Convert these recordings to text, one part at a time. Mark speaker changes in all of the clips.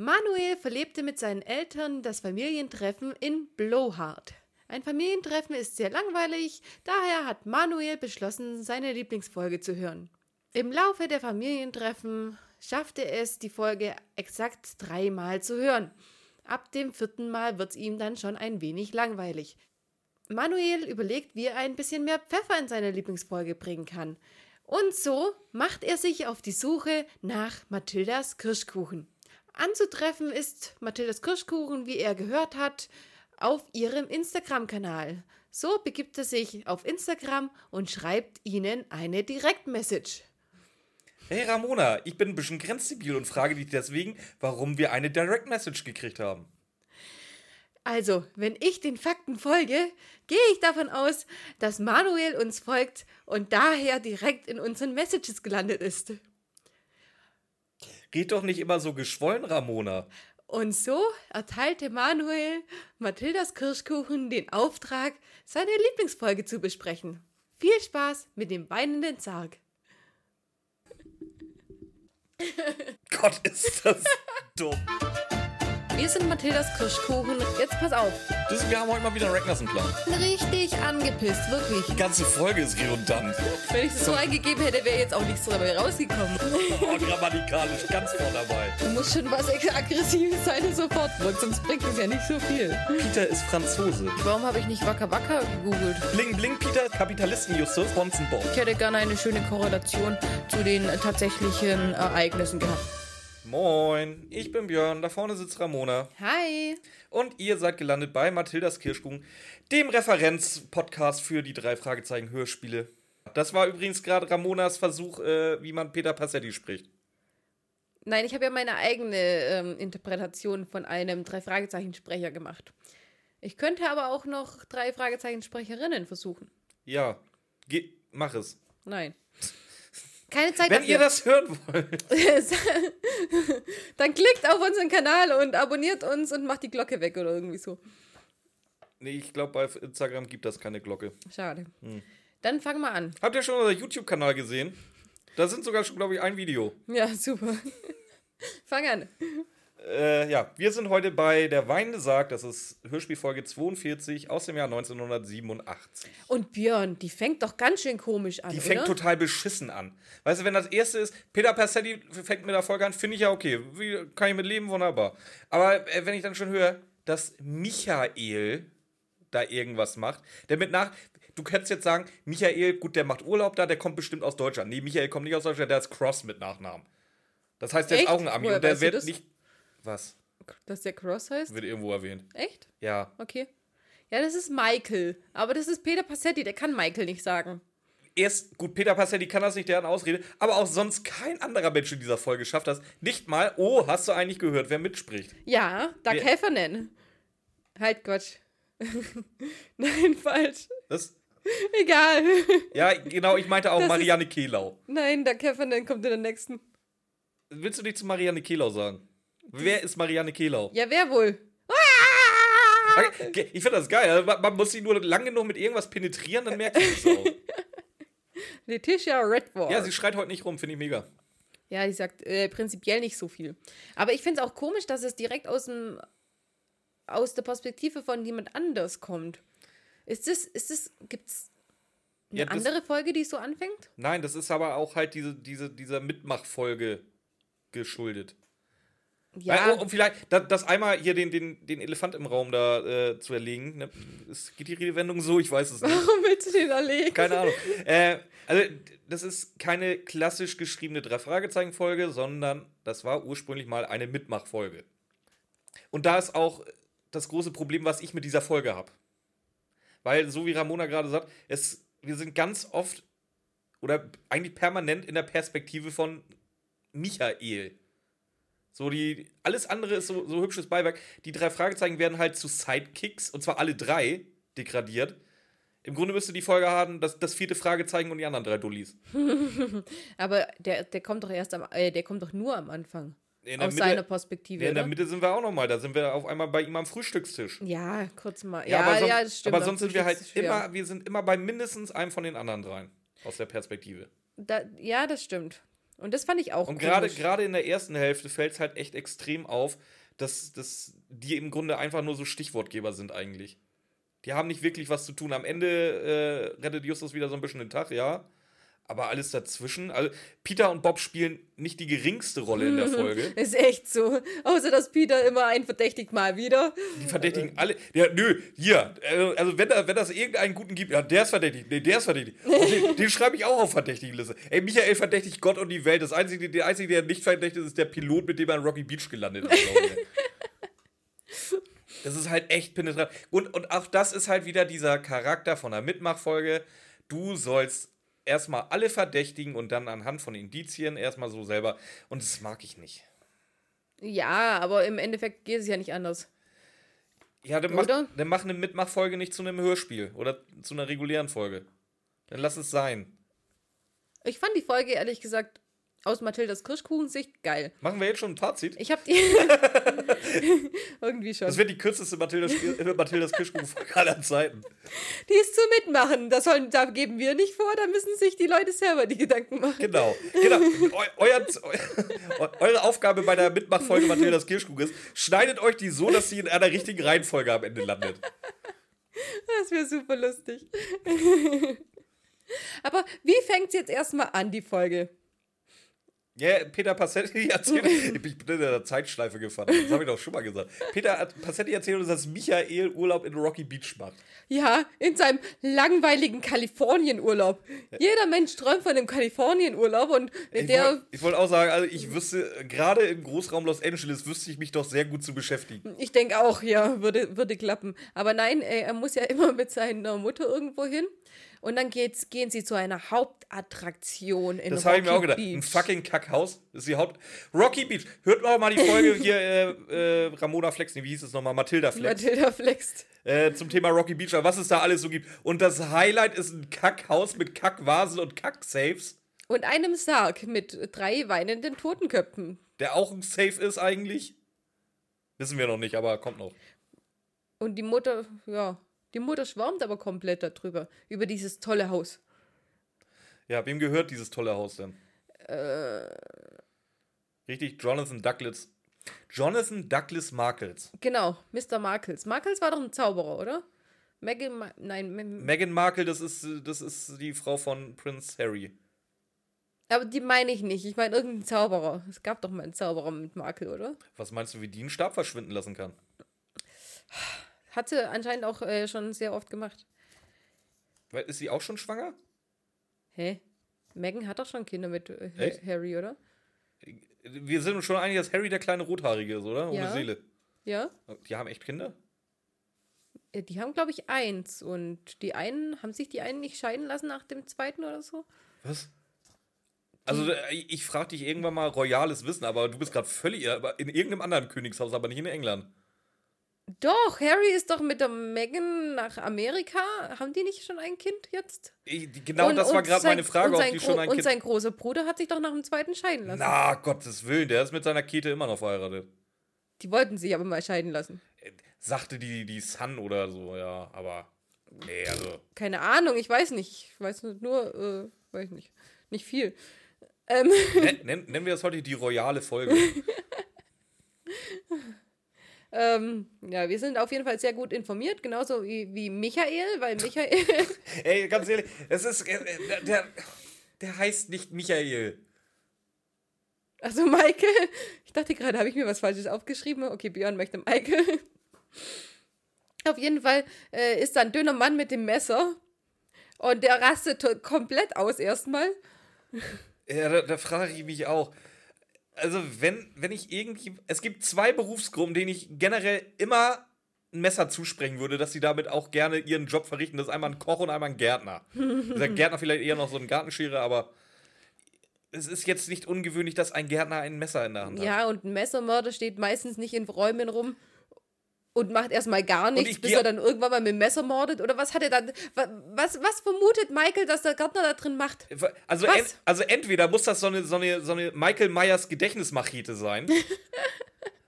Speaker 1: Manuel verlebte mit seinen Eltern das Familientreffen in Blowhard. Ein Familientreffen ist sehr langweilig, daher hat Manuel beschlossen, seine Lieblingsfolge zu hören. Im Laufe der Familientreffen schaffte es, die Folge exakt dreimal zu hören. Ab dem vierten Mal wird es ihm dann schon ein wenig langweilig. Manuel überlegt, wie er ein bisschen mehr Pfeffer in seine Lieblingsfolge bringen kann. Und so macht er sich auf die Suche nach Mathildas Kirschkuchen. Anzutreffen ist Mathildas Kirschkuchen, wie er gehört hat, auf ihrem Instagram-Kanal. So begibt er sich auf Instagram und schreibt ihnen eine Direktmessage.
Speaker 2: Hey Ramona, ich bin ein bisschen grenzdebil und frage dich deswegen, warum wir eine Direct Message gekriegt haben.
Speaker 1: Also, wenn ich den Fakten folge, gehe ich davon aus, dass Manuel uns folgt und daher direkt in unseren Messages gelandet ist.
Speaker 2: Geht doch nicht immer so geschwollen, Ramona.
Speaker 1: Und so erteilte Manuel Mathildas Kirschkuchen den Auftrag, seine Lieblingsfolge zu besprechen. Viel Spaß mit dem weinenden Zarg.
Speaker 2: Gott, ist das dumm.
Speaker 1: Wir sind Mathildas Kirschkuchen. Jetzt pass auf.
Speaker 2: Das, wir haben heute mal wieder einen Ragnarsson-Plan.
Speaker 1: Richtig angepisst, wirklich.
Speaker 2: Die ganze Folge ist redundant.
Speaker 1: Wenn ich es so eingegeben hätte, wäre jetzt auch nichts dabei rausgekommen.
Speaker 2: Oh, grammatikalisch ganz vorne dabei.
Speaker 1: Du musst schon was Aggressives sein sofort wirkt, sonst bringt es ja nicht so viel.
Speaker 2: Peter ist Franzose.
Speaker 1: Warum habe ich nicht Wacker Wacker gegoogelt?
Speaker 2: Bling Bling Peter, Kapitalisten Justus, Bonzen Bob.
Speaker 1: Ich hätte gerne eine schöne Korrelation zu den tatsächlichen Ereignissen gehabt.
Speaker 2: Moin, ich bin Björn, da vorne sitzt Ramona.
Speaker 1: Hi.
Speaker 2: Und ihr seid gelandet bei Mathildas Kirschkuchen, dem Referenz-Podcast für die drei Fragezeichen Hörspiele. Das war übrigens gerade Ramonas Versuch, äh, wie man Peter Passetti spricht.
Speaker 1: Nein, ich habe ja meine eigene ähm, Interpretation von einem Drei-Fragezeichen-Sprecher gemacht. Ich könnte aber auch noch drei Fragezeichen-Sprecherinnen versuchen.
Speaker 2: Ja, Ge mach es.
Speaker 1: Nein. Keine Zeit
Speaker 2: Wenn
Speaker 1: dafür.
Speaker 2: ihr das hören wollt.
Speaker 1: Dann klickt auf unseren Kanal und abonniert uns und macht die Glocke weg oder irgendwie so.
Speaker 2: Nee, ich glaube, bei Instagram gibt das keine Glocke.
Speaker 1: Schade.
Speaker 2: Hm.
Speaker 1: Dann fang mal an.
Speaker 2: Habt ihr schon unser YouTube-Kanal gesehen? Da sind sogar schon, glaube ich, ein Video.
Speaker 1: Ja, super. fang an.
Speaker 2: Äh, ja, wir sind heute bei Der Weinende sagt, das ist Hörspielfolge 42 aus dem Jahr 1987.
Speaker 1: Und Björn, die fängt doch ganz schön komisch an.
Speaker 2: Die fängt
Speaker 1: oder?
Speaker 2: total beschissen an. Weißt du, wenn das erste ist, Peter Passetti fängt mit der Folge an, finde ich ja okay. Wie, kann ich mit leben, wunderbar. Aber äh, wenn ich dann schon höre, dass Michael da irgendwas macht, der mit nach. Du könntest jetzt sagen, Michael, gut, der macht Urlaub da, der kommt bestimmt aus Deutschland. Nee, Michael kommt nicht aus Deutschland, der ist Cross mit Nachnamen. Das heißt, der
Speaker 1: Echt?
Speaker 2: ist auch ein Ami
Speaker 1: Woher
Speaker 2: und der wird nicht. Was?
Speaker 1: Dass der Cross heißt?
Speaker 2: Wird irgendwo erwähnt.
Speaker 1: Echt?
Speaker 2: Ja.
Speaker 1: Okay. Ja, das ist Michael. Aber das ist Peter Passetti, der kann Michael nicht sagen.
Speaker 2: erst, gut, Peter Passetti kann das nicht, deren Ausrede, aber auch sonst kein anderer Mensch in dieser Folge schafft das. Nicht mal, oh, hast du eigentlich gehört, wer mitspricht?
Speaker 1: Ja, Doug
Speaker 2: Wer-
Speaker 1: Heffernan. Halt Gott. Nein, falsch.
Speaker 2: Das,
Speaker 1: Egal.
Speaker 2: ja, genau, ich meinte auch
Speaker 1: Das ist-
Speaker 2: Marianne Kehlau.
Speaker 1: Nein, Doug Heffernan kommt in der nächsten.
Speaker 2: Willst du nicht zu Marianne Kehlau sagen? Wer ist Marianne Kehlau?
Speaker 1: Ja, wer wohl?
Speaker 2: Okay, Ich finde das geil. Man man muss sie nur lang genug mit irgendwas penetrieren, dann merkt sie es auch.
Speaker 1: Letitia Redford.
Speaker 2: Ja, sie schreit heute nicht rum, finde ich mega.
Speaker 1: Ja, die sagt äh, prinzipiell nicht so viel. Aber ich finde es auch komisch, dass es direkt aus dem aus der Perspektive von jemand anders kommt. Ist das, ist das, gibt's eine
Speaker 2: Ja, das-
Speaker 1: andere Folge, die so anfängt?
Speaker 2: Nein, das ist aber auch halt diese, diese, dieser Mitmachfolge geschuldet.
Speaker 1: Ja,
Speaker 2: und vielleicht, das, das einmal hier den, den, den Elefant im Raum da äh, zu erlegen. Ne? Es geht die Redewendung so, ich weiß es nicht.
Speaker 1: warum willst du den erlegen?
Speaker 2: Keine Ahnung. äh, also, das ist keine klassisch geschriebene Drei-Fragezeichen-Folge, sondern das war ursprünglich mal eine Mitmachfolge. Und da ist auch das große Problem, was ich mit dieser Folge habe. Weil, so wie Ramona gerade sagt, es, wir sind ganz oft oder eigentlich permanent in der Perspektive von Michael. So, die, alles andere ist so, so hübsches Beiwerk. Die drei Fragezeichen werden halt zu Sidekicks, und zwar alle drei degradiert. Im Grunde müsste die Folge haben, das, das vierte Fragezeichen und die anderen drei Dullis.
Speaker 1: Aber der, der kommt doch erst am, äh, der kommt doch nur am Anfang.
Speaker 2: In
Speaker 1: Aus
Speaker 2: Mitte-
Speaker 1: seiner Perspektive.
Speaker 2: Ja, in der? Mitte sind wir auch nochmal. Da sind wir auf einmal bei ihm am Frühstückstisch.
Speaker 1: Ja, kurz mal.
Speaker 2: Ja,
Speaker 1: Ja,
Speaker 2: aber, sonst,
Speaker 1: ja, das stimmt.
Speaker 2: aber sonst sind wir halt immer, wir sind immer bei mindestens einem von den anderen dreien. Aus der Perspektive.
Speaker 1: Da, ja, das stimmt. Und das fand ich auch
Speaker 2: Und gerade gerade in der ersten Hälfte fällt es halt echt extrem auf, dass, dass die im Grunde einfach nur so Stichwortgeber sind eigentlich. Die haben nicht wirklich was zu tun. Am Ende äh, rettet Justus wieder so ein bisschen den Tag, ja. Aber alles dazwischen, also Peter und Bob spielen nicht die geringste Rolle in der Folge.
Speaker 1: Ist echt so. Außer, dass Peter immer einen verdächtigt mal wieder.
Speaker 2: Die verdächtigen alle. Ja, nö, hier. äh, Also, wenn, da, wenn das irgendeinen guten gibt, ja, der ist verdächtig. Nee, der ist verdächtig. Und Den, den schreibe ich auch auf Verdächtigenliste. Ey, Michael verdächtigt Gott und die Welt. Das einzige, der Einzige, der nicht verdächtigt ist, ist der Pilot, mit dem er in Rocky Beach gelandet ist. Das ist halt echt penetrant. Und, und auch das ist halt wieder dieser Charakter von der Mitmachfolge. Du sollst erstmal alle verdächtigen und dann anhand von Indizien erstmal so selber. Und das mag ich nicht.
Speaker 1: Ja, aber im Endeffekt geht es ja nicht anders.
Speaker 2: Ja, dann mach, dann mach eine Mitmachfolge nicht zu einem Hörspiel oder zu einer regulären Folge. Dann lass es sein.
Speaker 1: Ich fand die Folge ehrlich gesagt aus Mathildas Kirschkuchensicht geil.
Speaker 2: Machen wir jetzt schon ein Fazit?
Speaker 1: Ich hab die. Irgendwie schon.
Speaker 2: Das wird die kürzeste Mathildas, Mathildas Kirschkuchen aller Zeiten.
Speaker 1: Die ist zu mitmachen. Das sollen, da geben wir nicht vor, da müssen sich die Leute selber die Gedanken machen.
Speaker 2: Genau. genau. Eu, euer, eu, eure Aufgabe bei der Mitmachfolge Mathildas Kirschkuchen ist, schneidet euch die so, dass sie in einer richtigen Reihenfolge am Ende landet.
Speaker 1: Das wäre super lustig. Aber wie fängt es jetzt erstmal an, die Folge?
Speaker 2: Ja, Peter Passetti erzählt, ich bin in der Zeitschleife gefahren, das habe ich doch schon mal gesagt. Peter Passetti erzählt uns, dass Michael Urlaub in Rocky Beach macht.
Speaker 1: Ja, in seinem langweiligen Kalifornienurlaub. Jeder Mensch träumt von einem Kalifornienurlaub und
Speaker 2: Ich
Speaker 1: der.
Speaker 2: wollte wollt auch sagen, also ich wüsste, gerade im Großraum Los Angeles wüsste ich mich doch sehr gut zu beschäftigen.
Speaker 1: Ich denke auch, ja, würde, würde klappen. Aber nein, ey, er muss ja immer mit seiner Mutter irgendwo hin. Und dann geht's, gehen sie zu einer Hauptattraktion in
Speaker 2: Das habe ich mir auch gedacht. Ein
Speaker 1: Beach.
Speaker 2: fucking Kackhaus. Das ist die Haupt. Rocky Beach. Hört auch mal die Folge hier, äh, äh, Ramona Flex, nee, wie hieß es nochmal? Matilda Flex.
Speaker 1: Matilda flext.
Speaker 2: äh, zum Thema Rocky Beach, was es da alles so gibt. Und das Highlight ist ein Kackhaus mit Kackvasen und Kacksafes,
Speaker 1: Und einem Sarg mit drei weinenden Totenköpfen.
Speaker 2: der auch ein Safe ist eigentlich. Wissen wir noch nicht, aber kommt noch.
Speaker 1: Und die Mutter, ja, die Mutter schwärmt aber komplett darüber, über dieses tolle Haus.
Speaker 2: Ja, wem gehört dieses tolle Haus denn?
Speaker 1: Äh.
Speaker 2: Richtig, Jonathan Douglas. Jonathan Douglas Markles.
Speaker 1: Genau, Mr. Markles. Markles war doch ein Zauberer, oder? Meghan, Ma nein, Me-
Speaker 2: Meghan Markle, das ist, das ist die Frau von Prince Harry.
Speaker 1: aber die meine ich nicht. Ich meine irgendeinen Zauberer. Es gab doch mal einen Zauberer mit Markel, oder?
Speaker 2: Was meinst du, wie die einen Stab verschwinden lassen kann?
Speaker 1: Hat sie anscheinend auch äh, schon sehr oft gemacht.
Speaker 2: Weil, Ist sie auch schon schwanger?
Speaker 1: Hä? Megan hat doch schon Kinder mit äh,
Speaker 2: Echt?
Speaker 1: Harry, oder?
Speaker 2: Wir sind uns schon einig, dass Harry der kleine Rothaarige ist, oder? Ohne
Speaker 1: Ja.
Speaker 2: Seele.
Speaker 1: Ja?
Speaker 2: Die haben echt Kinder?
Speaker 1: Äh, Die haben, glaube ich, eins. Und die einen, haben sich die einen nicht scheiden lassen nach dem zweiten oder so?
Speaker 2: Was? Also, äh, ich frage dich irgendwann mal royales Wissen, aber du bist gerade völlig aber in irgendeinem anderen Königshaus, aber nicht in England.
Speaker 1: Doch, Harry ist doch mit der Megan nach Amerika. Haben die nicht schon ein Kind jetzt?
Speaker 2: Ich, genau
Speaker 1: Und-
Speaker 2: das war
Speaker 1: und
Speaker 2: gerade meine Frage,
Speaker 1: und
Speaker 2: ob die schon ein
Speaker 1: Und
Speaker 2: Kind.
Speaker 1: sein großer Bruder hat sich doch nach dem zweiten scheiden lassen.
Speaker 2: Na, Gottes Willen, der ist mit seiner Kete immer noch verheiratet.
Speaker 1: Die wollten sich aber mal scheiden lassen.
Speaker 2: Sagte die, die Sun oder so, ja, aber. Nee, also.
Speaker 1: Keine Ahnung, ich weiß nicht. Ich weiß nur, äh, weiß nicht. Nicht viel. Ähm,
Speaker 2: Nen, nennen, nennen wir das heute die royale Folge.
Speaker 1: ähm, ja, wir sind auf jeden Fall sehr gut informiert, genauso wie, wie Michael, weil Michael.
Speaker 2: Ey, ganz ehrlich, es ist. äh, Der, der, der heißt nicht Michael.
Speaker 1: Also Michael. Ich dachte gerade, habe ich mir was Falsches aufgeschrieben? Okay, Björn möchte Michael. Auf jeden Fall äh, ist da ein dünner Mann mit dem Messer. Und der rastet komplett aus erstmal.
Speaker 2: Ja, da, da frage ich mich auch. Also, wenn, wenn ich irgendwie. Es gibt zwei Berufsgruppen, denen ich generell immer ein Messer zusprechen würde, dass sie damit auch gerne ihren Job verrichten. Das ist einmal ein Koch und einmal ein Gärtner. Der Gärtner vielleicht eher noch so ein Gartenschere, aber es ist jetzt nicht ungewöhnlich, dass ein Gärtner ein Messer in der Hand hat.
Speaker 1: Ja, und ein Messermörder steht meistens nicht in Räumen rum und macht erstmal gar nichts,
Speaker 2: ich
Speaker 1: bis er dann irgendwann mal mit dem Messer mordet. Oder was hat er dann. wa- Was, was vermutet Michael, dass der Gärtner da drin macht?
Speaker 2: Also, ent, also entweder muss das so eine, so eine, so eine Michael Myers Gedächtnismachete sein.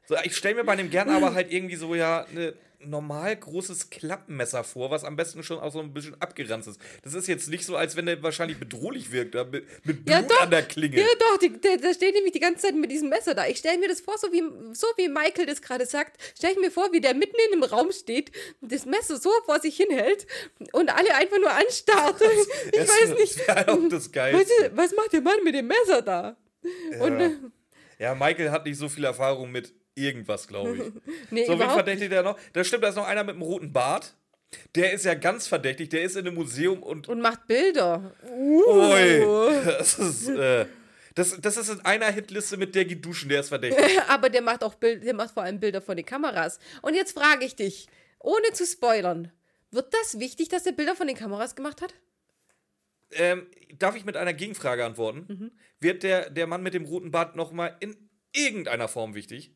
Speaker 2: So, ich stelle mir bei dem gern aber halt irgendwie so ja eine normal großes Klappmesser vor, was am besten schon auch so ein bisschen abgeranzt ist. Das ist jetzt nicht so, als wenn der wahrscheinlich bedrohlich wirkt, da, mit, mit Blut
Speaker 1: Ja,
Speaker 2: an der Klinge.
Speaker 1: Ja, doch, die, der, der steht nämlich die ganze Zeit mit diesem Messer da. Ich stelle mir das vor, so wie, so wie Michael das gerade sagt, stelle ich mir vor, wie der mitten in dem Raum steht, das Messer so vor sich hinhält und alle einfach nur anstarrt. Ich
Speaker 2: Das-
Speaker 1: weiß nicht.
Speaker 2: Wäre auch das
Speaker 1: Was, was macht der Mann mit dem Messer da? Und,
Speaker 2: Ja.
Speaker 1: äh,
Speaker 2: Ja, Michael hat nicht so viel Erfahrung mit irgendwas, glaube ich.
Speaker 1: nee,
Speaker 2: So, wen verdächtigt der noch? Da stimmt, da ist noch einer mit einem roten Bart. Der ist ja ganz verdächtig. Der ist in einem Museum und.
Speaker 1: und macht Bilder. Uh.
Speaker 2: Ui, das ist. Äh, das, das ist in einer Hitliste mit der geht duschen, der ist verdächtig.
Speaker 1: Aber der macht auch Bild, der macht vor allem Bilder von den Kameras. Und jetzt frage ich dich, ohne zu spoilern, wird das wichtig, dass er Bilder von den Kameras gemacht hat?
Speaker 2: ähm, darf ich mit einer Gegenfrage antworten?
Speaker 1: Mhm.
Speaker 2: Wird der, der Mann mit dem roten Bart nochmal in irgendeiner Form wichtig?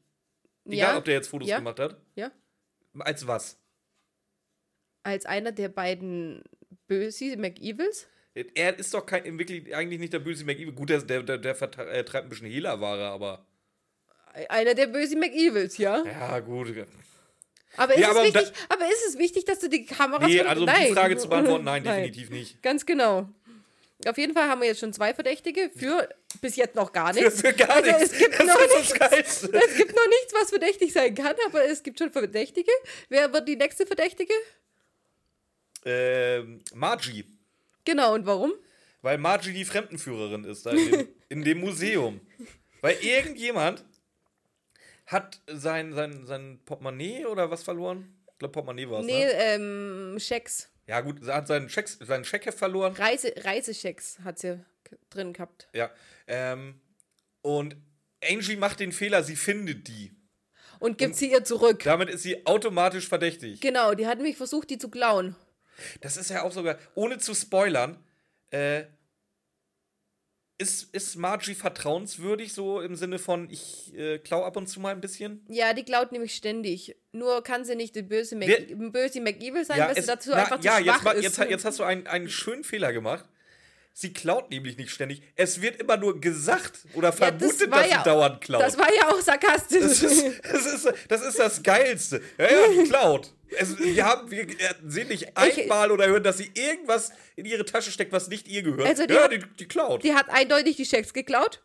Speaker 2: Egal,
Speaker 1: ja,
Speaker 2: ob der jetzt Fotos
Speaker 1: Ja.
Speaker 2: gemacht hat.
Speaker 1: ja.
Speaker 2: Als was?
Speaker 1: Als einer der beiden Böse McEvils?
Speaker 2: Er ist doch kein, wirklich eigentlich nicht der böse McEvil. Gut, der, der, der, der vertreibt äh, treibt ein bisschen Hehlerware, aber.
Speaker 1: Einer der böse McEvils, ja.
Speaker 2: Ja, gut.
Speaker 1: Aber ist,
Speaker 2: Ja, aber
Speaker 1: es
Speaker 2: da-
Speaker 1: wichtig, aber ist es wichtig, dass du die Kameras
Speaker 2: Nee, also um die Frage zu beantworten, nein, definitiv nicht.
Speaker 1: Ganz genau. Auf jeden Fall haben wir jetzt schon zwei Verdächtige für bis jetzt noch gar
Speaker 2: Für,
Speaker 1: nichts.
Speaker 2: für gar
Speaker 1: Also
Speaker 2: nichts.
Speaker 1: es gibt
Speaker 2: das
Speaker 1: noch nichts. Es gibt noch nichts, was verdächtig sein kann, aber es gibt schon Verdächtige. Wer wird die nächste Verdächtige?
Speaker 2: Ähm, Margie.
Speaker 1: Genau, und warum?
Speaker 2: Weil Margie die Fremdenführerin ist in dem, in dem Museum. Weil irgendjemand hat sein, sein, sein Portemonnaie oder was verloren? Ich glaube, Portemonnaie war es.
Speaker 1: Nee,
Speaker 2: Ne?
Speaker 1: ähm, Schecks.
Speaker 2: Ja, gut, er hat seinen, Schecks, seinen Scheckheft verloren.
Speaker 1: Reise, Reisechecks hat sie drin gehabt.
Speaker 2: Ja. Ähm, und Angie macht den Fehler, sie findet die.
Speaker 1: Und gibt sie ihr zurück.
Speaker 2: Damit ist sie automatisch verdächtig.
Speaker 1: Genau, die hat nämlich versucht, die zu klauen.
Speaker 2: Das ist ja auch sogar, ohne zu spoilern, äh, ist, ist Margie vertrauenswürdig, so im Sinne von, ich äh, klau ab und zu mal ein bisschen?
Speaker 1: Ja, die klaut nämlich ständig. Nur kann sie nicht die böse, Mac
Speaker 2: Wir-
Speaker 1: böse McEvil sein,
Speaker 2: Ja,
Speaker 1: weil sie dazu
Speaker 2: na,
Speaker 1: einfach zu
Speaker 2: ja,
Speaker 1: schwach
Speaker 2: jetzt,
Speaker 1: ist.
Speaker 2: jetzt, jetzt hast du einen, einen schönen Fehler gemacht. Sie klaut nämlich nicht ständig. Es wird immer nur gesagt oder
Speaker 1: Ja,
Speaker 2: vermutet,
Speaker 1: war
Speaker 2: dass
Speaker 1: ja-
Speaker 2: sie dauernd klaut.
Speaker 1: Das war ja auch sarkastisch.
Speaker 2: Das ist, das, ist, das ist das Geilste. Ja, ja, die klaut. Es, wir, haben, wir sehen nicht einmal oder hören, dass sie irgendwas in ihre Tasche steckt, was nicht ihr gehört.
Speaker 1: Also die
Speaker 2: ja,
Speaker 1: hat-
Speaker 2: die, die klaut.
Speaker 1: Die hat eindeutig die Schecks geklaut.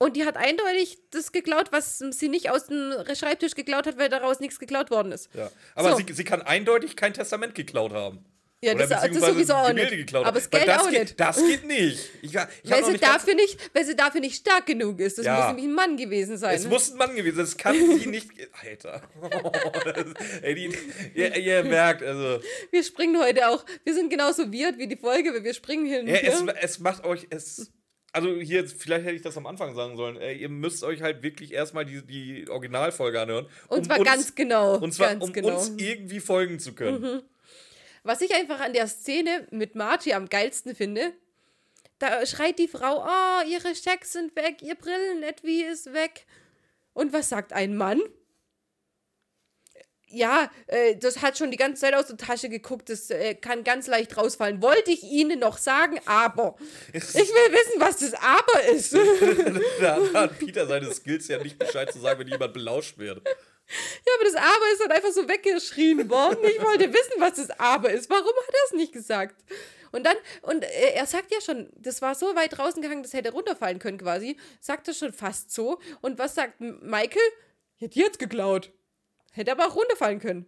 Speaker 1: Und die hat eindeutig das geklaut, was sie nicht aus dem Schreibtisch geklaut hat, weil daraus nichts geklaut worden ist.
Speaker 2: ja. Aber
Speaker 1: So.
Speaker 2: sie, sie kann eindeutig kein Testament geklaut haben.
Speaker 1: Ja,
Speaker 2: Oder
Speaker 1: das, das sowieso auch
Speaker 2: Gemälde
Speaker 1: nicht.
Speaker 2: geklaut
Speaker 1: Aber das Geld
Speaker 2: das
Speaker 1: auch
Speaker 2: geht,
Speaker 1: nicht.
Speaker 2: Das geht nicht. Ich, ich
Speaker 1: Weil sie,
Speaker 2: nicht
Speaker 1: dafür nicht, weil sie dafür nicht stark genug ist. Das
Speaker 2: Ja.
Speaker 1: muss nämlich ein Mann gewesen sein.
Speaker 2: Es muss ein Mann gewesen sein. Das kann sie nicht. Alter. das, ey, die, ihr, ihr merkt, also.
Speaker 1: wir springen heute auch. Wir sind genauso weird wie die Folge, weil wir springen und
Speaker 2: Ja, es, es macht euch. Es, also hier, vielleicht hätte ich das am Anfang sagen sollen. Ihr müsst euch halt wirklich erstmal die, die Originalfolge anhören.
Speaker 1: Und
Speaker 2: um
Speaker 1: zwar
Speaker 2: uns,
Speaker 1: ganz genau.
Speaker 2: Und zwar,
Speaker 1: ganz
Speaker 2: um
Speaker 1: genau.
Speaker 2: uns irgendwie folgen zu können.
Speaker 1: Was ich einfach an der Szene mit Margie am geilsten finde, da schreit die Frau, oh, ihre Schecks sind weg, ihr Brillenetui ist weg. Und was sagt ein Mann? Ja, äh, das hat schon die ganze Zeit aus der Tasche geguckt, das äh, kann ganz leicht rausfallen. Wollte ich Ihnen noch sagen, aber. Ich will wissen, was das Aber ist.
Speaker 2: da hat Peter seine Skills ja nicht Bescheid zu sagen, wenn jemand belauscht wird.
Speaker 1: Ja, aber das Aber ist dann einfach so weggeschrien worden. Ich wollte wissen, was das Aber ist. Warum hat er es nicht gesagt? Und dann, und äh, er sagt ja schon, das war so weit draußen gehangen, das hätte runterfallen können quasi. Sagt er schon fast so. Und was sagt Michael? Die hat's geklaut. Hätte aber auch runterfallen können.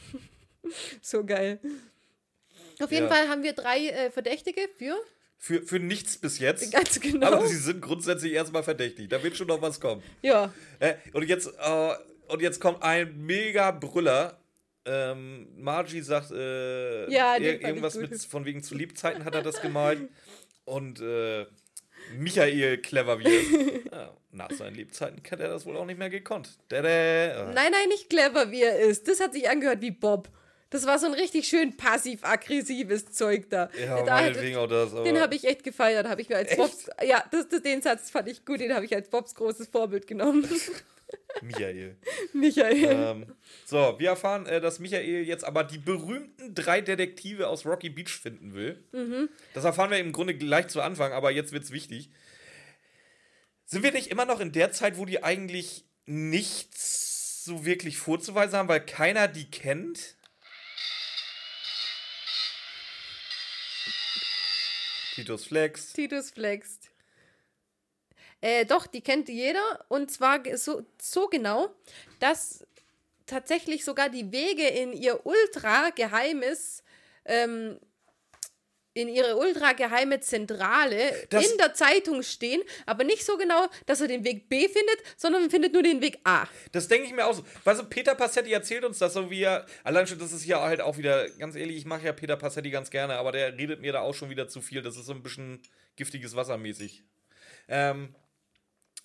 Speaker 1: so geil. Auf jeden
Speaker 2: Ja.
Speaker 1: Fall haben wir drei äh, Verdächtige für.
Speaker 2: Für, für nichts bis jetzt.
Speaker 1: Ganz genau.
Speaker 2: Aber sie sind grundsätzlich erstmal verdächtig. Da wird schon noch was kommen.
Speaker 1: Ja.
Speaker 2: Äh, und, jetzt, äh, und jetzt kommt ein mega Brüller. Ähm, Margie sagt, äh,
Speaker 1: Ja,
Speaker 2: ir- irgendwas mit von wegen zu Liebzeiten hat er das gemalt. Und äh, Michael, clever wie er ist, ja, nach seinen Lebzeiten hat er das wohl auch nicht mehr gekonnt. Tada.
Speaker 1: Nein, nein, nicht clever, wie er ist. Das hat sich angehört wie Bob. Das war so ein richtig schön passiv-aggressives Zeug da.
Speaker 2: Ja,
Speaker 1: da
Speaker 2: meinetwegen auch das.
Speaker 1: Den habe ich echt gefeiert, habe ich mir als
Speaker 2: Echt?
Speaker 1: Bobs. Ja, das, das, den Satz fand ich gut, den habe ich als Bobs großes Vorbild genommen.
Speaker 2: Michael.
Speaker 1: Michael.
Speaker 2: ähm, so, wir erfahren, äh, dass Michael jetzt aber die berühmten drei Detektive aus Rocky Beach finden will.
Speaker 1: Mhm.
Speaker 2: Das erfahren wir im Grunde gleich zu Anfang, aber jetzt wird's wichtig. Sind wir nicht immer noch in der Zeit, wo die eigentlich nichts so wirklich vorzuweisen haben, weil keiner die kennt. Titus Flex.
Speaker 1: Titus flext. Äh, doch, die kennt jeder. Und zwar so, so genau, dass tatsächlich sogar die Wege in ihr ultra geheimes, ähm, in ihre ultra geheime Zentrale
Speaker 2: Das-
Speaker 1: in der Zeitung stehen, aber nicht so genau, dass er den Weg B findet, sondern er findet nur den Weg A.
Speaker 2: Das denke ich mir auch so. Weißt du, Peter Passetti erzählt uns das so wie er. Allein schon, das ist ja halt auch wieder, ganz ehrlich, ich mache ja Peter Passetti ganz gerne, aber der redet mir da auch schon wieder zu viel. Das ist so ein bisschen giftiges Wasser mäßig. Ähm.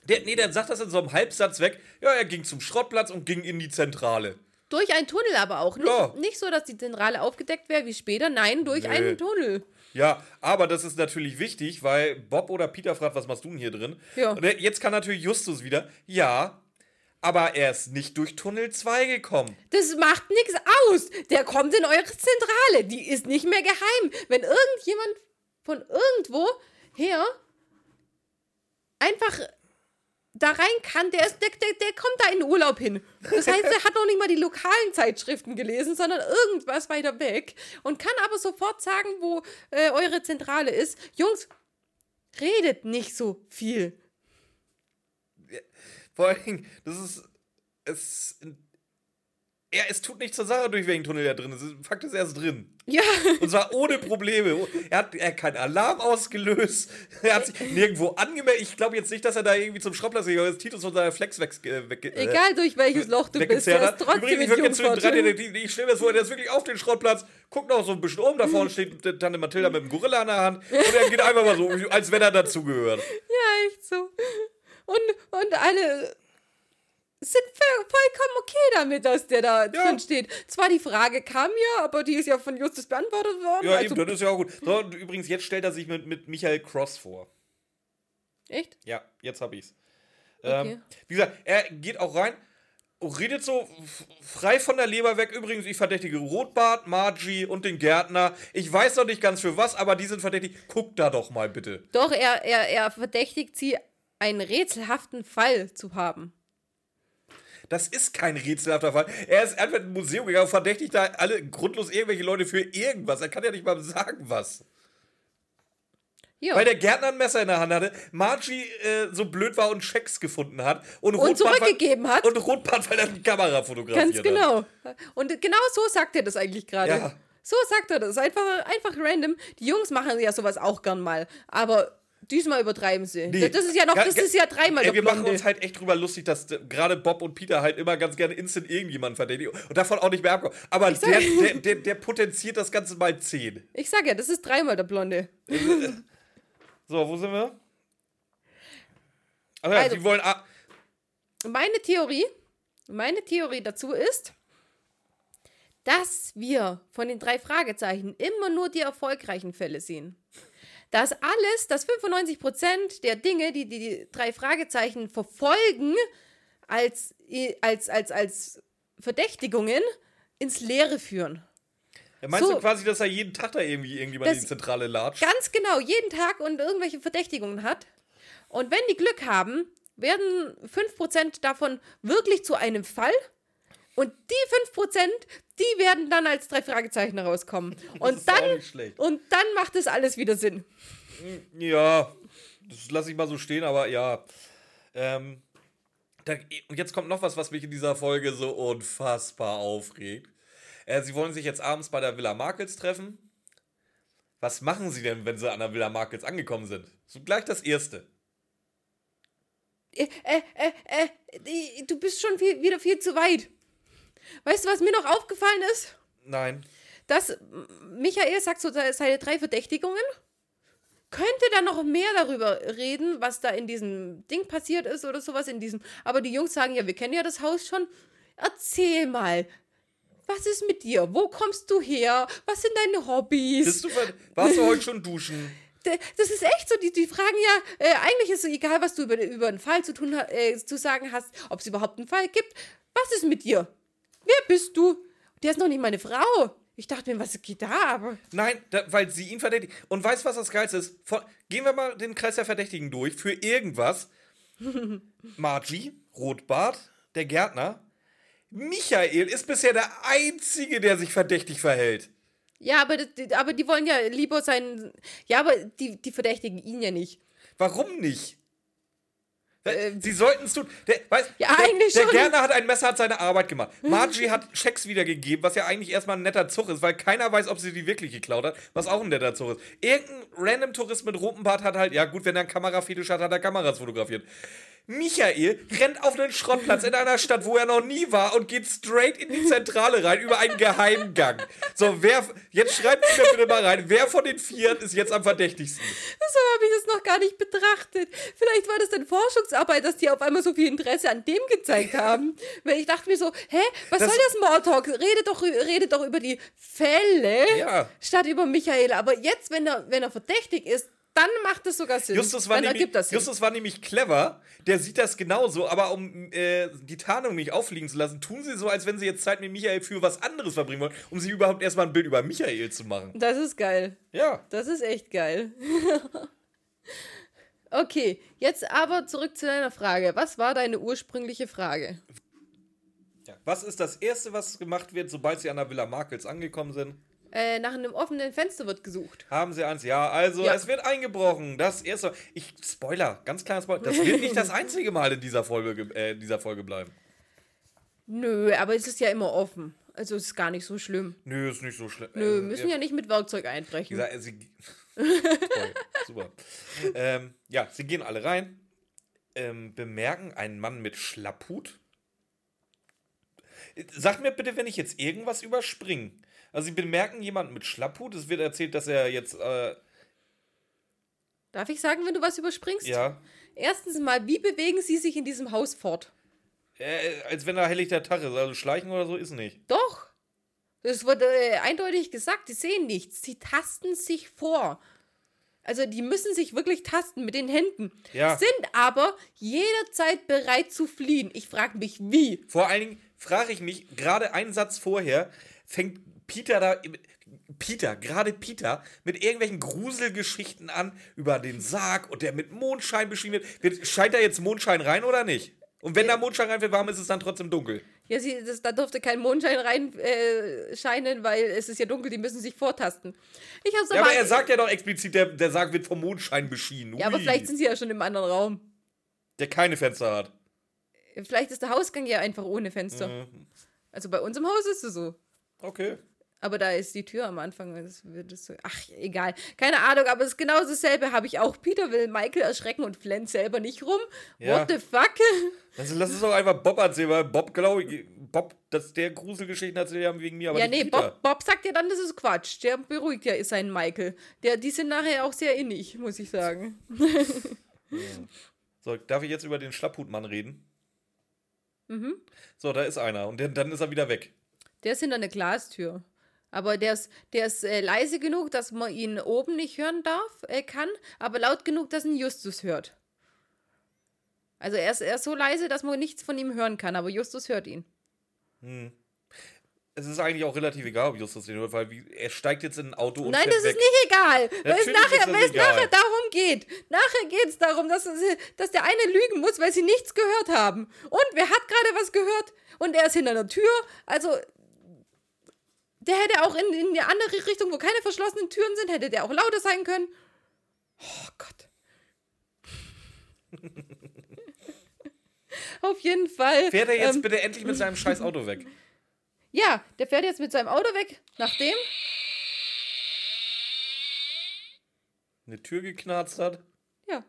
Speaker 2: Der, nee, der sagt das in so einem Halbsatz weg. Ja, er ging zum Schrottplatz und ging in die Zentrale.
Speaker 1: Durch einen Tunnel aber auch. Nicht,
Speaker 2: Ja.
Speaker 1: nicht so, dass die Zentrale aufgedeckt wäre wie später, nein, durch
Speaker 2: Nee.
Speaker 1: einen Tunnel.
Speaker 2: Ja, aber das ist natürlich wichtig, weil Bob oder Peter fragt, was machst du denn hier drin?
Speaker 1: Ja.
Speaker 2: Und jetzt kann natürlich Justus wieder, ja, aber er ist nicht durch Tunnel 2 gekommen.
Speaker 1: Das macht nichts aus. Der kommt in eure Zentrale. Die ist nicht mehr geheim. Wenn irgendjemand von irgendwo her einfach da rein kann, der, ist, der, der, der kommt da in den Urlaub hin. Das heißt, der hat noch nicht mal die lokalen Zeitschriften gelesen, sondern irgendwas weiter weg und kann aber sofort sagen, wo äh, eure Zentrale ist. Jungs, redet nicht so viel.
Speaker 2: Vor Dingen, das ist. Es. Er, es tut nicht zur Sache, durch welchen Tunnel er drin ist. Fakt ist, er ist drin.
Speaker 1: Ja,
Speaker 2: Und zwar ohne Probleme. Er hat, er hat keinen Alarm ausgelöst. Er hat sich nirgendwo angemeldet. Ich glaube jetzt nicht, dass er da irgendwie zum Schrottplatz gegangen ist. Titus von seiner Flex weg. äh, weg äh,
Speaker 1: egal durch welches Loch du bist,
Speaker 2: hat.
Speaker 1: ist trotzdem
Speaker 2: Übrigens, ich jetzt
Speaker 1: drin.
Speaker 2: ich, ich stelle mir das vor, der ist wirklich auf den Schrottplatz, guckt noch so ein bisschen um, da vorne steht äh, Tante Mathilda mit dem Gorilla in der Hand und er geht einfach mal so, als wenn er dazugehört.
Speaker 1: Ja, echt so. Und, und alle sind voll- vollkommen okay damit, dass der da drin steht. Zwar die Frage kam ja, aber die ist ja von Justus beantwortet worden.
Speaker 2: Ja,
Speaker 1: also,
Speaker 2: eben, das ist ja auch gut. So, und übrigens, jetzt stellt er sich mit, mit Michael Cross vor.
Speaker 1: echt?
Speaker 2: Ja, jetzt habe ich's.
Speaker 1: Okay.
Speaker 2: Ähm, wie gesagt, er geht auch rein, redet so frei von der Leber weg. Übrigens, ich verdächtige Rotbart, Margie und den Gärtner. Ich weiß noch nicht ganz für was, aber die sind verdächtig. Guckt da doch mal bitte.
Speaker 1: Doch, er, er, er verdächtigt sie, einen rätselhaften Fall zu haben.
Speaker 2: Das ist kein rätselhafter Fall. Er ist einfach in ein Museum gegangen und verdächtigt da alle grundlos irgendwelche Leute für irgendwas. Er kann ja nicht mal sagen, was.
Speaker 1: Ja.
Speaker 2: Weil der Gärtner ein Messer in der Hand hatte, Margie äh, so blöd war und Schecks gefunden hat und,
Speaker 1: Und zurückgegeben hat.
Speaker 2: Und Rotbart, weil er die Kamera fotografiert
Speaker 1: Ganz
Speaker 2: hat.
Speaker 1: genau. Und genau so sagt er das eigentlich gerade.
Speaker 2: Ja.
Speaker 1: So sagt er das. Einfach, einfach random. Die Jungs machen ja sowas auch gern mal. Aber diesmal übertreiben sie.
Speaker 2: Nee.
Speaker 1: Das ist ja noch, das ist ja dreimal
Speaker 2: Ey, wir machen uns halt echt drüber lustig, dass gerade Bob und Peter halt immer ganz gerne instant irgendjemanden verdächtigen und davon auch nicht mehr abkommen. Aber der, der, der, der potenziert das Ganze mal 10.
Speaker 1: Ich sag ja, das ist dreimal der Blonde.
Speaker 2: So, wo sind wir? Ach ja,
Speaker 1: Also-
Speaker 2: sie wollen.
Speaker 1: Meine Theorie, meine Theorie dazu ist, dass wir von den drei Fragezeichen immer nur die erfolgreichen Fälle sehen. Dass alles, dass 95% der Dinge, die die, die drei Fragezeichen verfolgen, als, als, als, als Verdächtigungen ins Leere führen.
Speaker 2: meinst
Speaker 1: so-
Speaker 2: du quasi, dass er jeden Tag da irgendwie irgendjemand in die Zentrale latscht?
Speaker 1: Ganz genau, jeden Tag und irgendwelche Verdächtigungen hat. Und wenn die Glück haben, werden 5% davon wirklich zu einem Fall. Und die 5%, die werden dann als drei Fragezeichen rauskommen. Und dann, und dann macht es alles wieder Sinn.
Speaker 2: Ja, das lasse ich mal so stehen, aber ja. Ähm, da, und jetzt kommt noch was, was mich in dieser Folge so unfassbar aufregt. Äh, sie wollen sich jetzt abends bei der Villa Markels treffen. Was machen sie denn, wenn sie an der Villa Markels angekommen sind? So gleich das Erste.
Speaker 1: Äh, äh, äh, äh, du bist schon viel, wieder viel zu weit. Weißt du, was mir noch aufgefallen ist?
Speaker 2: Nein.
Speaker 1: dass Michael sagt so se- seine drei Verdächtigungen. Könnte da noch mehr darüber reden, was da in diesem Ding passiert ist oder sowas in diesem. Aber die Jungs sagen ja, wir kennen ja das Haus schon. Erzähl mal. Was ist mit dir? Wo kommst du her? Was sind deine Hobbys?
Speaker 2: Bist du warst du heute schon duschen?
Speaker 1: Das ist echt so, die, die fragen ja, äh, eigentlich ist es egal, was du über, über einen Fall zu, tun, äh, zu sagen hast, ob es überhaupt einen Fall gibt. Was ist mit dir? Wer bist du? Der ist noch nicht meine Frau. Ich dachte mir, was geht da? Aber
Speaker 2: Nein, da, weil sie ihn verdächtigt. Und weißt du, was das Geilste ist? Von, gehen wir mal den Kreis der Verdächtigen durch. Für irgendwas. Margie, Rotbart, der Gärtner. Michael ist bisher der Einzige, der sich verdächtig verhält.
Speaker 1: Ja, aber, aber die wollen ja lieber sein. Ja, aber die, die verdächtigen ihn ja nicht.
Speaker 2: Warum nicht? Sie sollten es tun. Der, weißt,
Speaker 1: Ähm. Ja,
Speaker 2: der,
Speaker 1: eigentlich
Speaker 2: der
Speaker 1: schon.
Speaker 2: Gärtner hat ein Messer, hat seine Arbeit gemacht. Margie hat Schecks wiedergegeben, was ja eigentlich erstmal ein netter Zug ist, weil keiner weiß, ob sie die wirklich geklaut hat, was auch ein netter Zug ist. Irgendein random Tourist mit rotem Bart hat halt, ja gut, wenn er einen Kamerafetisch hat, hat er Kameras fotografiert. Michael rennt auf einen Schrottplatz in einer Stadt, wo er noch nie war und geht straight in die Zentrale rein über einen Geheimgang. So, wer, jetzt schreibt mir bitte mal rein, wer von den Vieren ist jetzt am verdächtigsten?
Speaker 1: So habe ich das noch gar nicht betrachtet. Vielleicht war das dann Forschungsarbeit, dass die auf einmal so viel Interesse an dem gezeigt haben. Weil ich dachte mir so, hä, was
Speaker 2: Das-
Speaker 1: soll der Smalltalk? Redet doch, redet doch über die Fälle
Speaker 2: Ja.
Speaker 1: statt über Michael. Aber jetzt, wenn er, wenn er verdächtig ist, dann macht es sogar Sinn.
Speaker 2: Justus war,
Speaker 1: dann
Speaker 2: nämlich,
Speaker 1: ergibt das Sinn.
Speaker 2: Justus war nämlich clever, der sieht das genauso, aber um äh, die Tarnung nicht auffliegen zu lassen, tun sie so, als wenn sie jetzt Zeit mit Michael für was anderes verbringen wollen, um sich überhaupt erstmal ein Bild über Michael zu machen.
Speaker 1: Das ist geil.
Speaker 2: Ja.
Speaker 1: Das ist echt geil. okay, jetzt aber zurück zu deiner Frage. Was war deine ursprüngliche Frage?
Speaker 2: ja. Was ist das Erste, was gemacht wird, sobald sie an der Villa Markels angekommen sind?
Speaker 1: Äh, nach einem offenen Fenster wird gesucht.
Speaker 2: Haben sie eins? Ja, also
Speaker 1: Ja.
Speaker 2: es wird eingebrochen. Das erste. Ich, Spoiler, ganz kleiner Spoiler. Das wird nicht das einzige Mal in dieser Folge, ge- äh, in dieser Folge bleiben.
Speaker 1: Nö, aber es ist ja immer offen. Also es ist gar nicht so schlimm.
Speaker 2: Nö, ist nicht so schlimm.
Speaker 1: Nö,
Speaker 2: Äh,
Speaker 1: müssen
Speaker 2: äh,
Speaker 1: ja nicht mit Werkzeug einbrechen.
Speaker 2: gesagt, sie. Toll, super. Ähm, ja, sie gehen alle rein, ähm, bemerken einen Mann mit Schlapphut. Sag mir bitte, wenn ich jetzt irgendwas überspringe. Also, sie bemerken jemanden mit Schlapphut. Es wird erzählt, dass er jetzt. Äh,
Speaker 1: Darf ich sagen, wenn du was überspringst?
Speaker 2: ja.
Speaker 1: Erstens mal, wie bewegen sie sich in diesem Haus fort?
Speaker 2: Äh, als wenn er helllichter Tag ist. Also, schleichen oder so ist nicht.
Speaker 1: Doch. Das wurde äh, eindeutig gesagt, die sehen nichts. Sie tasten sich vor. Also die müssen sich wirklich tasten mit den Händen.
Speaker 2: Ja.
Speaker 1: Sind aber jederzeit bereit zu fliehen. Ich frage mich, wie.
Speaker 2: Vor allen Dingen frage ich mich, gerade einen Satz vorher fängt Peter da. Peter, gerade Peter, mit irgendwelchen Gruselgeschichten an über den Sarg und der mit Mondschein beschrieben wird. wird. Scheint da jetzt Mondschein rein oder nicht? Und wenn da Mondschein reinfällt, warum ist es dann trotzdem dunkel?
Speaker 1: Ja, sie, das, da durfte kein Mondschein reinscheinen, äh, scheinen, weil es ist ja dunkel, die müssen sich vortasten. Ich hab's
Speaker 2: Ja,
Speaker 1: aber,
Speaker 2: er sagt ja doch explizit, der, der Sarg wird vom Mondschein beschienen.
Speaker 1: ja, aber
Speaker 2: Ui.
Speaker 1: vielleicht sind sie ja schon im anderen Raum.
Speaker 2: Der keine Fenster hat.
Speaker 1: Vielleicht ist der Hausgang ja einfach ohne Fenster.
Speaker 2: Mhm.
Speaker 1: Also bei uns im Haus ist es so.
Speaker 2: Okay.
Speaker 1: Aber da ist die Tür am Anfang. Das wird so. Ach, egal. Keine Ahnung, aber es ist genau dasselbe habe ich auch. Peter will Michael erschrecken und flennt selber nicht rum.
Speaker 2: Ja.
Speaker 1: What the fuck?
Speaker 2: Also lass es doch einfach Bob erzählen, weil Bob, glaube ich, Bob, dass der Gruselgeschichten erzählt haben wegen mir, aber
Speaker 1: ja, nee. Bob, Bob sagt ja dann, das ist Quatsch. Der beruhigt ja seinen Michael. Der, die sind nachher auch sehr innig, muss ich sagen.
Speaker 2: So, darf ich jetzt über den Schlapphutmann reden?
Speaker 1: Mhm.
Speaker 2: So, da ist einer und dann, dann ist er wieder weg.
Speaker 1: Der ist hinter einer Glastür. Aber der ist, der ist äh, leise genug, dass man ihn oben nicht hören darf, äh, kann, aber laut genug, dass ihn Justus hört. Also er ist, er ist so leise, dass man nichts von ihm hören kann, aber Justus hört ihn.
Speaker 2: Es ist eigentlich auch relativ egal, ob Justus den hört, weil wie, er steigt jetzt in ein Auto und
Speaker 1: Nein, das
Speaker 2: weg.
Speaker 1: ist nicht egal. Weil es nachher, weil es nachher darum geht. Nachher geht es darum, dass, es- dass der eine lügen muss, weil sie nichts gehört haben. Und wer hat gerade was gehört? Und er ist hinter der Tür. Also, der hätte auch in, in eine andere Richtung, wo keine verschlossenen Türen sind, hätte der auch lauter sein können. Oh Gott. Auf jeden Fall.
Speaker 2: Fährt er jetzt
Speaker 1: ähm,
Speaker 2: bitte endlich mit seinem scheiß Auto weg?
Speaker 1: ja, der fährt jetzt mit seinem Auto weg, nachdem.
Speaker 2: Eine Tür geknarzt hat?
Speaker 1: Ja.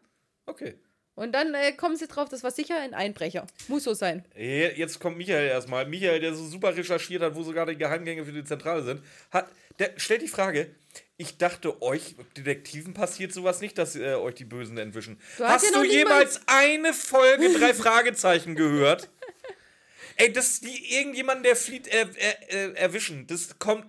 Speaker 2: Okay.
Speaker 1: Und dann äh, kommen sie drauf, das war sicher ein Einbrecher. Muss so sein.
Speaker 2: Je- Jetzt kommt Michael erstmal. Michael, der so super recherchiert hat, wo sogar die Geheimgänge für die Zentrale sind, hat, der stellt die Frage, ich dachte, euch Detektiven passiert sowas nicht, dass äh, euch die Bösen entwischen.
Speaker 1: Du hast
Speaker 2: Hast
Speaker 1: ja
Speaker 2: du jemals eine Folge drei Fragezeichen gehört? Ey, das ist die irgendjemanden, der flieht, äh, äh, äh, erwischen. Das kommt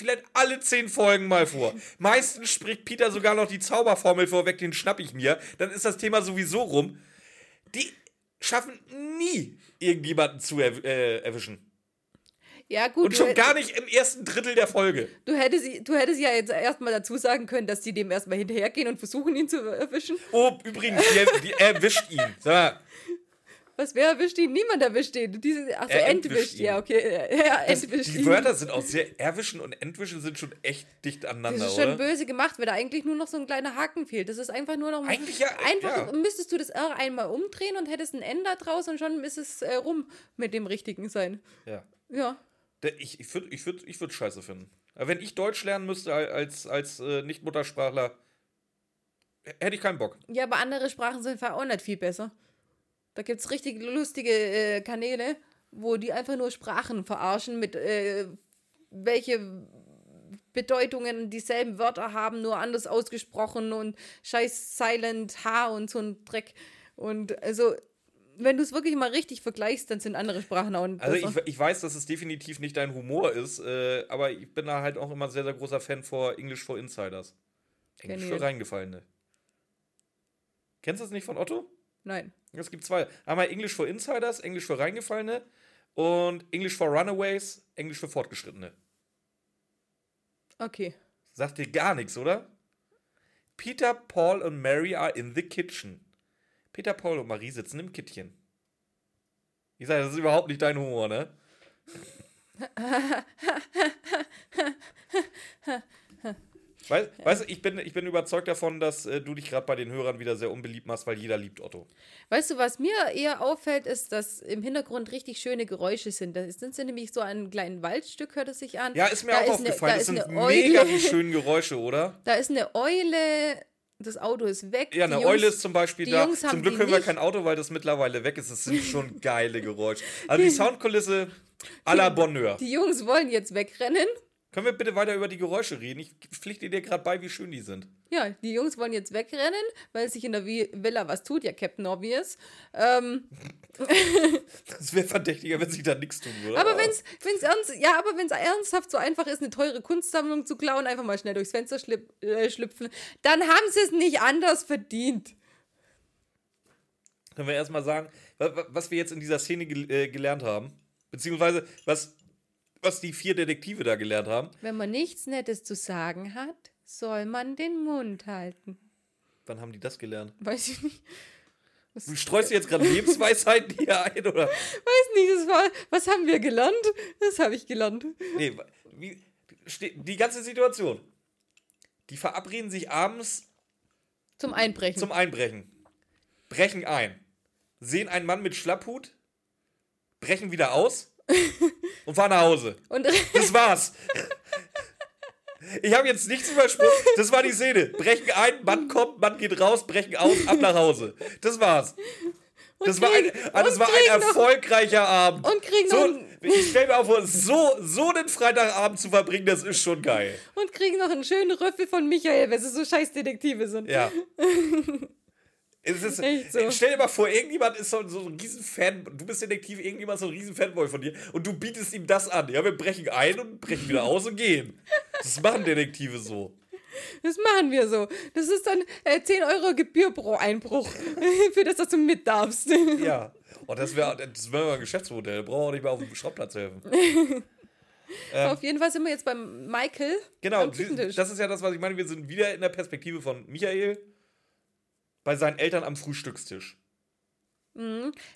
Speaker 2: vielleicht alle zehn Folgen mal vor. Meistens spricht Peter sogar noch die Zauberformel vorweg, den schnapp ich mir. Dann ist das Thema sowieso rum. Die schaffen nie, irgendjemanden zu er äh, erwischen.
Speaker 1: Ja, gut.
Speaker 2: Und schon gar nicht im ersten Drittel der Folge.
Speaker 1: du, hättest, du hättest ja jetzt erstmal dazu sagen können, dass die dem erstmal hinterhergehen und versuchen, ihn zu erwischen.
Speaker 2: Oh, übrigens, die, die erwischt ihn. Sag mal,
Speaker 1: Was, wer erwischt ihn? Niemand erwischt ihn. Diese, achso,
Speaker 2: Er
Speaker 1: entwischt. Ja, okay. Ja,
Speaker 2: Das,
Speaker 1: entwischt
Speaker 2: die
Speaker 1: ihn.
Speaker 2: Wörter sind auch sehr. Erwischen und entwischen sind schon echt dicht
Speaker 1: Das
Speaker 2: aneinander,
Speaker 1: ist schon
Speaker 2: oder?
Speaker 1: böse gemacht, weil da eigentlich nur noch so ein kleiner Haken fehlt. Das ist einfach nur noch.
Speaker 2: Eigentlich ja,
Speaker 1: Einfach
Speaker 2: ja.
Speaker 1: müsstest du das R einmal umdrehen und hättest ein N da draus und schon ist es äh, rum mit dem richtigen sein.
Speaker 2: Ja.
Speaker 1: Ja.
Speaker 2: Ich, ich würde ich würd, ich würd scheiße finden. Aber wenn ich Deutsch lernen müsste al- als, als äh, Nicht-Muttersprachler, hätte ich keinen Bock.
Speaker 1: Ja, aber andere Sprachen sind auch nicht viel besser. Da gibt es richtig lustige äh, Kanäle, wo die einfach nur Sprachen verarschen mit äh, welche Bedeutungen dieselben Wörter haben, nur anders ausgesprochen und scheiß Silent H und so ein Dreck. Und also, wenn du es wirklich mal richtig vergleichst, dann sind andere Sprachen auch
Speaker 2: Also ich, ich weiß, dass es definitiv nicht dein Humor ist, äh, aber ich bin da halt auch immer sehr, sehr großer Fan vor English for Insiders. Englisch für. Reingefallene. Kennst du das nicht von Otto?
Speaker 1: Nein.
Speaker 2: Es gibt zwei. Einmal English for Insiders, Englisch für Reingefallene und English for Runaways, Englisch für Fortgeschrittene.
Speaker 1: Okay.
Speaker 2: Sagt dir gar nichts, oder? Peter, Paul und Mary are in the kitchen. Peter, Paul und Marie sitzen im Kittchen. Ich sage, das ist überhaupt nicht dein Humor, ne? Weißt, du, ich bin, ich bin überzeugt davon, dass äh, du dich gerade bei den Hörern wieder sehr unbeliebt machst, weil jeder liebt Otto.
Speaker 1: Weißt du, was mir eher auffällt, ist, dass im Hintergrund richtig schöne Geräusche sind. Da sind sie nämlich so ein kleines Waldstück, hört es sich an.
Speaker 2: Ja, ist mir
Speaker 1: Da
Speaker 2: auch
Speaker 1: eine-
Speaker 2: aufgefallen.
Speaker 1: da
Speaker 2: das
Speaker 1: ist
Speaker 2: sind
Speaker 1: eine
Speaker 2: mega die schönen Geräusche, oder?
Speaker 1: Da ist eine Eule, das Auto ist weg.
Speaker 2: Ja, eine
Speaker 1: Jungs-
Speaker 2: Eule ist zum Beispiel da. Zum Glück hören wir kein Auto, weil das mittlerweile weg ist. Es sind schon geile Geräusche. Also die Soundkulisse à la Bonheur.
Speaker 1: Die Jungs wollen jetzt wegrennen.
Speaker 2: Können wir bitte weiter über die Geräusche reden? Ich pflichte dir gerade bei, wie schön die sind.
Speaker 1: Ja, die Jungs wollen jetzt wegrennen, weil sich in der Vi- Villa was tut, ja, Captain Obvious. Ähm,
Speaker 2: Das wäre verdächtiger, wenn sich da nichts tun würde.
Speaker 1: aber wenn's, wenn's ernst, ja, aber wenn es ernsthaft so einfach ist, eine teure Kunstsammlung zu klauen, einfach mal schnell durchs Fenster schlip, äh, schlüpfen, dann haben sie es nicht anders verdient.
Speaker 2: Können wir erstmal sagen, wa- wa- was wir jetzt in dieser Szene gel äh, gelernt haben? Beziehungsweise, was, was die vier Detektive da gelernt haben.
Speaker 1: Wenn man nichts Nettes zu sagen hat, soll man den Mund halten.
Speaker 2: Wann haben die das gelernt?
Speaker 1: Weiß ich nicht.
Speaker 2: Du streust jetzt gerade Lebensweisheiten hier ein, oder?
Speaker 1: Weiß nicht, das war, was haben wir gelernt? Das habe ich gelernt.
Speaker 2: Nee, wie, die ganze Situation. Die verabreden sich abends
Speaker 1: Zum Einbrechen.
Speaker 2: zum Einbrechen. Brechen ein. Sehen einen Mann mit Schlapphut, brechen wieder aus und fahren nach Hause.
Speaker 1: und
Speaker 2: Das war's. Ich habe jetzt nichts übersprungen. Das war die Szene. Brechen ein, Mann kommt, Mann geht raus, brechen aus, ab nach Hause. Das war's. Das war ein,
Speaker 1: kriegen-
Speaker 2: ah, das war ein
Speaker 1: kriegen noch-
Speaker 2: erfolgreicher Abend.
Speaker 1: und kriegen
Speaker 2: so,
Speaker 1: noch
Speaker 2: ich stell mir auch vor, so, so einen Freitagabend zu verbringen, das ist schon geil.
Speaker 1: und kriegen noch einen schönen Röffel von Michael, weil sie so scheiß Detektive sind.
Speaker 2: Ja. Es ist,
Speaker 1: so.
Speaker 2: Stell dir mal vor, irgendjemand ist so, so ein riesen Fan, du bist Detektiv, irgendjemand ist so ein riesen Fanboy von dir und du bietest ihm das an. Ja, wir brechen ein und brechen wieder aus und gehen. Das machen Detektive so.
Speaker 1: Das machen wir so. Das ist dann äh, 10 Euro Gebühr pro Einbruch, für das, dass du mit darfst.
Speaker 2: Ja. Und das wäre das wär mal ein Geschäftsmodell. Brauchen wir auch nicht mehr auf dem Schrottplatz helfen.
Speaker 1: Auf jeden Fall sind wir jetzt beim Michael
Speaker 2: Genau, das ist ja das, was ich meine. Wir sind wieder in der Perspektive von Michael bei seinen Eltern am Frühstückstisch.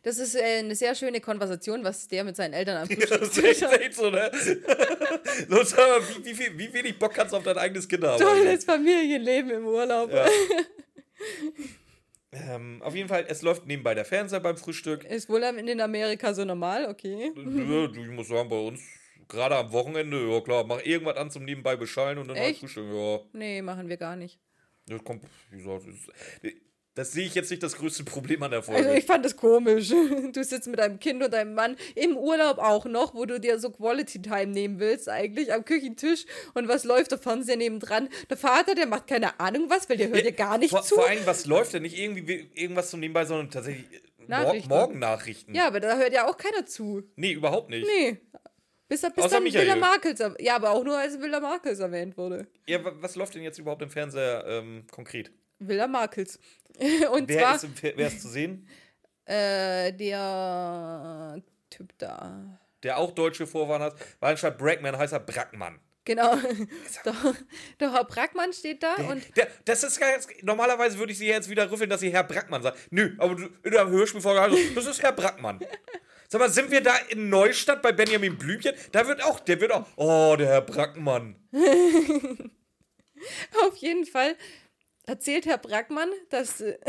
Speaker 1: Das ist äh, eine sehr schöne Konversation, was der mit seinen Eltern am
Speaker 2: Ja, das ist echt,
Speaker 1: Frühstückstisch
Speaker 2: so, ne? so, sag mal, wie, wie, viel, wie wenig Bock kannst du auf dein eigenes Kind haben?
Speaker 1: Tolles Familienleben im Urlaub.
Speaker 2: Ja. ähm, auf jeden Fall, es läuft nebenbei der Fernseher beim Frühstück.
Speaker 1: Ist wohl in Amerika so normal, okay.
Speaker 2: Ich muss sagen, bei uns, gerade am Wochenende, ja klar, mach irgendwas an zum nebenbei beschallen und dann halt
Speaker 1: Echt?
Speaker 2: Frühstück. Ja,
Speaker 1: Nee, machen wir gar nicht.
Speaker 2: das kommt, wie gesagt, das, sehe ich jetzt nicht das größte Problem an der
Speaker 1: Also
Speaker 2: Folge.
Speaker 1: ich fand das komisch. Du sitzt mit deinem Kind und deinem Mann im Urlaub auch noch, wo du dir so Quality Time nehmen willst, eigentlich am Küchentisch. Und was läuft der Fernseher nebendran? Der Vater, der macht keine Ahnung was, weil der hört dir gar nicht
Speaker 2: vor,
Speaker 1: zu.
Speaker 2: Vor allem, was läuft denn? Nicht irgendwie wie- irgendwas zum Nebenbei, sondern tatsächlich äh, Mor
Speaker 1: Nachrichten.
Speaker 2: Morgennachrichten.
Speaker 1: Ja, aber da hört ja auch keiner zu.
Speaker 2: Nee, überhaupt nicht.
Speaker 1: Nee. Bis, bis dann
Speaker 2: Michael.
Speaker 1: Villa Markels. Ja, aber auch nur als Villa Markels erwähnt wurde.
Speaker 2: Ja, wa- was läuft denn jetzt überhaupt im Fernseher ähm, konkret?
Speaker 1: Villa Markels. Und
Speaker 2: Wer
Speaker 1: zwar
Speaker 2: ist, wer ist zu sehen?
Speaker 1: äh, der Typ da.
Speaker 2: Der auch deutsche Vorfahren hat. Weil anstatt Brackman heißt er Brackmann.
Speaker 1: Genau. Der, der Herr Brackmann steht da und.
Speaker 2: Der, das ist ganz, normalerweise würde ich sie jetzt wieder rüffeln, dass sie Herr Brackmann sagt. Nö, aber du- in der Hörspielfolge, also, das ist Herr Brackmann. Sag mal, sind wir da in Neustadt bei Benjamin Blümchen? Da wird auch, der wird auch, oh, der Herr Brackmann.
Speaker 1: Auf jeden Fall erzählt Herr Brackmann, dass. äh,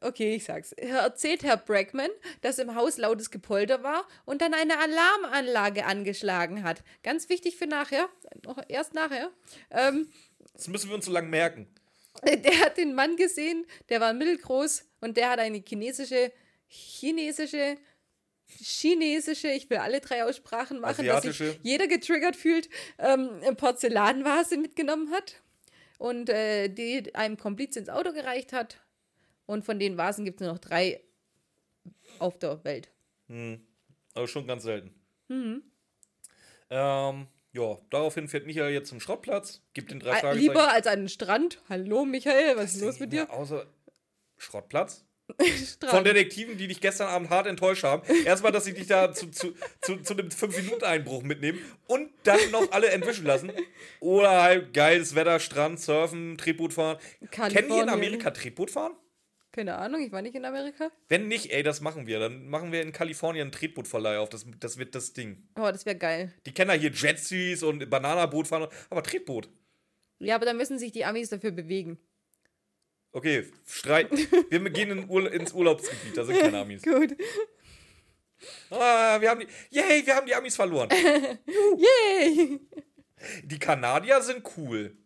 Speaker 1: Okay, ich sag's. Erzählt Herr Brackman, dass im Haus lautes Gepolter war und dann eine Alarmanlage angeschlagen hat. Ganz wichtig für nachher, noch erst nachher. Ähm,
Speaker 2: Das müssen wir uns so lange merken.
Speaker 1: der hat den Mann gesehen, der war mittelgroß und der hat eine chinesische, chinesische, chinesische, ich will alle drei Aussprachen machen, dass sich jeder getriggert fühlt, ähm, eine Porzellanvase mitgenommen hat und äh, die einem Kompliz ins Auto gereicht hat. Und von den Vasen gibt es nur noch drei auf der Welt.
Speaker 2: Aber schon ganz selten.
Speaker 1: Mhm.
Speaker 2: Ähm, ja, daraufhin fährt Michael jetzt zum Schrottplatz, gibt den drei Fragezeichen.
Speaker 1: lieber als an den Strand. Hallo Michael, was ist los mit dir?
Speaker 2: Außer Schrottplatz? Von Detektiven, die dich gestern Abend hart enttäuscht haben. Erstmal, dass sie dich da zu, zu, zu, zu einem 5-Minuten-Einbruch mitnehmen und dann noch alle entwischen lassen. Oder halt geiles Wetter, Strand, Surfen, Tretboot fahren. Kennen die in. Amerika Tretboot fahren?
Speaker 1: Keine Ahnung, ich war nicht in Amerika.
Speaker 2: Wenn nicht, ey, das machen wir. Dann machen wir in Kalifornien einen Tretbootverleih auf. Das, das wird das Ding.
Speaker 1: Oh, das wäre geil.
Speaker 2: Die kennen da hier Jetskis und Bananaboot fahren, aber Tretboot.
Speaker 1: Ja, aber dann müssen sich die Amis dafür bewegen.
Speaker 2: Okay, Streit. Wir gehen ins Urlaubsgebiet, da sind keine Amis.
Speaker 1: Gut.
Speaker 2: Ah, wir haben die. Yay, wir haben die Amis verloren.
Speaker 1: Yay!
Speaker 2: Die Kanadier sind cool.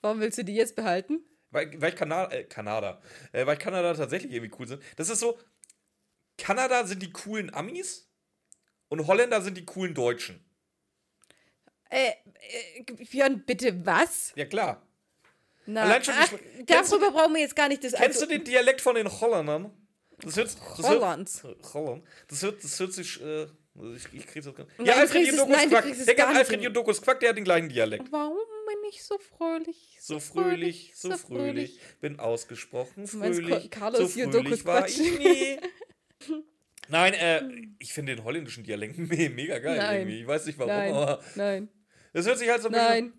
Speaker 1: Warum willst du die jetzt behalten?
Speaker 2: Weil, weil ich Kana äh, Kanada. Äh, weil Kanada tatsächlich irgendwie cool sind. Das ist so. Kanada sind die coolen Amis und Holländer sind die coolen Deutschen.
Speaker 1: Äh, äh, Björn, bitte was?
Speaker 2: Ja, klar.
Speaker 1: Na,
Speaker 2: Allein schon die
Speaker 1: ach,
Speaker 2: Kennst
Speaker 1: darüber brauchen wir jetzt gar nicht das
Speaker 2: Kennst
Speaker 1: also,
Speaker 2: du den Dialekt von den Holländern? Das hört, das
Speaker 1: Hollands.
Speaker 2: Hört, Holland. Das hört, das hört sich. Äh, ich, ich krieg's das gar nicht.
Speaker 1: Nein,
Speaker 2: Ja,
Speaker 1: du
Speaker 2: Alfred Jodokus
Speaker 1: nein,
Speaker 2: Quack. Der kann Alfred. Jodokus Quack, der hat den gleichen Dialekt.
Speaker 1: Warum bin ich so fröhlich?
Speaker 2: So fröhlich, so fröhlich, bin ausgesprochen
Speaker 1: meinst
Speaker 2: fröhlich.
Speaker 1: Carlos
Speaker 2: so
Speaker 1: Jodokus
Speaker 2: fröhlich war
Speaker 1: Quatsch?
Speaker 2: ich nie. Nein, äh, ich finde den holländischen Dialekt me- mega geil
Speaker 1: Nein.
Speaker 2: irgendwie. Ich weiß nicht warum,
Speaker 1: Nein,
Speaker 2: aber
Speaker 1: nein,
Speaker 2: es hört sich halt so ein bisschen.
Speaker 1: nein.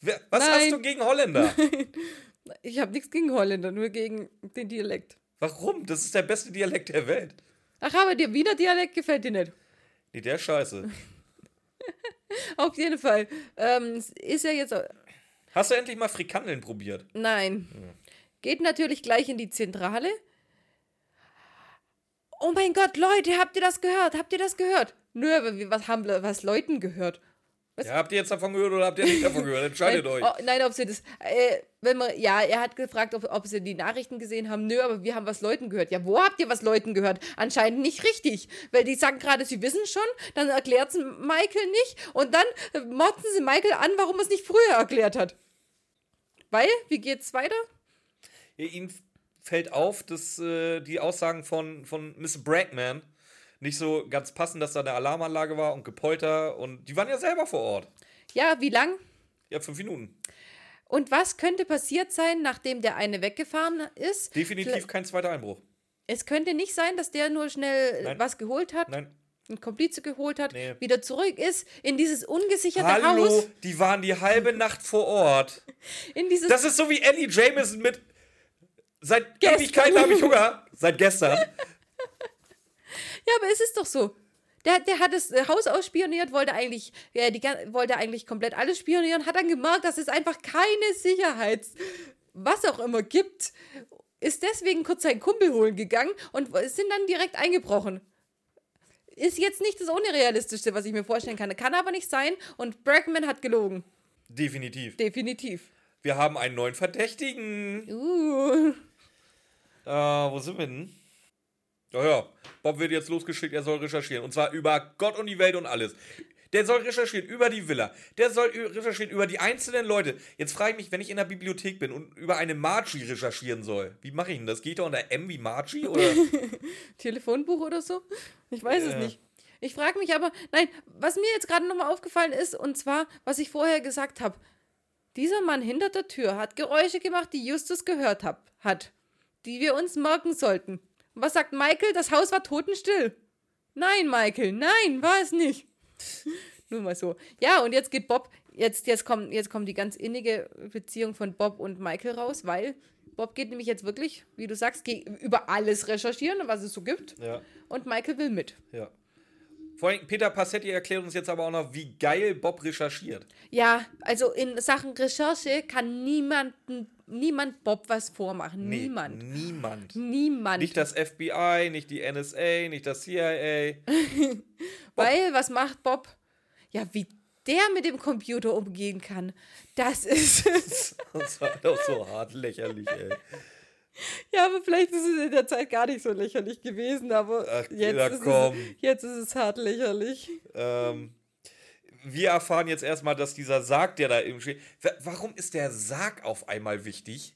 Speaker 2: Wer, was
Speaker 1: Nein.
Speaker 2: hast du gegen Holländer?
Speaker 1: Ich habe nichts gegen Holländer, nur gegen den Dialekt.
Speaker 2: Warum? Das ist der beste Dialekt der Welt.
Speaker 1: Ach, aber der Wiener Dialekt gefällt dir nicht.
Speaker 2: Nee, der ist scheiße.
Speaker 1: Auf jeden Fall. Ähm, ist ja jetzt.
Speaker 2: Hast du endlich mal Frikandeln probiert?
Speaker 1: Nein. Geht natürlich gleich in die Zentrale. Oh mein Gott, Leute, habt ihr das gehört? Habt ihr das gehört? Nö, aber wir- was haben wir was Leuten gehört?
Speaker 2: Ja, habt ihr jetzt davon gehört oder habt ihr nicht davon gehört? Entscheidet
Speaker 1: nein,
Speaker 2: euch.
Speaker 1: Oh, nein, ob sie das. Äh, wenn man, ja, er hat gefragt, ob, ob sie die Nachrichten gesehen haben. Nö, aber wir haben was Leuten gehört. Ja, wo habt ihr was Leuten gehört? Anscheinend nicht richtig. Weil die sagen gerade, sie wissen schon, dann erklärt es Michael nicht und dann äh, motzen sie Michael an, warum er es nicht früher erklärt hat. Weil, wie geht's weiter?
Speaker 2: Ja, Ihnen fällt auf, dass äh, die Aussagen von, von Miss Bragman nicht so ganz passen, dass da eine Alarmanlage war und Gepolter und die waren ja selber vor Ort.
Speaker 1: Ja, wie lang?
Speaker 2: Ja, fünf Minuten.
Speaker 1: Und was könnte passiert sein, nachdem der eine weggefahren ist?
Speaker 2: Definitiv kein zweiter Einbruch.
Speaker 1: Es könnte nicht sein, dass der nur schnell
Speaker 2: Nein.
Speaker 1: was geholt hat,
Speaker 2: Nein.
Speaker 1: einen Komplize geholt hat,
Speaker 2: Nee.
Speaker 1: wieder zurück ist in dieses ungesicherte
Speaker 2: Hallo,
Speaker 1: Haus.
Speaker 2: die waren die halbe Nacht vor Ort.
Speaker 1: In dieses
Speaker 2: Das ist so wie Ellie Jameson mit Seit. Ewigkeiten habe ich Hunger. Seit gestern.
Speaker 1: Ja, aber es ist doch so. Der, der hat das äh, Haus ausspioniert, wollte eigentlich, ja, die, wollte eigentlich komplett alles spionieren, hat dann gemerkt, dass es einfach keine Sicherheits, was auch immer gibt, ist deswegen kurz seinen Kumpel holen gegangen und sind dann direkt eingebrochen. Ist jetzt nicht das Unrealistischste, was ich mir vorstellen kann. Kann aber nicht sein und Bregman hat gelogen.
Speaker 2: Definitiv.
Speaker 1: Definitiv.
Speaker 2: Wir haben einen neuen Verdächtigen.
Speaker 1: Uh.
Speaker 2: Äh, wo sind wir denn? Ja, ja. Bob wird jetzt losgeschickt, er soll recherchieren. Und zwar über Gott und die Welt und alles. Der soll recherchieren über die Villa. Der soll recherchieren über die einzelnen Leute. Jetzt frage ich mich, wenn ich in der Bibliothek bin und über eine Margie recherchieren soll, wie mache ich denn das? Geht da unter M wie Margie? Oder?
Speaker 1: Telefonbuch oder so? Ich weiß es
Speaker 2: Ja.
Speaker 1: nicht. Ich frage mich aber, nein, was mir jetzt gerade nochmal aufgefallen ist, und zwar, was ich vorher gesagt habe. Dieser Mann hinter der Tür hat Geräusche gemacht, die Justus gehört hab, hat, die wir uns merken sollten. Und was sagt Michael? Das Haus war totenstill. Nein, Michael, nein, war es nicht. Nur mal so. Ja, und jetzt geht Bob, jetzt, jetzt, kommt, jetzt kommt die ganz innige Beziehung von Bob und Michael raus, weil Bob geht nämlich jetzt wirklich, wie du sagst, über alles recherchieren, was es so gibt.
Speaker 2: Ja.
Speaker 1: Und Michael will mit.
Speaker 2: Ja. Vor allem, Peter Passetti erklärt uns jetzt aber auch noch, wie geil Bob recherchiert.
Speaker 1: Ja, also in Sachen Recherche kann niemanden, niemand Bob was vormachen.
Speaker 2: Nee,
Speaker 1: Niemand.
Speaker 2: Niemand.
Speaker 1: Niemand.
Speaker 2: Nicht das FBI, nicht die NSA, nicht das CIA.
Speaker 1: Weil, was macht Bob? Ja, wie der mit dem Computer umgehen kann, das ist.
Speaker 2: Das war doch so hart lächerlich, ey.
Speaker 1: ja, aber vielleicht ist es in der Zeit gar nicht so lächerlich gewesen, aber
Speaker 2: Ach,
Speaker 1: jetzt, ist. Es, jetzt ist es hart lächerlich.
Speaker 2: Ähm, wir erfahren jetzt erstmal, dass dieser Sarg, der da eben steht. Wa- Warum ist der Sarg auf einmal wichtig?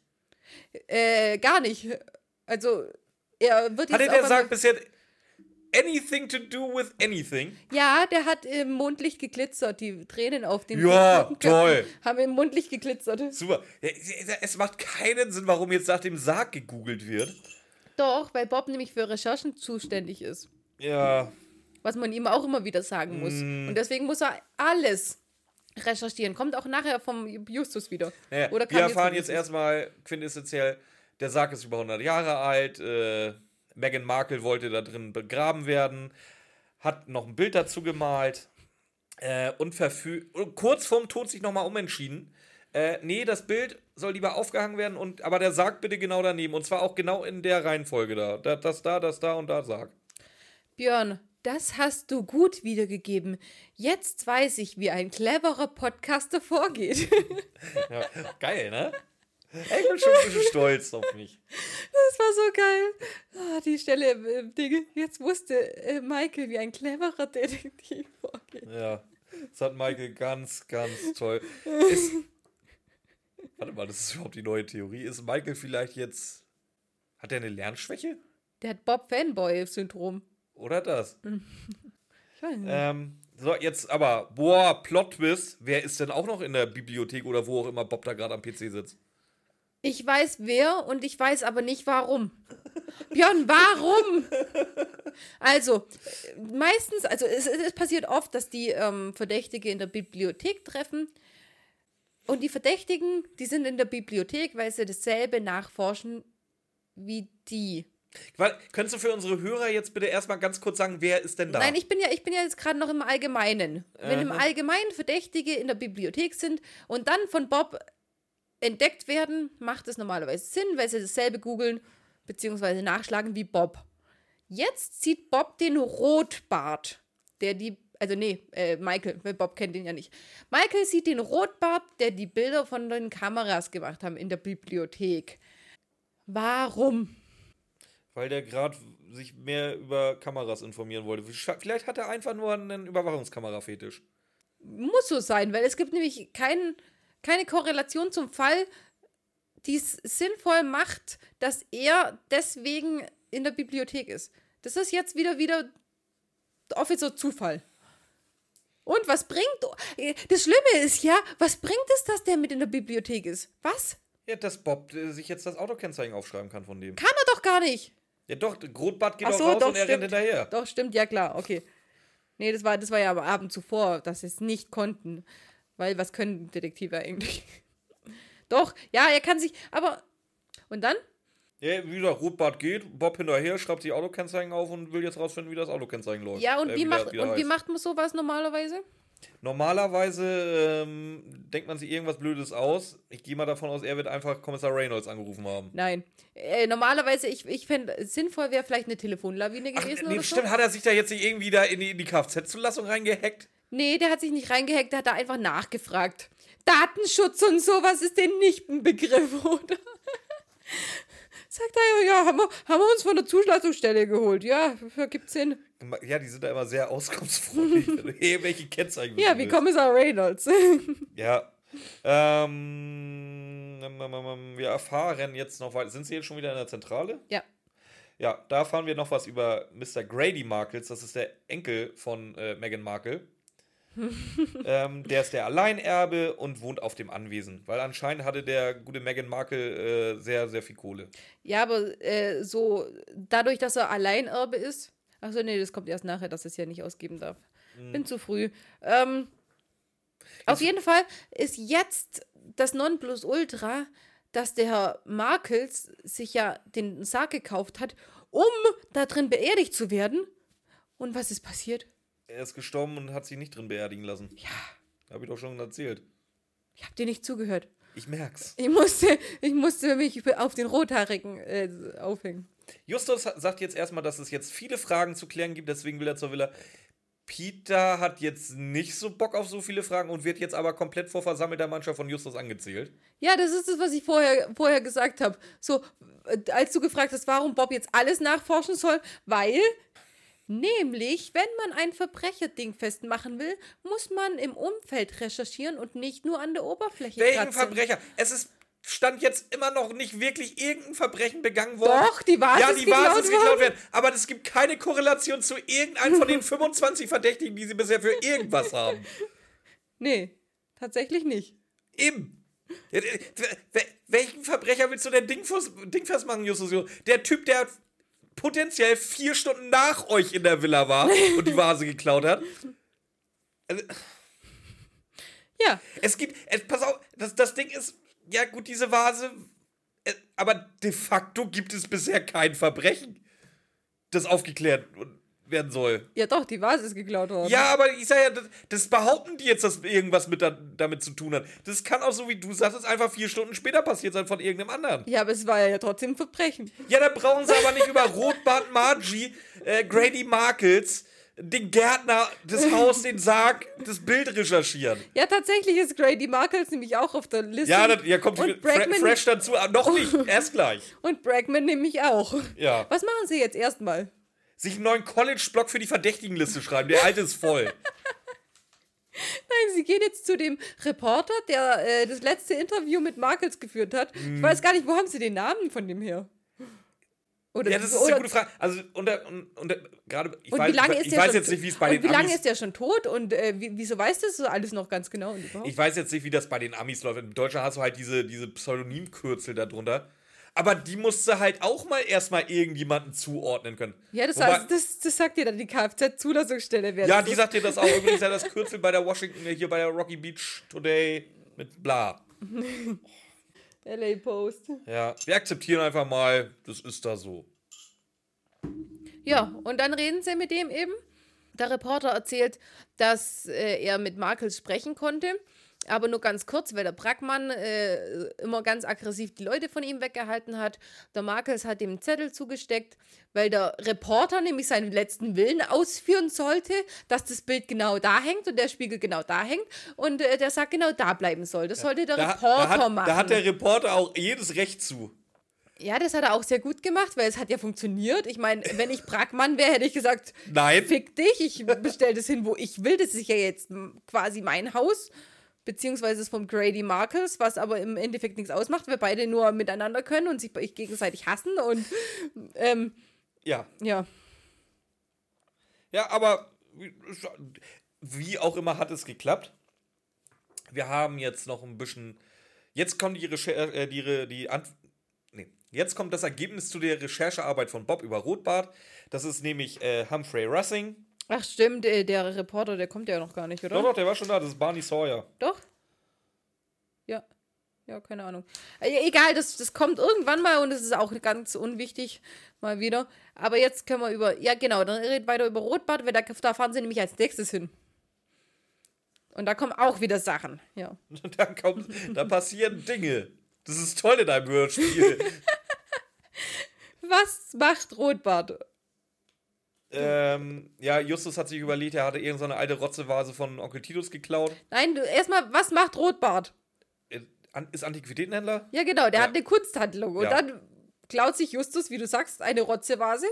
Speaker 1: Äh, gar nicht. Also, er wird
Speaker 2: Hatte
Speaker 1: jetzt
Speaker 2: der
Speaker 1: auf
Speaker 2: Sarg bisher anything to do with anything?
Speaker 1: Ja, der hat im Mondlicht geglitzert. Die Tränen auf den
Speaker 2: Ja, toll.
Speaker 1: haben im Mondlicht geglitzert.
Speaker 2: Super. Es macht keinen Sinn, warum jetzt nach dem Sarg gegoogelt wird.
Speaker 1: Doch, weil Bob nämlich für Recherchen zuständig ist.
Speaker 2: Ja,
Speaker 1: Was man ihm auch immer wieder sagen muss.
Speaker 2: Mm.
Speaker 1: Und deswegen muss er alles recherchieren. Kommt auch nachher vom Justus wieder.
Speaker 2: Naja,
Speaker 1: Oder
Speaker 2: wir erfahren
Speaker 1: jetzt
Speaker 2: jetzt erstmal quintessentiell, der Sarg ist über 100 Jahre alt, äh, Meghan Markle wollte da drin begraben werden, hat noch ein Bild dazu gemalt äh, und kurz vorm Tod sich nochmal umentschieden. Äh, nee, das Bild soll lieber aufgehangen werden, und, aber der Sarg bitte genau daneben. Und zwar auch genau in der Reihenfolge da. Da- Das da, das da und da Sarg.
Speaker 1: Björn, das hast du gut wiedergegeben. Jetzt weiß ich, wie ein cleverer Podcaster vorgeht.
Speaker 2: Ja, geil, ne? Ich bin schon ein bisschen stolz auf mich.
Speaker 1: Das war so geil. Ah, die Stelle im Ding. Jetzt wusste äh, Michael, wie ein cleverer Detektiv vorgeht.
Speaker 2: Ja, das hat Michael ganz, ganz toll. Ist, warte mal, das ist überhaupt die neue Theorie. Ist Michael vielleicht jetzt. Hat er eine Lernschwäche?
Speaker 1: Der hat Bob-Fanboy-Syndrom.
Speaker 2: Oder das?
Speaker 1: Ich weiß nicht.
Speaker 2: Ähm, so, jetzt aber, boah, Plot-Twist. Wer ist denn auch noch in der Bibliothek oder wo auch immer Bob da gerade am PC sitzt?
Speaker 1: Ich weiß wer und ich weiß aber nicht warum. Björn, warum? Also, meistens, also es, es es passiert oft, dass die ähm, Verdächtige in der Bibliothek treffen. Und die Verdächtigen, die sind in der Bibliothek, weil sie dasselbe nachforschen wie die.
Speaker 2: Könntest du für unsere Hörer jetzt bitte erstmal ganz kurz sagen, wer ist denn da?
Speaker 1: Nein, ich bin ja, ich bin ja jetzt gerade noch im Allgemeinen. Wenn im. Allgemeinen Verdächtige in der Bibliothek sind und dann von Bob entdeckt werden, macht es normalerweise Sinn, weil sie dasselbe googeln bzw. nachschlagen wie Bob. Jetzt sieht Bob den Rotbart, der die, also nee, äh, Michael, weil Bob kennt ihn ja nicht. Michael sieht den Rotbart, der die Bilder von den Kameras gemacht haben in der Bibliothek. Warum?
Speaker 2: Weil der gerade sich mehr über Kameras informieren wollte. Vielleicht hat er einfach nur einen Überwachungskamera-Fetisch.
Speaker 1: Muss so sein, weil es gibt nämlich kein, keine Korrelation zum Fall, die es sinnvoll macht, dass er deswegen in der Bibliothek ist. Das ist jetzt wieder wieder offiziell Zufall. Und was bringt. Das Schlimme ist ja, was bringt es, dass der mit in der Bibliothek ist? Was?
Speaker 2: Ja, dass Bob äh, sich jetzt das Autokennzeichen aufschreiben kann von dem.
Speaker 1: Kann er doch gar nicht.
Speaker 2: Ja, doch, Rotbart geht
Speaker 1: Ach
Speaker 2: auch
Speaker 1: so,
Speaker 2: raus
Speaker 1: doch,
Speaker 2: und er rennt
Speaker 1: stimmt.
Speaker 2: hinterher.
Speaker 1: Doch, stimmt, ja klar, okay. Nee, das war, das war ja am Abend zuvor, dass sie es nicht konnten. Weil was können Detektive eigentlich? Doch, ja, er kann sich, aber. Und dann?
Speaker 2: Ja, wie gesagt, Rotbart geht, Bob hinterher, schreibt sich Autokennzeichen auf und will jetzt rausfinden, wie das Autokennzeichen läuft.
Speaker 1: Ja, und,
Speaker 2: Äh,
Speaker 1: wie,
Speaker 2: der-
Speaker 1: macht, und wie macht man sowas normalerweise?
Speaker 2: Normalerweise ähm, denkt man sich irgendwas Blödes aus. Ich gehe mal davon aus, er wird einfach Kommissar Reynolds angerufen haben.
Speaker 1: Nein. Äh, normalerweise, ich, ich fände, sinnvoll wäre vielleicht eine Telefonlawine
Speaker 2: Ach,
Speaker 1: gewesen
Speaker 2: nee,
Speaker 1: oder
Speaker 2: stimmt,
Speaker 1: so.
Speaker 2: hat er sich da jetzt nicht irgendwie da in die, in die Kfz-Zulassung reingehackt?
Speaker 1: Nee, der hat sich nicht reingehackt, der hat da einfach nachgefragt. Datenschutz und sowas ist denen nicht ein Begriff, oder? Sagt er, ja, haben wir, haben wir uns von der Zulassungsstelle geholt. Ja, gibt's Sinn.
Speaker 2: Ja, die sind da immer sehr auskunftsfreudig, wenn du irgendwelche Kennzeichen
Speaker 1: Ja, wie. Kommissar Reynolds.
Speaker 2: Ja. Ähm, ähm, ähm, ähm, wir erfahren jetzt noch weiter. Sind Sie jetzt schon wieder in der Zentrale?
Speaker 1: ja.
Speaker 2: Ja, da erfahren wir noch was über Mr. Grady Markles. Das ist der Enkel von äh, Meghan Markle. ähm, der ist der Alleinerbe und wohnt auf dem Anwesen. Weil anscheinend hatte der gute Meghan Markle äh, sehr, sehr viel Kohle.
Speaker 1: Ja, aber äh, so, dadurch, dass er Alleinerbe ist, Achso, nee, das kommt erst nachher, dass es ja nicht ausgeben darf.
Speaker 2: Hm.
Speaker 1: Bin zu früh. Ähm, auf jeden Fall ist jetzt das Nonplusultra, dass der Herr Markels sich ja den Sarg gekauft hat, um da drin beerdigt zu werden. Und was ist passiert?
Speaker 2: Er ist gestorben und hat sich nicht drin beerdigen lassen.
Speaker 1: Ja,
Speaker 2: Habe ich doch schon erzählt.
Speaker 1: ich habe dir nicht zugehört.
Speaker 2: Ich merk's.
Speaker 1: Ich musste, ich musste mich auf den Rothaarigen äh, aufhängen.
Speaker 2: Justus sagt jetzt erstmal, dass es jetzt viele Fragen zu klären gibt, deswegen will er zur Villa. Peter hat jetzt nicht so Bock auf so viele Fragen und wird jetzt aber komplett vor versammelter Mannschaft von Justus angezählt.
Speaker 1: Ja, das ist das, was ich vorher, vorher gesagt habe. So, äh, als du gefragt hast, warum Bob jetzt alles nachforschen soll, weil nämlich, wenn man ein Verbrecherding festmachen will, muss man im Umfeld recherchieren und nicht nur an der Oberfläche
Speaker 2: Welchen
Speaker 1: kratzen.
Speaker 2: Verbrecher? Es ist stand jetzt immer noch nicht wirklich irgendein Verbrechen begangen worden.
Speaker 1: Doch, die Vase
Speaker 2: ja,
Speaker 1: ist
Speaker 2: die
Speaker 1: geklaut
Speaker 2: Vase ist geklaut
Speaker 1: worden.
Speaker 2: werden. Aber es gibt keine Korrelation zu irgendeinem von den 25 Verdächtigen, die sie bisher für irgendwas haben.
Speaker 1: Nee, tatsächlich nicht.
Speaker 2: Eben. Welchen Verbrecher willst du denn dingfest, dingfest machen, Justus? Der Typ, der potenziell vier Stunden nach euch in der Villa war und die Vase geklaut hat. Also,
Speaker 1: Ja,
Speaker 2: es gibt, es, pass auf, das, das Ding ist, ja gut, diese Vase, äh, aber de facto gibt es bisher kein Verbrechen, das aufgeklärt werden soll.
Speaker 1: ja doch, die Vase ist geklaut worden.
Speaker 2: Ja, aber ich sag ja, das, das behaupten die jetzt, dass irgendwas mit da, damit zu tun hat. Das kann auch so, wie du sagst, einfach vier Stunden später passiert sein von irgendeinem anderen.
Speaker 1: Ja, aber es war ja trotzdem ein Verbrechen.
Speaker 2: Ja, da brauchen sie aber nicht über Rotbart Margie, äh, Grady Markles, den Gärtner, das Haus, den Sarg, das Bild recherchieren.
Speaker 1: Ja, tatsächlich ist Grady Markles nämlich auch auf der Liste.
Speaker 2: Ja, das, ja kommt
Speaker 1: und
Speaker 2: fre fresh dazu, aber noch nicht, erst gleich.
Speaker 1: und Bregman nämlich auch.
Speaker 2: Ja.
Speaker 1: Was machen sie jetzt erstmal?
Speaker 2: Sich einen neuen College-Block für die Verdächtigenliste schreiben, der alte ist voll.
Speaker 1: Nein, sie gehen jetzt zu dem Reporter, der äh, das letzte Interview mit Markles geführt hat.
Speaker 2: Mhm.
Speaker 1: Ich weiß gar nicht, wo haben sie den Namen von dem her? Oder,
Speaker 2: Ja, das ist eine gute Frage. Also, unter, und, und, gerade, ich
Speaker 1: Und
Speaker 2: weiß,
Speaker 1: wie lange
Speaker 2: ich,
Speaker 1: ist
Speaker 2: ich weiß
Speaker 1: schon
Speaker 2: jetzt nicht, wie es bei
Speaker 1: und
Speaker 2: den
Speaker 1: wie lange
Speaker 2: Amis
Speaker 1: ist der schon tot und äh, wie, wieso weißt du das so alles noch ganz genau? Und?
Speaker 2: Ich weiß jetzt nicht, wie das bei den Amis läuft. In Deutschland hast du halt diese, diese Pseudonymkürzel darunter. Aber die musste halt auch mal erstmal irgendjemanden zuordnen können.
Speaker 1: ja, das,
Speaker 2: Wobei-
Speaker 1: heißt, das, das sagt dir dann die Kfz-Zulassungsstelle.
Speaker 2: ja, die
Speaker 1: ist.
Speaker 2: sagt dir das auch. Übrigens ja das Kürzel bei der Washington, hier bei der Rocky Beach Today mit bla.
Speaker 1: LA Post.
Speaker 2: Ja, wir akzeptieren einfach mal, das ist da so.
Speaker 1: Ja, und dann reden sie mit dem eben. Der Reporter erzählt, dass äh, er mit Markels sprechen konnte, aber nur ganz kurz, weil der Brackmann äh, immer ganz aggressiv die Leute von ihm weggehalten hat. Der Markels hat ihm einen Zettel zugesteckt, weil der Reporter nämlich seinen letzten Willen ausführen sollte, dass das Bild genau da hängt und der Spiegel genau da hängt und äh, der Sack genau da bleiben soll. Das sollte der
Speaker 2: Da,
Speaker 1: Reporter
Speaker 2: da, hat,
Speaker 1: machen.
Speaker 2: da hat der Reporter auch jedes Recht zu.
Speaker 1: ja, das hat er auch sehr gut gemacht, weil es hat ja funktioniert. Ich meine, wenn ich Brackmann wäre, hätte ich gesagt,
Speaker 2: Nein.
Speaker 1: Fick dich, ich bestelle das hin, wo ich will. Das ist ja jetzt quasi mein Haus. Beziehungsweise vom Grady Marcus, was aber im Endeffekt nichts ausmacht, weil beide nur miteinander können und sich gegenseitig hassen. Und ähm,
Speaker 2: Ja.
Speaker 1: ja.
Speaker 2: Ja, aber wie- auch immer hat es geklappt. Wir haben jetzt noch ein bisschen. Jetzt kommt die Recherche, äh, die, die Ant nee. Jetzt kommt das Ergebnis zu der Recherchearbeit von Bob über Rotbart. Das ist nämlich äh, Humphrey Russing.
Speaker 1: Ach stimmt, äh, der Reporter, der kommt ja noch gar nicht, oder?
Speaker 2: Doch, doch, der war schon da. Das ist Barney Sawyer.
Speaker 1: Doch? Ja. Ja, keine Ahnung. Äh, egal, das, das kommt irgendwann mal und es ist auch ganz unwichtig, mal wieder. Aber jetzt können wir über. Ja, genau, dann redet weiter über Rotbad, weil da, da fahren sie nämlich als nächstes hin. Und da kommen auch wieder Sachen, ja.
Speaker 2: Da, kommt, da passieren Dinge. Das ist toll in einem Hörspiel.
Speaker 1: Was macht Rotbart?
Speaker 2: Ähm, ja, Justus hat sich überlegt, er hatte irgendeine alte Rotzevase von Onkel Titus geklaut.
Speaker 1: Nein, du, erstmal, was macht Rotbart?
Speaker 2: Äh, Ist Antiquitätenhändler?
Speaker 1: Ja, genau, der
Speaker 2: Ja.
Speaker 1: hat eine Kunsthandlung. Und
Speaker 2: Ja.
Speaker 1: dann klaut sich Justus, wie du sagst, eine Rotzevase.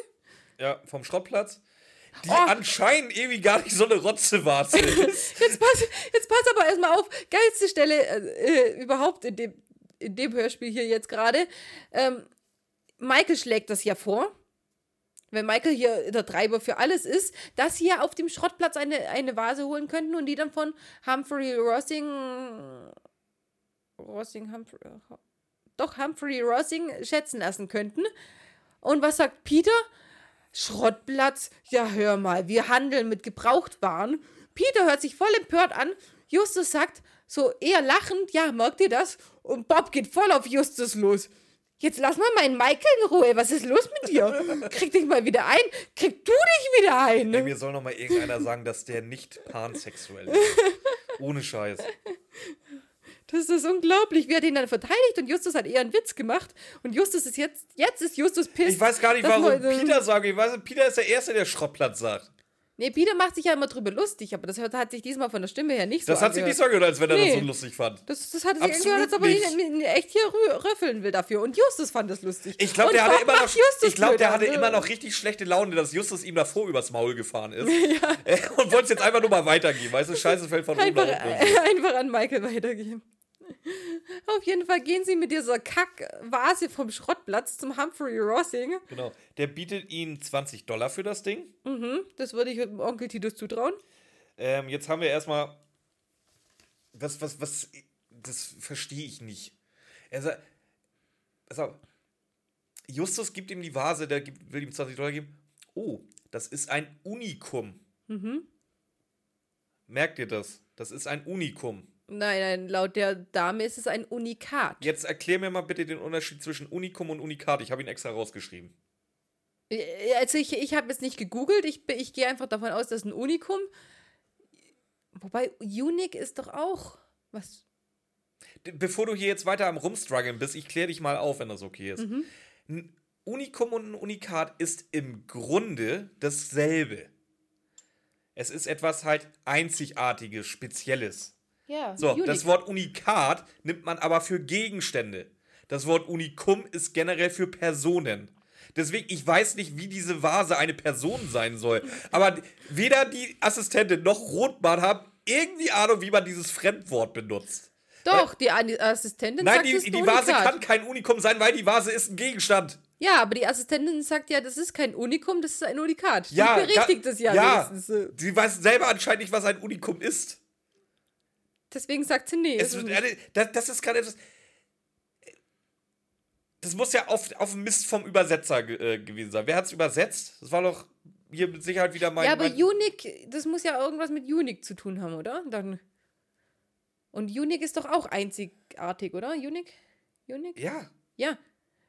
Speaker 2: Ja, vom Schrottplatz. Die
Speaker 1: Oh.
Speaker 2: anscheinend irgendwie gar nicht so eine Rotzevase ist.
Speaker 1: Jetzt pass, jetzt pass aber erstmal auf. Geilste Stelle äh, äh, überhaupt in dem, in dem Hörspiel hier jetzt gerade. Ähm, Michael schlägt das ja vor. Wenn Michael hier der Treiber für alles ist, dass sie ja auf dem Schrottplatz eine, eine Vase holen könnten und die dann von Humphrey Rossing. Rossing, Humphrey. Doch, Humphrey Rossing schätzen lassen könnten. Und was sagt Peter? Schrottplatz? Ja, hör mal, wir handeln mit Gebrauchtwaren. Peter hört sich voll empört an. Justus sagt, so eher lachend, ja, merkt ihr das? Und Bob geht voll auf Justus los. Jetzt lass mal meinen Michael in Ruhe. Was ist los mit dir? Krieg dich mal wieder ein. Krieg du dich wieder ein.
Speaker 2: Ey, mir soll noch mal irgendeiner sagen, dass der nicht pansexuell ist. Ohne Scheiß.
Speaker 1: Das ist unglaublich. Wie hat ihn dann verteidigt und Justus hat eher einen Witz gemacht. Und Justus ist jetzt, jetzt ist Justus piss.
Speaker 2: Ich weiß gar nicht, warum Peter sagt. Ich weiß, Peter ist der Erste, der Schrottplatz sagt.
Speaker 1: Nee, Peter macht sich ja immer drüber lustig, aber das hat sich diesmal von der Stimme her nicht
Speaker 2: so Das hat sich nicht so gehört, als wenn er nee. das so lustig fand.
Speaker 1: Das, das hat sich angehört, als ob er ihn echt hier röffeln will dafür. Und Justus fand das lustig.
Speaker 2: Ich glaube, der, hatte immer, noch, ich glaub, der hatte immer noch richtig schlechte Laune, dass Justus ihm davor übers Maul gefahren ist. Ja. Und wollte es jetzt einfach nur mal weitergeben. Weißt du, Scheiße fällt von
Speaker 1: einfach, oben Einfach an Michael weitergeben. Auf jeden Fall gehen sie mit dieser Kackvase vom Schrottplatz zum Humphrey Rossing.
Speaker 2: Genau. Der bietet ihnen 20 Dollar für das Ding.
Speaker 1: Mhm, das würde ich Onkel Titus zutrauen.
Speaker 2: Ähm, jetzt haben wir erstmal. Was, was, was. Das verstehe ich nicht. Er sagt. Also, Justus gibt ihm die Vase, der gibt, will ihm 20 Dollar geben. Oh, das ist ein Unikum. Mhm. Merkt ihr das? Das ist ein Unikum.
Speaker 1: Nein, nein, laut der Dame ist es ein Unikat.
Speaker 2: Jetzt erklär mir mal bitte den Unterschied zwischen Unikum und Unikat. Ich habe ihn extra rausgeschrieben.
Speaker 1: Äh, also ich, ich habe es nicht gegoogelt. Ich, ich gehe einfach davon aus, dass ein Unikum. Wobei Unique ist doch auch was.
Speaker 2: Bevor du hier jetzt weiter am Rumstruggeln bist, ich kläre dich mal auf, wenn das okay ist. Mhm. Ein Unikum und ein Unikat ist im Grunde dasselbe. Es ist etwas halt Einzigartiges, Spezielles.
Speaker 1: Ja,
Speaker 2: so, unique. das Wort Unikat nimmt man aber für Gegenstände. Das Wort Unikum ist generell für Personen. Deswegen, ich weiß nicht, wie diese Vase eine Person sein soll. Aber weder die Assistentin noch Rotbart haben irgendwie Ahnung, wie man dieses Fremdwort benutzt.
Speaker 1: Doch, die Assistentin
Speaker 2: Nein, sagt, die, die Vase kann kein Unikum sein, weil die Vase ist ein Gegenstand.
Speaker 1: Ja, aber die Assistentin sagt ja, das ist kein Unikum, das ist ein Unikat. Ja, die berichtigt es ja,
Speaker 2: ja wenigstens. Sie weiß selber anscheinend nicht, was ein Unikum ist.
Speaker 1: Deswegen sagt sie nee.
Speaker 2: Es, das, das ist gerade etwas. Das muss ja auf, auf Mist vom Übersetzer äh, gewesen sein. Wer hat es übersetzt? Das war doch hier mit Sicherheit wieder mein.
Speaker 1: Ja, aber
Speaker 2: mein
Speaker 1: Unique, das muss ja irgendwas mit Unique zu tun haben, oder? Dann. Und Unique ist doch auch einzigartig, oder? Unique? Unique?
Speaker 2: Ja.
Speaker 1: Ja.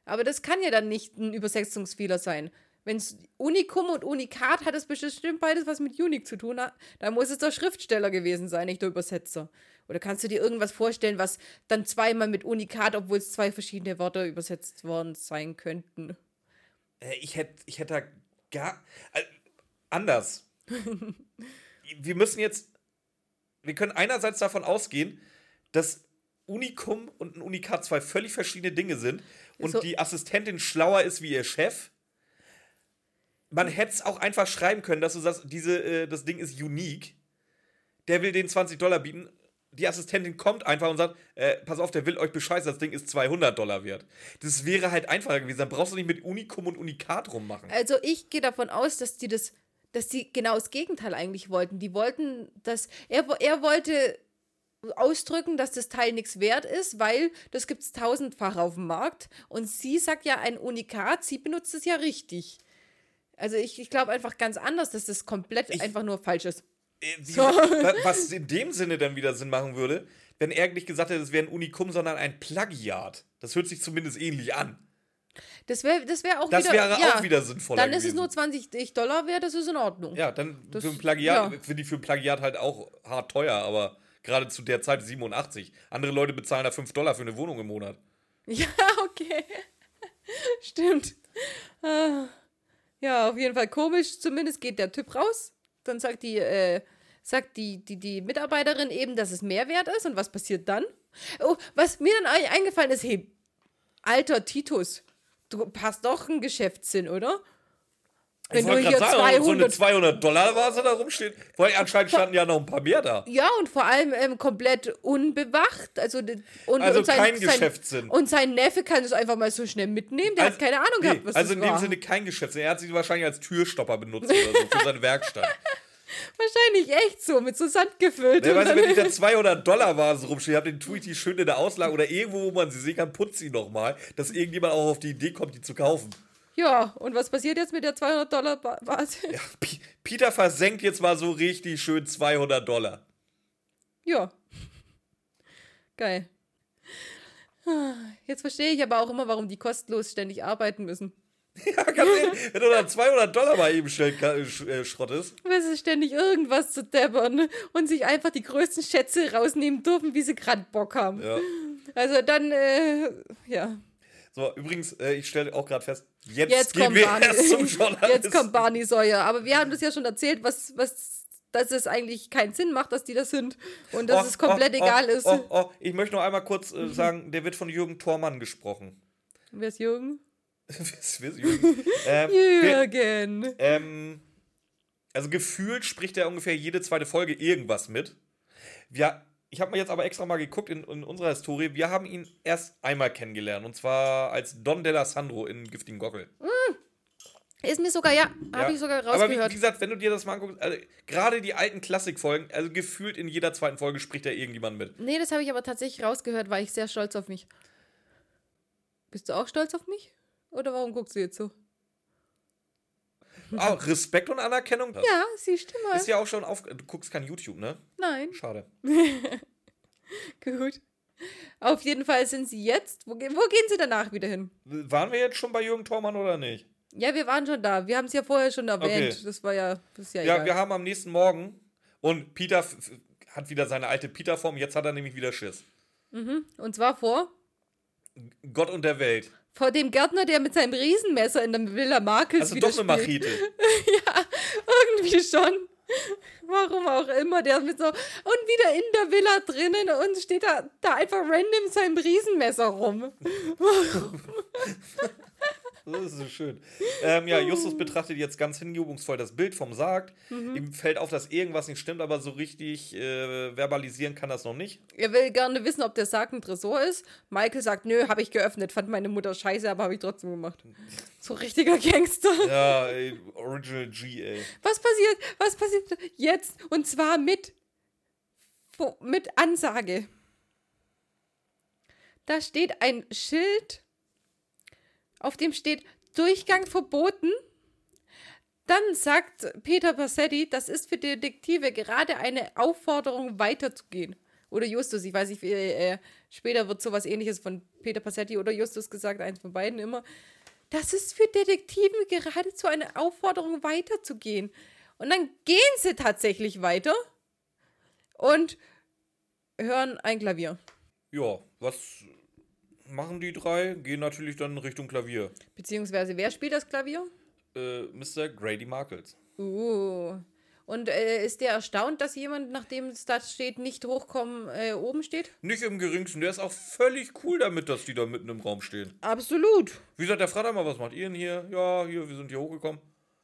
Speaker 1: Aber das kann ja dann nicht ein Übersetzungsfehler sein. Wenn es Unikum und Unikat hat es bestimmt beides was mit Unique zu tun, dann muss es der Schriftsteller gewesen sein, nicht der Übersetzer. Oder kannst du dir irgendwas vorstellen, was dann zweimal mit Unikat, obwohl es zwei verschiedene Wörter übersetzt worden sein könnten?
Speaker 2: Äh, ich hätte ich hätt da gar. Äh, anders. wir müssen jetzt. Wir können einerseits davon ausgehen, dass Unikum und ein Unikat zwei völlig verschiedene Dinge sind und so. die Assistentin schlauer ist wie ihr Chef man hätte es auch einfach schreiben können, dass du sagst, diese, äh, das Ding ist unique. Der will den 20 Dollar bieten. Die Assistentin kommt einfach und sagt, äh, pass auf, der will euch bescheißen, das Ding ist 200 Dollar wert. Das wäre halt einfacher gewesen. Dann brauchst du nicht mit Unikum und Unikat rummachen.
Speaker 1: Also ich gehe davon aus, dass die das, dass die genau das Gegenteil eigentlich wollten. Die wollten, dass, er, er wollte ausdrücken, dass das Teil nichts wert ist, weil das gibt es tausendfach auf dem Markt. Und sie sagt ja ein Unikat, sie benutzt es ja richtig. Also ich, ich glaube einfach ganz anders, dass das komplett ich, einfach nur falsch ist.
Speaker 2: Äh, so. Was in dem Sinne dann wieder Sinn machen würde, wenn er nicht gesagt hätte, es wäre ein Unikum, sondern ein Plagiat. Das hört sich zumindest ähnlich an.
Speaker 1: Das wäre das wär auch
Speaker 2: das wieder. Das wäre ja, auch wieder sinnvoller.
Speaker 1: Dann ist gewesen. es nur 20 Dollar wert, das ist in Ordnung.
Speaker 2: Ja, dann das, für ein Plagiat, ja. finde ich für ein Plagiat halt auch hart teuer, aber gerade zu der Zeit 87. Andere Leute bezahlen da 5 Dollar für eine Wohnung im Monat.
Speaker 1: Ja, okay. Stimmt. Ja, auf jeden Fall komisch. Zumindest geht der Typ raus. Dann sagt die, äh, sagt die, die, die Mitarbeiterin eben, dass es Mehrwert ist. Und was passiert dann? Oh, was mir dann eingefallen ist, hey, alter Titus, du hast doch einen Geschäftssinn, oder?
Speaker 2: Wenn ich du hier sagen, 200, so eine 200 Dollar Vase da rumsteht, weil anscheinend standen ja noch ein paar mehr da.
Speaker 1: Ja, und vor allem ähm, komplett unbewacht. Also, und,
Speaker 2: also
Speaker 1: und
Speaker 2: sein, kein Geschäftssinn.
Speaker 1: Und sein Neffe kann es einfach mal so schnell mitnehmen. Der also, hat keine Ahnung nee, gehabt, was
Speaker 2: Also
Speaker 1: in
Speaker 2: dem Sinne kein Geschäftssinn. Er hat sie wahrscheinlich als Türstopper benutzt oder so für seine Werkstatt.
Speaker 1: Wahrscheinlich echt so, mit so Sand gefüllt.
Speaker 2: Ja, weißt du, wenn ich da 200 Dollar Vase rumstehe, hab den Tweety schön in der Auslage oder irgendwo, wo man sie sehen kann, putzt sie nochmal, dass irgendjemand auch auf die Idee kommt, die zu kaufen.
Speaker 1: Ja, und was passiert jetzt mit der 200 Dollar Ba- Basis?
Speaker 2: Ja, Peter versenkt jetzt mal so richtig schön 200 Dollar.
Speaker 1: Ja. Geil. Jetzt verstehe ich aber auch immer, warum die kostenlos ständig arbeiten müssen.
Speaker 2: Ja, ganz ehrlich, wenn du dann 200 Dollar mal eben schnell ka- äh, sch- äh, schrottest.
Speaker 1: Weil sie ständig irgendwas zu deppern und sich einfach die größten Schätze rausnehmen dürfen, wie sie gerade Bock haben.
Speaker 2: Ja.
Speaker 1: Also dann, äh, ja.
Speaker 2: So, übrigens, äh, ich stelle auch gerade fest, jetzt,
Speaker 1: Jetzt
Speaker 2: gehen
Speaker 1: kommt,
Speaker 2: wir
Speaker 1: Barney,
Speaker 2: erst zum Journalisten.
Speaker 1: jetzt kommt Barney Sawyer. Aber wir haben das ja schon erzählt, was, was, dass es eigentlich keinen Sinn macht, dass die das sind. Und dass
Speaker 2: Oh,
Speaker 1: es komplett
Speaker 2: oh,
Speaker 1: egal
Speaker 2: oh,
Speaker 1: ist.
Speaker 2: Oh, oh, ich möchte noch einmal kurz äh, sagen, der wird von Jürgen Thormann gesprochen.
Speaker 1: Wer ist Jürgen?
Speaker 2: Wer ist Jürgen? ähm,
Speaker 1: Jürgen.
Speaker 2: ähm, also gefühlt spricht er ungefähr jede zweite Folge irgendwas mit. Wir, ich habe mir jetzt aber extra mal geguckt in, in unserer Historie. Wir haben ihn erst einmal kennengelernt. Und zwar als Don Della Sandro in Giftigen Gockel.
Speaker 1: Ist mir sogar, ja,
Speaker 2: Ja.
Speaker 1: habe ich sogar
Speaker 2: Aber wie,
Speaker 1: rausgehört.
Speaker 2: wie gesagt, wenn du dir das mal anguckst, also, gerade die alten Klassikfolgen, also gefühlt in jeder zweiten Folge spricht da irgendjemand mit.
Speaker 1: Nee, das habe ich aber tatsächlich rausgehört, war ich sehr stolz auf mich. Bist du auch stolz auf mich? Oder warum guckst du jetzt so?
Speaker 2: Ah, Respekt und Anerkennung.
Speaker 1: Ja, siehst du mal.
Speaker 2: Ist ja auch schon auf. Du guckst kein YouTube, ne?
Speaker 1: Nein,
Speaker 2: Schade.
Speaker 1: gut. Auf jeden Fall sind sie jetzt. Wo, wo gehen sie danach wieder hin?
Speaker 2: Waren wir jetzt schon bei Jürgen Thormann oder nicht?
Speaker 1: Ja, wir waren schon da. Wir haben es ja vorher schon erwähnt.
Speaker 2: Okay.
Speaker 1: Das war ja, das ist ja,
Speaker 2: Ja,
Speaker 1: egal.
Speaker 2: wir haben am nächsten Morgen und Peter hat wieder seine alte Peter-Form, jetzt hat er nämlich wieder Schiss.
Speaker 1: Und zwar vor,
Speaker 2: Gott und der Welt.
Speaker 1: Vor dem Gärtner, der mit seinem Riesenmesser in der Villa Markels
Speaker 2: Also doch eine. Machete.
Speaker 1: Irgendwie schon. Warum auch immer, der mit so. Und wieder in der Villa drinnen und steht da, da einfach random seinem Riesenmesser rum.
Speaker 2: Das ist so schön. Ähm, ja, Justus betrachtet jetzt ganz hingebungsvoll das Bild vom Sarg.
Speaker 1: Mhm.
Speaker 2: Ihm fällt auf, dass irgendwas nicht stimmt, aber so richtig äh, verbalisieren kann das noch nicht.
Speaker 1: Er will gerne wissen, ob der Sarg ein Tresor ist. Michael sagt, nö, habe ich geöffnet. Fand meine Mutter scheiße, aber habe ich trotzdem gemacht. So richtiger Gangster.
Speaker 2: Ja, ey, Original G, ey.
Speaker 1: Was passiert? Was passiert jetzt? Und zwar mit, mit Ansage. Da steht ein Schild, auf dem steht Durchgang verboten. Dann sagt Peter Passetti, das ist für Detektive gerade eine Aufforderung, weiterzugehen. Oder Justus, ich weiß nicht, äh, später wird sowas ähnliches von Peter Passetti oder Justus gesagt, eins von beiden immer. Das ist für Detektive geradezu eine Aufforderung, weiterzugehen. Und dann gehen sie tatsächlich weiter und hören ein Klavier.
Speaker 2: Ja, was machen die drei? Gehen natürlich dann Richtung Klavier.
Speaker 1: Beziehungsweise, wer spielt das Klavier?
Speaker 2: Äh, Mr. Grady Markles.
Speaker 1: Uh. Und äh, ist der erstaunt, dass jemand, nachdem es da steht, nicht hochkommen, äh, oben steht?
Speaker 2: Nicht im geringsten. Der ist auch völlig cool damit, dass die da mitten im Raum stehen.
Speaker 1: Absolut.
Speaker 2: Wie gesagt, der fragt einmal, was macht ihr denn hier? Ja, hier, wir sind hier hochgekommen.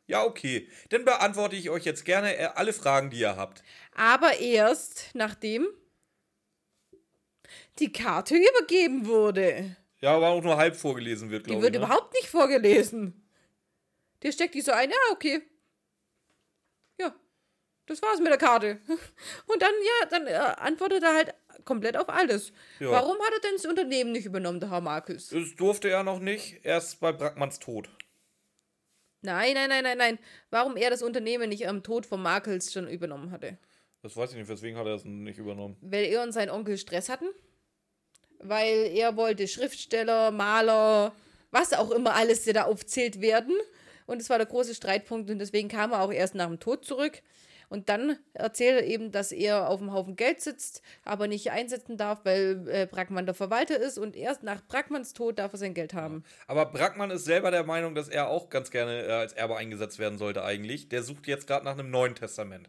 Speaker 2: Ja, okay. Dann beantworte ich euch jetzt gerne äh, alle Fragen, die ihr habt.
Speaker 1: Aber erst nachdem die Karte übergeben wurde.
Speaker 2: Ja, aber auch nur halb vorgelesen wird,
Speaker 1: Die
Speaker 2: glaube ich.
Speaker 1: wird
Speaker 2: Ne?
Speaker 1: überhaupt nicht vorgelesen. Der steckt die so ein, ja, okay. Ja, das war's mit der Karte. Und dann, ja, dann äh, antwortet er halt komplett auf alles.
Speaker 2: Ja.
Speaker 1: Warum hat er denn das Unternehmen nicht übernommen, der Herr Markus?
Speaker 2: Das durfte er noch nicht, erst bei Brackmanns Tod.
Speaker 1: Nein, nein, nein, nein, nein. Warum er das Unternehmen nicht am Tod von Markels schon übernommen hatte?
Speaker 2: Das weiß ich nicht, weswegen hat er es nicht übernommen.
Speaker 1: Weil er und sein Onkel Stress hatten? Weil er wollte Schriftsteller, Maler, was auch immer alles da aufzählt werden. Und es war der große Streitpunkt und deswegen kam er auch erst nach dem Tod zurück. Und dann erzählt er eben, dass er auf dem Haufen Geld sitzt, aber nicht einsetzen darf, weil äh, Brackmann der Verwalter ist und erst nach Brackmanns Tod darf er sein Geld haben.
Speaker 2: Aber Brackmann ist selber der Meinung, dass er auch ganz gerne äh, als Erbe eingesetzt werden sollte eigentlich. Der sucht jetzt gerade nach einem neuen Testament.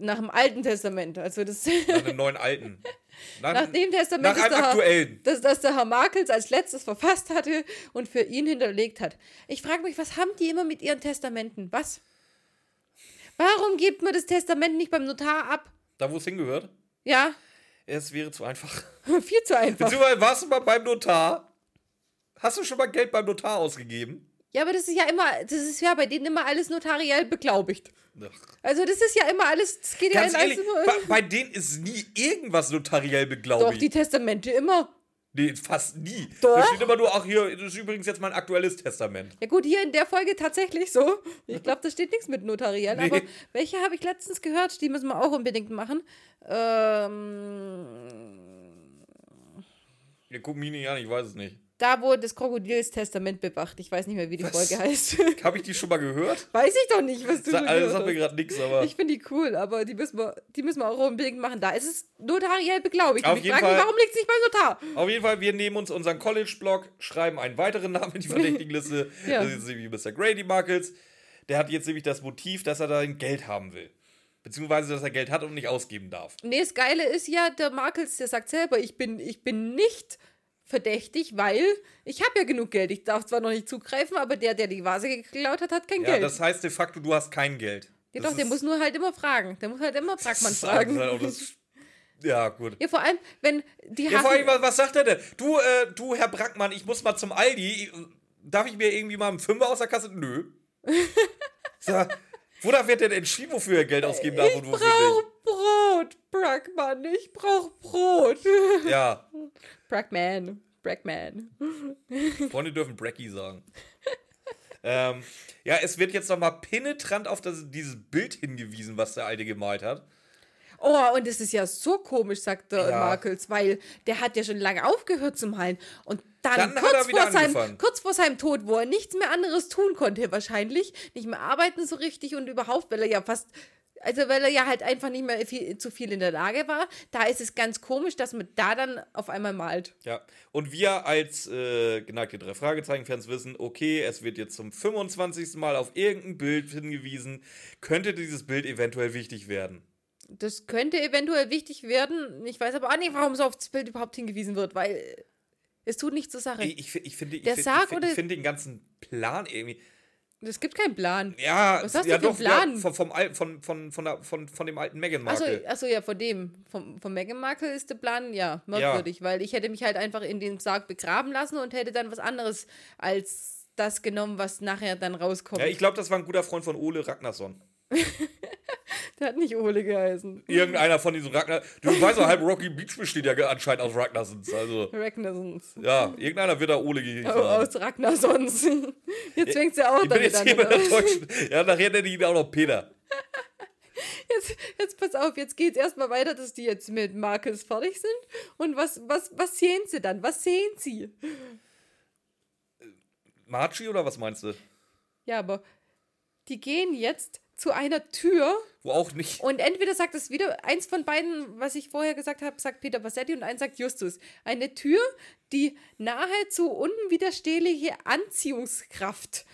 Speaker 1: Nach dem Alten Testament. Also das
Speaker 2: Nach einem neuen alten. Nach,
Speaker 1: nach dem Testament,
Speaker 2: nach
Speaker 1: das,
Speaker 2: einem
Speaker 1: der Herr,
Speaker 2: aktuellen.
Speaker 1: das, das der Herr Markels als letztes verfasst hatte und für ihn hinterlegt hat. Ich frage mich, was haben die immer mit ihren Testamenten? Was? Warum gibt man das Testament nicht beim Notar ab?
Speaker 2: Da, wo es hingehört.
Speaker 1: Ja,
Speaker 2: Es wäre zu einfach.
Speaker 1: viel zu einfach.
Speaker 2: Beziehungsweise warst du mal beim Notar? Hast du schon mal Geld beim Notar ausgegeben?
Speaker 1: Ja, aber das ist ja immer, das ist ja bei denen immer alles notariell beglaubigt. Also das ist ja immer alles, das geht
Speaker 2: Ganz
Speaker 1: ja
Speaker 2: ehrlich, bei, bei denen ist nie irgendwas notariell
Speaker 1: Doch,
Speaker 2: beglaubigt.
Speaker 1: die Testamente immer.
Speaker 2: Nee, fast nie.
Speaker 1: Doch.
Speaker 2: Da steht immer nur, ach hier, das ist übrigens jetzt mein aktuelles Testament.
Speaker 1: Ja gut, hier in der Folge tatsächlich so. Ich glaube, da steht nichts mit notariell.
Speaker 2: Nee.
Speaker 1: Aber welche habe ich letztens gehört? Die müssen wir auch unbedingt machen. Ähm,
Speaker 2: Ja, guck mich nicht an, ich weiß es nicht.
Speaker 1: Da, wo das Krokodils Testament bewacht. Ich weiß nicht mehr, wie die
Speaker 2: Was?
Speaker 1: Folge heißt.
Speaker 2: Habe ich die schon mal gehört?
Speaker 1: weiß ich doch nicht, was du
Speaker 2: Sa also, sagt mir gerade nichts, aber.
Speaker 1: Ich finde die cool, aber die müssen, wir, die müssen wir auch unbedingt machen. Da ist es notariell beglaubigt.
Speaker 2: Auf jeden Fall.
Speaker 1: warum liegt es nicht beim Notar?
Speaker 2: Auf jeden Fall, wir nehmen uns unseren College-Blog, schreiben einen weiteren Namen in die Verdächtigenliste.
Speaker 1: Ja.
Speaker 2: Das ist nämlich Mr. Grady Markles. Der hat jetzt nämlich das Motiv, dass er da Geld haben will. Beziehungsweise, dass er Geld hat und nicht ausgeben darf.
Speaker 1: Nee, das Geile ist ja, der Markels, der sagt selber, ich bin, ich bin nicht verdächtig, weil ich habe ja genug Geld. Ich darf zwar noch nicht zugreifen, aber der, der die Vase geklaut hat, hat kein
Speaker 2: Ja,
Speaker 1: Geld.
Speaker 2: das heißt de facto, du hast kein Geld.
Speaker 1: ja,
Speaker 2: Das
Speaker 1: doch, der muss nur halt immer fragen. Der muss halt immer Brackmann fragen.
Speaker 2: Ja, gut.
Speaker 1: Ja, vor allem, wenn die
Speaker 2: Ja, vor allem, was, sagt er denn? Du, äh, du, Herr Brackmann, ich muss mal zum Aldi. Darf ich mir irgendwie mal einen Fünfer aus der Kasse? Nö. Sag, wonach wird denn entschieden, wofür er Geld ausgeben darf
Speaker 1: ich
Speaker 2: und wofür
Speaker 1: Brot, Brackmann, ich brauche Brot.
Speaker 2: Ja,
Speaker 1: Brackman, Brackman.
Speaker 2: Freunde dürfen Bracky sagen. ähm, ja, es wird jetzt nochmal penetrant auf das, dieses Bild hingewiesen, was der Alte gemalt hat.
Speaker 1: Oh, und das ist ja so komisch, sagt der
Speaker 2: Ja.
Speaker 1: Markels, weil der hat ja schon lange aufgehört zum Malen. Und dann,
Speaker 2: Dann
Speaker 1: kurz, vor seinem, kurz vor seinem Tod, wo er nichts mehr anderes tun konnte, wahrscheinlich, nicht mehr arbeiten so richtig und überhaupt, weil er ja fast, also weil er ja halt einfach nicht mehr viel, zu viel in der Lage war, da ist es ganz komisch, dass man da dann auf einmal malt.
Speaker 2: Ja, und wir als äh, geneigte drei Fragezeichen-Fans wissen, okay, es wird jetzt zum 25. Mal auf irgendein Bild hingewiesen. Könnte dieses Bild eventuell wichtig werden?
Speaker 1: Das könnte eventuell wichtig werden. Ich weiß aber auch nicht, warum so auf das Bild überhaupt hingewiesen wird, weil es tut nichts zur Sache.
Speaker 2: Ich, ich, ich finde ich find, ich find, ich find den ganzen Plan irgendwie.
Speaker 1: Es gibt keinen Plan.
Speaker 2: Ja,
Speaker 1: Was hast
Speaker 2: ja
Speaker 1: du für
Speaker 2: doch,
Speaker 1: Plan?
Speaker 2: Ja, vom, vom, Al- von, von, von, der, von, von dem alten Meghan
Speaker 1: Achso,
Speaker 2: Markle.
Speaker 1: achso, ja, von dem. Vom, vom Meghan Markle ist der Plan, ja, merkwürdig, weil ich hätte mich halt einfach in den Sarg begraben lassen und hätte dann was anderes als das genommen, was nachher dann rauskommt.
Speaker 2: Ja, ich glaube, das war ein guter Freund von Ole Ragnarsson.
Speaker 1: Der hat nicht Ole geheißen.
Speaker 2: Irgendeiner von diesen Ragnar. Du weißt doch, halb Rocky Beach besteht ja anscheinend aus Ragnarsons. Also,
Speaker 1: Ragnarsons.
Speaker 2: ja, irgendeiner wird da Ole gehießen.
Speaker 1: Oh, aus Ragnarsons. Jetzt fängst du auch
Speaker 2: ich bin
Speaker 1: damit
Speaker 2: jetzt
Speaker 1: an.
Speaker 2: hier bei der? Deutschen. Ja, nachher nenne ich ihn auch noch Peter.
Speaker 1: Jetzt, jetzt pass auf, jetzt geht's erstmal weiter, dass die jetzt mit Marcus fertig sind. Und was, was, was sehen sie dann? Was sehen sie?
Speaker 2: Marchi oder was meinst du?
Speaker 1: Ja, aber die gehen jetzt zu einer Tür
Speaker 2: Wo auch nicht.
Speaker 1: Und entweder sagt es wieder, eins von beiden, was ich vorher gesagt habe, sagt Peter Bassetti und eins sagt Justus. Eine Tür, die nahezu unwiderstehliche Anziehungskraft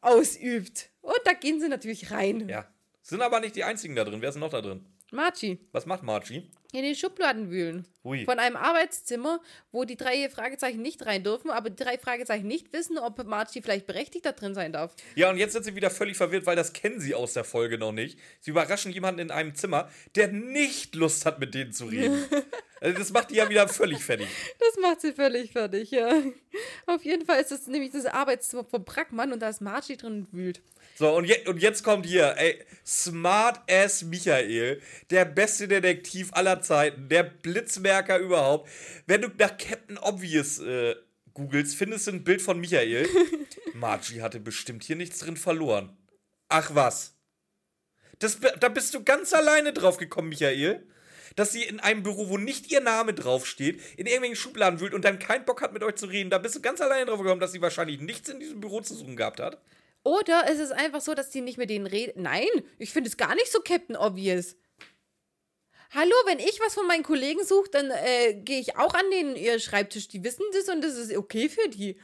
Speaker 1: ausübt. Und da gehen sie natürlich rein.
Speaker 2: Ja. Sind aber nicht die einzigen da drin. Wer ist denn noch da drin?
Speaker 1: Marci,
Speaker 2: Was macht Marchi?
Speaker 1: in den Schubladen wühlen.
Speaker 2: Hui.
Speaker 1: Von einem Arbeitszimmer, wo die drei Fragezeichen nicht rein dürfen, aber die drei Fragezeichen nicht wissen, ob Marci vielleicht berechtigt da drin sein darf.
Speaker 2: Ja, und jetzt sind sie wieder völlig verwirrt, weil das kennen sie aus der Folge noch nicht. Sie überraschen jemanden in einem Zimmer, der nicht Lust hat, mit denen zu reden. also das macht die ja wieder völlig fertig.
Speaker 1: Das macht sie völlig fertig, ja. Auf jeden Fall ist das nämlich das Arbeitszimmer vom Brackmann und da ist Marci drin und wühlt.
Speaker 2: So, und, je, und jetzt kommt hier, ey, Smart Ass Michael, der beste Detektiv aller Zeiten, der Blitzmerker überhaupt. Wenn du nach Captain Obvious äh, googelst, findest du ein Bild von Michael. Margie hatte bestimmt hier nichts drin verloren. Ach was. Das, da bist du ganz alleine drauf gekommen, Michael. Dass sie in einem Büro, wo nicht ihr Name draufsteht, in irgendwelchen Schubladen wühlt und dann keinen Bock hat, mit euch zu reden. Da bist du ganz alleine drauf gekommen, dass sie wahrscheinlich nichts in diesem Büro zu suchen gehabt hat.
Speaker 1: Oder es ist einfach so, dass die nicht mit denen reden. Nein, ich finde es gar nicht so Captain Obvious. Hallo, wenn ich was von meinen Kollegen suche, dann äh, gehe ich auch an den ihr Schreibtisch. Die wissen das und das ist okay für die.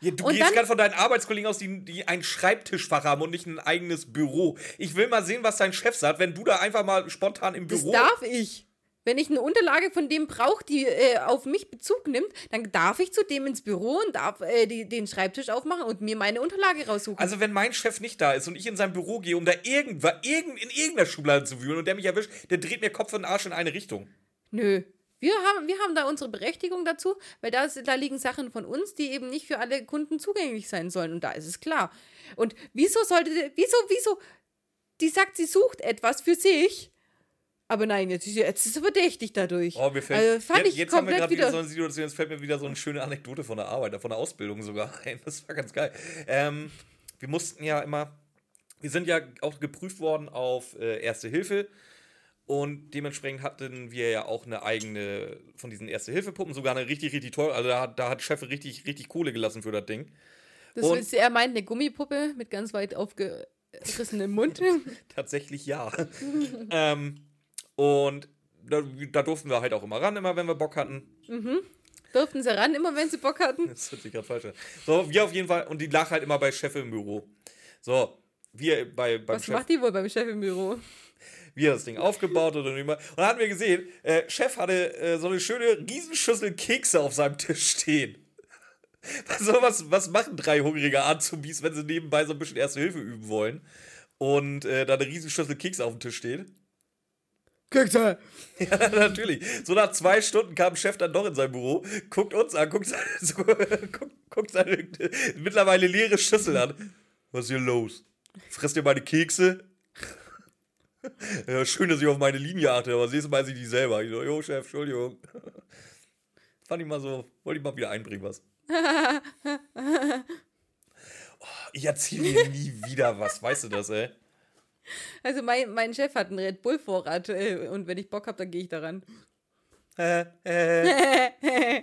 Speaker 2: Ja, du
Speaker 1: Und
Speaker 2: gehst gerade von deinen Arbeitskollegen aus, die, die ein Schreibtischfach haben und nicht ein eigenes Büro. Ich will mal sehen, was dein Chef sagt, wenn du da einfach mal spontan im
Speaker 1: Das
Speaker 2: Büro.
Speaker 1: darf ich. Wenn ich eine Unterlage von dem brauche, die äh, auf mich Bezug nimmt, dann darf ich zu dem ins Büro und darf äh, die, den Schreibtisch aufmachen und mir meine Unterlage raussuchen.
Speaker 2: Also, wenn mein Chef nicht da ist und ich in sein Büro gehe, um da irgendwas, irgend, in irgendeiner Schublade zu wühlen und der mich erwischt, der dreht mir Kopf und Arsch in eine Richtung.
Speaker 1: Nö. Wir haben, wir haben da unsere Berechtigung dazu, weil da, da liegen Sachen von uns, die eben nicht für alle Kunden zugänglich sein sollen. Und da ist es klar. Und wieso sollte, wieso, wieso, die sagt, sie sucht etwas für sich. Aber nein, jetzt, ist- jetzt ist er verdächtig dadurch.
Speaker 2: Oh, mir fällt,
Speaker 1: also fand
Speaker 2: jetzt,
Speaker 1: ich
Speaker 2: jetzt haben wir gerade wieder
Speaker 1: wieder.
Speaker 2: so eine Situation, jetzt fällt mir wieder so eine schöne Anekdote von der Arbeit, von der Ausbildung sogar ein. Das war ganz geil. Ähm, wir mussten ja immer, wir sind ja auch geprüft worden auf äh, Erste Hilfe und dementsprechend hatten wir ja auch eine eigene von diesen Erste-Hilfe-Puppen, sogar eine richtig, richtig toll. Also da hat, da hat Chef richtig, richtig Kohle gelassen für das Ding.
Speaker 1: das
Speaker 2: und-
Speaker 1: ist, er meint eine Gummipuppe mit ganz weit aufgerissenem Mund.
Speaker 2: Tatsächlich ja. ähm, und da, da durften wir halt auch immer ran, immer wenn wir Bock hatten.
Speaker 1: Durften sie ran, immer wenn sie Bock hatten.
Speaker 2: Das hört sich gerade falsch an. So, wir auf jeden Fall, und die lag halt immer bei Chef im Büro. So, wir bei, beim
Speaker 1: Was
Speaker 2: Chef,
Speaker 1: macht die wohl beim Chef im Büro?
Speaker 2: Wir das Ding aufgebaut und immer. Und dann hatten wir gesehen, äh, Chef hatte äh, so eine schöne Riesenschüssel Kekse auf seinem Tisch stehen. So, was, was machen drei hungrige Azubis, wenn sie nebenbei so ein bisschen Erste Hilfe üben wollen? Und äh, da eine Riesenschüssel Kekse auf dem Tisch steht.
Speaker 1: Kekse!
Speaker 2: Ja, natürlich. So nach zwei Stunden kam Chef dann doch in sein Büro, guckt uns an, guckt seine, so, guckt, guckt seine mittlerweile leere Schüssel an. Was ist hier los? Fresst ihr meine Kekse? Ja, schön, dass ich auf meine Linie achte, aber nächstes Mal esse ich die selber. Ich so, jo, Chef, Entschuldigung. Fand ich mal so, wollte ich mal wieder einbringen, was. Oh, ich erzähle dir nie wieder was, weißt du das, ey?
Speaker 1: Also mein, mein Chef hat einen Red Bull Vorrat äh, und wenn ich Bock habe, dann gehe ich daran.
Speaker 2: Äh, äh.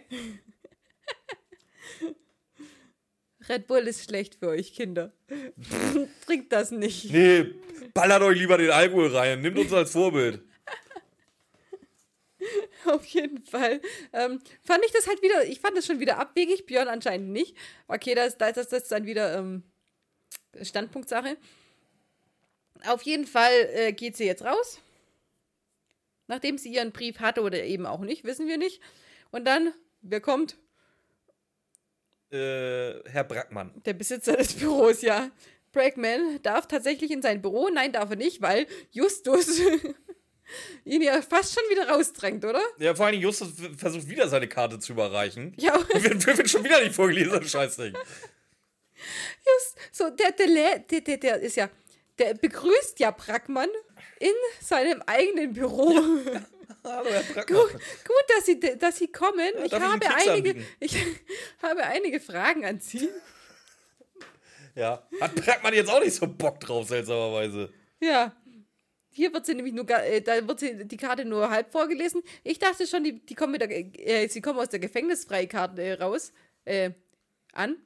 Speaker 1: Red Bull ist schlecht für euch Kinder. Trinkt das nicht.
Speaker 2: Nee, ballert euch lieber den Alkohol rein. Nimmt uns als Vorbild.
Speaker 1: Auf jeden Fall. Ähm, fand ich das halt wieder, ich fand das schon wieder abwegig, Björn anscheinend nicht. Okay, das, das, das ist dann wieder ähm, Standpunktsache. Auf jeden Fall äh, geht sie jetzt raus. Nachdem sie ihren Brief hatte oder eben auch nicht, wissen wir nicht. Und dann, wer kommt?
Speaker 2: Äh, Herr Brackmann.
Speaker 1: Der Besitzer des Büros, ja. Brackman darf tatsächlich in sein Büro. Nein, darf er nicht, weil Justus ihn ja fast schon wieder rausdrängt, oder?
Speaker 2: Ja, vor allem Justus versucht wieder seine Karte zu überreichen.
Speaker 1: Ja,
Speaker 2: Wird, wird schon wieder nicht vorgelesen, das Scheißding.
Speaker 1: Just, so, der, der, der, der, der ist ja, der begrüßt ja Brackmann in seinem eigenen Büro.
Speaker 2: Hallo, Herr
Speaker 1: Gut, gut dass, sie, dass Sie kommen. ich,
Speaker 2: darf ich
Speaker 1: habe
Speaker 2: Kekse
Speaker 1: einige,
Speaker 2: anbieten?
Speaker 1: ich habe einige Fragen an Sie.
Speaker 2: Ja. Hat Brackmann jetzt auch nicht so Bock drauf, seltsamerweise.
Speaker 1: Ja. Hier wird sie nämlich nur, äh, da wird sie die Karte nur halb vorgelesen. Ich dachte schon, die, die kommen mit der, äh, sie kommen aus der Gefängnisfreikarte äh, raus, äh, an.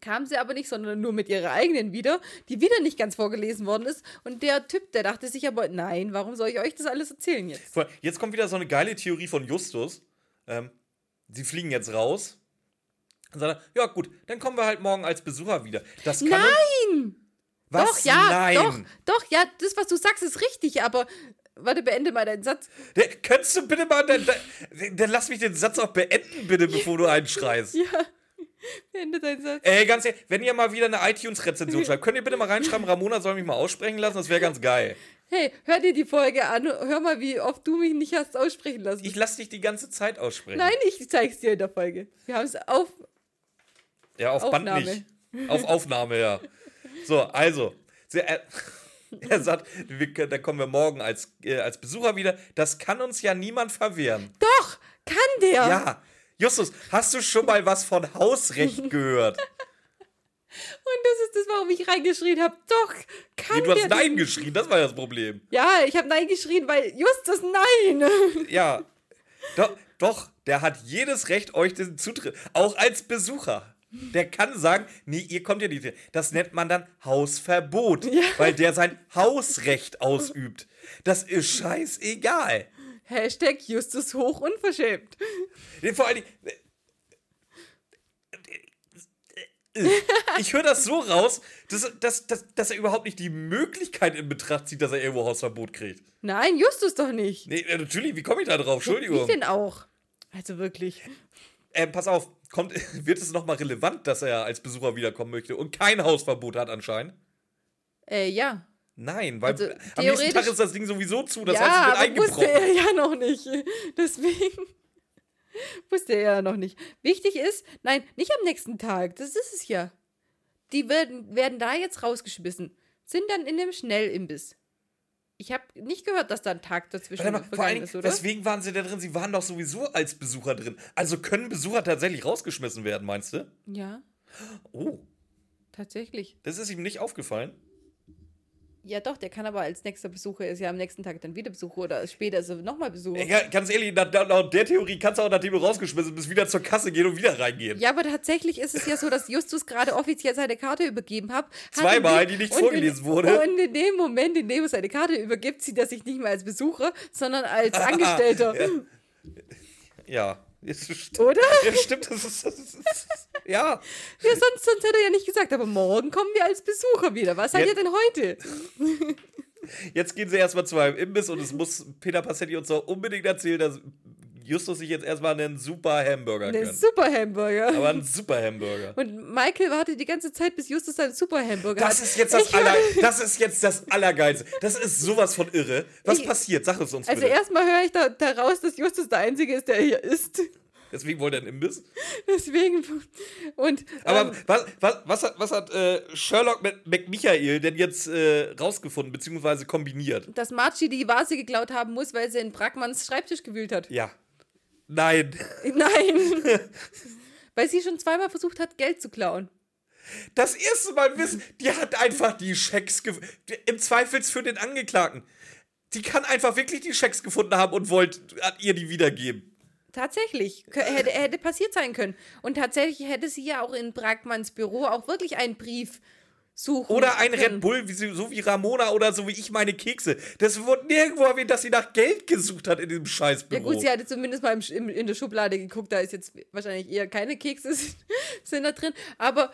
Speaker 1: Kam sie aber nicht, sondern nur mit ihrer eigenen wieder, die wieder nicht ganz vorgelesen worden ist. Und der Typ, der dachte sich aber, nein, warum soll ich euch das alles erzählen jetzt?
Speaker 2: Jetzt kommt wieder so eine geile Theorie von Justus. Ähm, sie fliegen jetzt raus. Und sagt, er, ja gut, dann kommen wir halt morgen als Besucher wieder. Das kann
Speaker 1: Nein!
Speaker 2: Was?
Speaker 1: Doch, ja,
Speaker 2: Nein.
Speaker 1: doch, doch, ja, das, was du sagst, ist richtig, aber warte, beende mal deinen Satz.
Speaker 2: Der, könntest du bitte mal, dann, dann, dann lass mich den Satz auch beenden, bitte, bevor du einschreist.
Speaker 1: Ja, beende deinen Satz.
Speaker 2: Ey, ganz ehrlich, wenn ihr mal wieder eine iTunes-Rezension schreibt, könnt ihr bitte mal reinschreiben, Ramona soll mich mal aussprechen lassen, das wäre ganz geil.
Speaker 1: Hey, hör dir die Folge an, hör mal, wie oft du mich nicht hast aussprechen lassen.
Speaker 2: Ich lass dich die ganze Zeit aussprechen.
Speaker 1: Nein, ich zeig's dir in der Folge. Wir haben es auf.
Speaker 2: Ja, auf Band
Speaker 1: Aufnahme.
Speaker 2: nicht. Auf Aufnahme, ja. So, also. Sie, er, er sagt, wir, dann kommen wir morgen als, äh, als Besucher wieder. Das kann uns ja niemand verwehren.
Speaker 1: Doch, kann der.
Speaker 2: Ja. Justus, hast du schon mal was von Hausrecht gehört?
Speaker 1: Und das ist das, warum ich reingeschrien habe. Doch, kann
Speaker 2: Nee, du hast. Nein geschrien, das war ja das Problem.
Speaker 1: Ja, ich habe Nein geschrien, weil Justus Nein.
Speaker 2: Ja. Doch, doch, der hat jedes Recht, euch den Zutritt. Auch als Besucher. Der kann sagen, nee, ihr kommt ja nicht. Das nennt man dann Hausverbot, weil der sein Hausrecht ausübt. Das ist scheißegal.
Speaker 1: Hashtag Justus hoch unverschämt.
Speaker 2: Vor allen Dingen. Ich höre das so raus, dass, dass, dass, dass er überhaupt nicht die Möglichkeit in Betracht zieht, dass er irgendwo Hausverbot kriegt.
Speaker 1: Nein, Justus doch nicht.
Speaker 2: Nee, äh, natürlich, wie komme ich da drauf? Entschuldigung.
Speaker 1: denn auch? Also wirklich.
Speaker 2: Äh, pass auf, kommt, wird es nochmal relevant, dass er als Besucher wiederkommen möchte und kein Hausverbot hat anscheinend?
Speaker 1: Äh, ja.
Speaker 2: Nein, weil
Speaker 1: Also,
Speaker 2: am nächsten Tag ist das Ding sowieso zu, das
Speaker 1: ja,
Speaker 2: heißt, es wird
Speaker 1: aber wusste
Speaker 2: eingebrochen.
Speaker 1: er ja noch nicht. Deswegen wusste er ja noch nicht. Wichtig ist, nein, nicht am nächsten Tag. Das ist es ja. Die werden, werden da jetzt rausgeschmissen. Sind dann in dem Schnellimbiss. Ich habe nicht gehört, dass da ein Tag dazwischen
Speaker 2: mal, vor allen
Speaker 1: ist, oder?
Speaker 2: weswegen waren sie da drin? Sie waren doch sowieso als Besucher drin. Also können Besucher tatsächlich rausgeschmissen werden, meinst du?
Speaker 1: Ja,
Speaker 2: Oh,
Speaker 1: tatsächlich.
Speaker 2: das ist ihm nicht aufgefallen.
Speaker 1: Ja, doch, der kann aber als nächster Besucher ist ja am nächsten Tag dann wieder Besucher oder später ist er nochmal Besucher.
Speaker 2: Ga- ganz ehrlich, nach, nach, der Theorie kannst du auch, nachdem du rausgeschmissen bist, wieder zur Kasse gehen und wieder reingehen.
Speaker 1: Ja, aber tatsächlich ist es ja so, dass Justus gerade offiziell seine Karte übergeben hat.
Speaker 2: Zweimal, die nicht vorgelesen
Speaker 1: in,
Speaker 2: wurde.
Speaker 1: Und in dem Moment, in dem er seine Karte übergibt, sieht er sich nicht mehr als Besucher, sondern als Angestellter.
Speaker 2: Ja, jetzt stimmt.
Speaker 1: Oder?
Speaker 2: Ja, stimmt, das ist, das ist, das ist ja.
Speaker 1: Ja, sonst, sonst hätte er ja nicht gesagt, aber morgen kommen wir als Besucher wieder. Was seid
Speaker 2: Ja.
Speaker 1: ihr denn heute?
Speaker 2: Jetzt gehen sie erstmal zu einem Imbiss und es muss Peter Passetti uns doch unbedingt erzählen, dass Justus sich jetzt erstmal einen super Hamburger
Speaker 1: Ein
Speaker 2: gönnt.
Speaker 1: super Hamburger.
Speaker 2: Aber ein super Hamburger.
Speaker 1: Und Michael wartet die ganze Zeit, bis Justus seinen super Hamburger hat.
Speaker 2: Das ist jetzt das,
Speaker 1: Ich-
Speaker 2: Aller, das ist jetzt das Allergeilste. Das ist sowas von irre. Was
Speaker 1: Ich-
Speaker 2: passiert? Sag es uns
Speaker 1: Also
Speaker 2: bitte.
Speaker 1: erstmal höre ich da, da raus, dass Justus der Einzige ist, der hier ist.
Speaker 2: Deswegen wollte er einen Imbiss.
Speaker 1: Deswegen. Und.
Speaker 2: Aber
Speaker 1: ähm,
Speaker 2: was, was, was hat, was hat äh, Sherlock mit McMichael denn jetzt äh, rausgefunden, beziehungsweise kombiniert?
Speaker 1: dass Margie die Vase geklaut haben muss, weil sie in Brackmanns Schreibtisch gewühlt hat.
Speaker 2: Ja. Nein.
Speaker 1: Nein. weil sie schon zweimal versucht hat, Geld zu klauen.
Speaker 2: Das erste Mal wissen, die hat einfach die Schecks im Zweifels für den Angeklagten. Die kann einfach wirklich die Schecks gefunden haben und wollte ihr die wiedergeben.
Speaker 1: Tatsächlich. Hätte, hätte passiert sein können. Und tatsächlich hätte sie ja auch in Brackmanns Büro auch wirklich einen Brief suchen
Speaker 2: Oder ein. Red Bull, wie sie, so wie Ramona oder so wie ich meine Kekse. Das wurde nirgendwo erwähnt, dass sie nach Geld gesucht hat in diesem
Speaker 1: Ja
Speaker 2: Scheißbüro.
Speaker 1: gut, sie hatte zumindest mal im, in der Schublade geguckt, da ist jetzt wahrscheinlich eher keine Kekse sind, sind da drin. Aber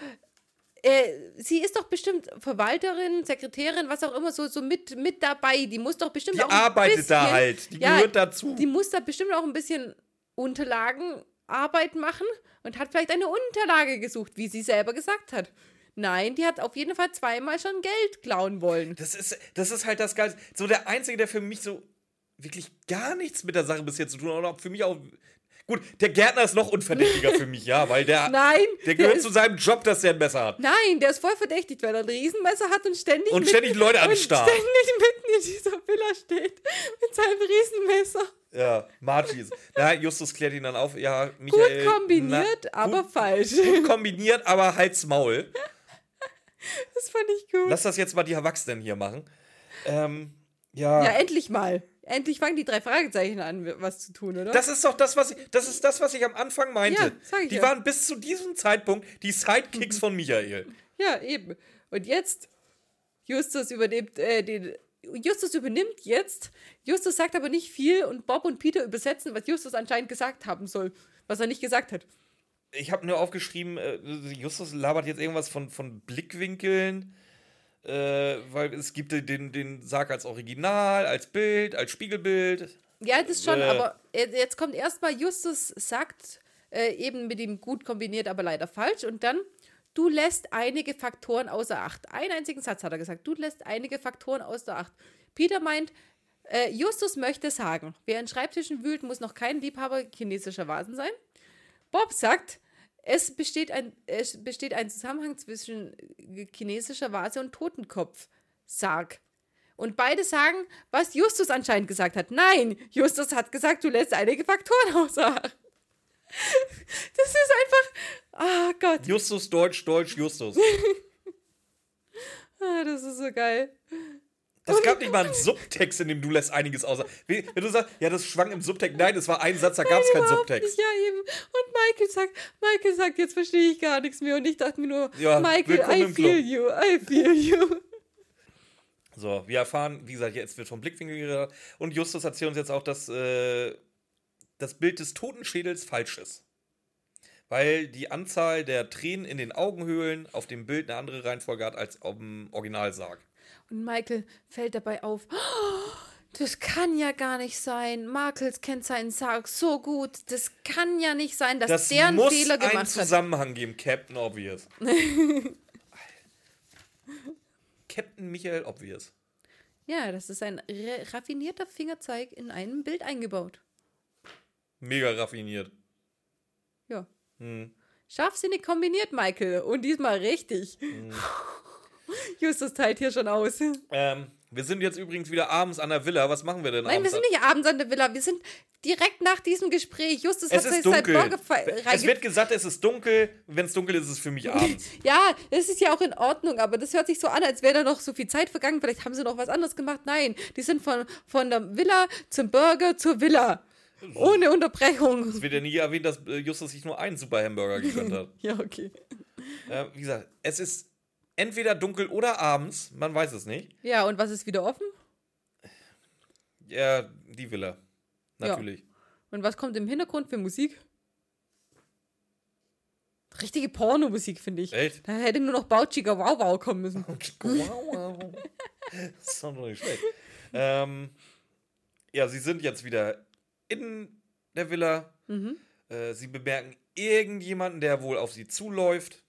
Speaker 1: äh, sie ist doch bestimmt Verwalterin, Sekretärin, was auch immer, so, so mit, mit dabei. Die muss doch bestimmt
Speaker 2: Die
Speaker 1: auch ein
Speaker 2: arbeitet
Speaker 1: bisschen,
Speaker 2: da halt. Die gehört dazu.
Speaker 1: Die muss da bestimmt auch ein bisschen Unterlagenarbeit machen und hat vielleicht eine Unterlage gesucht, wie sie selber gesagt hat. Nein, die hat auf jeden Fall zweimal schon Geld klauen wollen.
Speaker 2: Das ist, das ist halt das Geilste. So der Einzige, der für mich so wirklich gar nichts mit der Sache bis jetzt zu tun hat. Und für mich auch. Gut, der Gärtner ist noch unverdächtiger für mich, ja, weil der.
Speaker 1: Nein,
Speaker 2: Der gehört
Speaker 1: ist,
Speaker 2: zu seinem Job, dass der ein Messer hat.
Speaker 1: Nein, der ist voll verdächtig, weil er ein Riesenmesser hat und ständig
Speaker 2: Und ständig Leute
Speaker 1: und
Speaker 2: anstarrt.
Speaker 1: ständig mitten in dieser Villa steht mit seinem Riesenmesser.
Speaker 2: Ja, Margie. Ja, Justus klärt ihn dann auf. Ja, Michael.
Speaker 1: Gut kombiniert,
Speaker 2: na,
Speaker 1: aber
Speaker 2: gut,
Speaker 1: falsch.
Speaker 2: gut kombiniert, aber halt's Maul.
Speaker 1: Das fand ich gut.
Speaker 2: Lass das jetzt mal die Erwachsenen hier machen. Ähm, ja.
Speaker 1: ja, endlich mal. Endlich fangen die drei Fragezeichen an, was zu tun, oder?
Speaker 2: Das ist doch das, was ich, das ist das, was ich am Anfang meinte.
Speaker 1: Ja, sag ich
Speaker 2: die
Speaker 1: ja.
Speaker 2: waren bis zu diesem Zeitpunkt die Sidekicks von Michael.
Speaker 1: ja, eben. Und jetzt, Justus übernimmt, äh, den. Justus übernimmt jetzt. Justus sagt aber nicht viel und Bob und Peter übersetzen, was Justus anscheinend gesagt haben soll, was er nicht gesagt hat.
Speaker 2: Ich habe nur aufgeschrieben, äh, Justus labert jetzt irgendwas von, von Blickwinkeln, äh, weil es gibt den, den Sarg als Original, als Bild, als Spiegelbild.
Speaker 1: Ja, das schon,
Speaker 2: Äh.
Speaker 1: aber jetzt kommt erstmal Justus sagt äh, eben mit ihm gut kombiniert, aber leider falsch. Und dann, du lässt einige Faktoren außer Acht. Einen einzigen Satz hat er gesagt. Du lässt einige Faktoren außer Acht. Peter meint, äh, Justus möchte sagen, wer in Schreibtischen wühlt, muss noch kein Liebhaber chinesischer Vasen sein. Bob sagt, es besteht ein, es besteht ein Zusammenhang zwischen chinesischer Vase und Totenkopf. Sarg. Und beide sagen, was Justus anscheinend gesagt hat. Nein, Justus hat gesagt, du lässt einige Faktoren außer. Das ist einfach. Ah Gott,
Speaker 2: Justus, Deutsch, Deutsch, Justus.
Speaker 1: ah, das ist so geil.
Speaker 2: Das gab nicht mal einen Subtext, in dem du lässt einiges außer. Wie- Wenn du sagst, ja, das schwang im Subtext. Nein, es war ein Satz, da gab es keinen Subtext.
Speaker 1: Nicht, ja, eben. Und Michael sagt, Michael sagt, jetzt verstehe ich gar nichts mehr. Und ich dachte mir nur,
Speaker 2: Ja,
Speaker 1: Michael, I feel you, I feel you.
Speaker 2: So, wir erfahren, wie gesagt, jetzt wird vom Blickwinkel geredet. Und Justus erzählt uns jetzt auch, dass äh, das Bild des Totenschädels falsch ist. Weil die Anzahl der Tränen in den Augenhöhlen auf dem Bild eine andere Reihenfolge hat als auf dem Originalsarg.
Speaker 1: Und Michael fällt dabei auf. "Oh, Das kann ja gar nicht sein. Markels kennt seinen Sarg so gut. Das kann ja nicht sein, dass
Speaker 2: Das
Speaker 1: der einen
Speaker 2: muss
Speaker 1: Fehler
Speaker 2: einen
Speaker 1: gemacht hat.
Speaker 2: Zusammenhang geben, Captain Obvious. Captain Michael Obvious.
Speaker 1: Ja, das ist ein raffinierter Fingerzeig in einem Bild eingebaut.
Speaker 2: Mega raffiniert.
Speaker 1: Ja.
Speaker 2: Hm.
Speaker 1: Scharfsinnig kombiniert, Michael. Und diesmal richtig.
Speaker 2: Hm.
Speaker 1: Justus teilt hier schon aus.
Speaker 2: Ähm, Wir sind jetzt übrigens wieder abends an der Villa. Was machen wir denn
Speaker 1: Nein, wir
Speaker 2: abends?
Speaker 1: sind nicht abends an der Villa. Wir sind direkt nach diesem Gespräch. Justus
Speaker 2: es
Speaker 1: hat sich sein
Speaker 2: dunkel.
Speaker 1: Burger fe-
Speaker 2: Es wird gesagt, es ist dunkel. Wenn es dunkel ist, ist es für mich abends.
Speaker 1: Ja, das ist ja auch in Ordnung, aber das hört sich so an, als wäre da noch so viel Zeit vergangen. Vielleicht haben sie noch was anderes gemacht. Nein, die sind von, von der Villa zum Burger zur Villa. Ohne Unterbrechung.
Speaker 2: Es wird ja nie erwähnt, dass äh, Justus sich nur einen Super Hamburger gegönnt hat.
Speaker 1: Ja, okay.
Speaker 2: äh, wie gesagt, es ist entweder dunkel oder abends. Man weiß es nicht.
Speaker 1: Ja, und was ist wieder offen?
Speaker 2: Ja, die Villa. Natürlich.
Speaker 1: Und was kommt im Hintergrund für Musik? Richtige Pornomusik, finde ich.
Speaker 2: Echt?
Speaker 1: Da hätte nur noch Bauchiger Wow Wow kommen müssen.
Speaker 2: Wow. das ist doch nicht schlecht. Ähm, ja, sie sind jetzt wieder in der Villa.
Speaker 1: Mhm.
Speaker 2: Äh, sie bemerken irgendjemanden, der wohl auf sie zuläuft.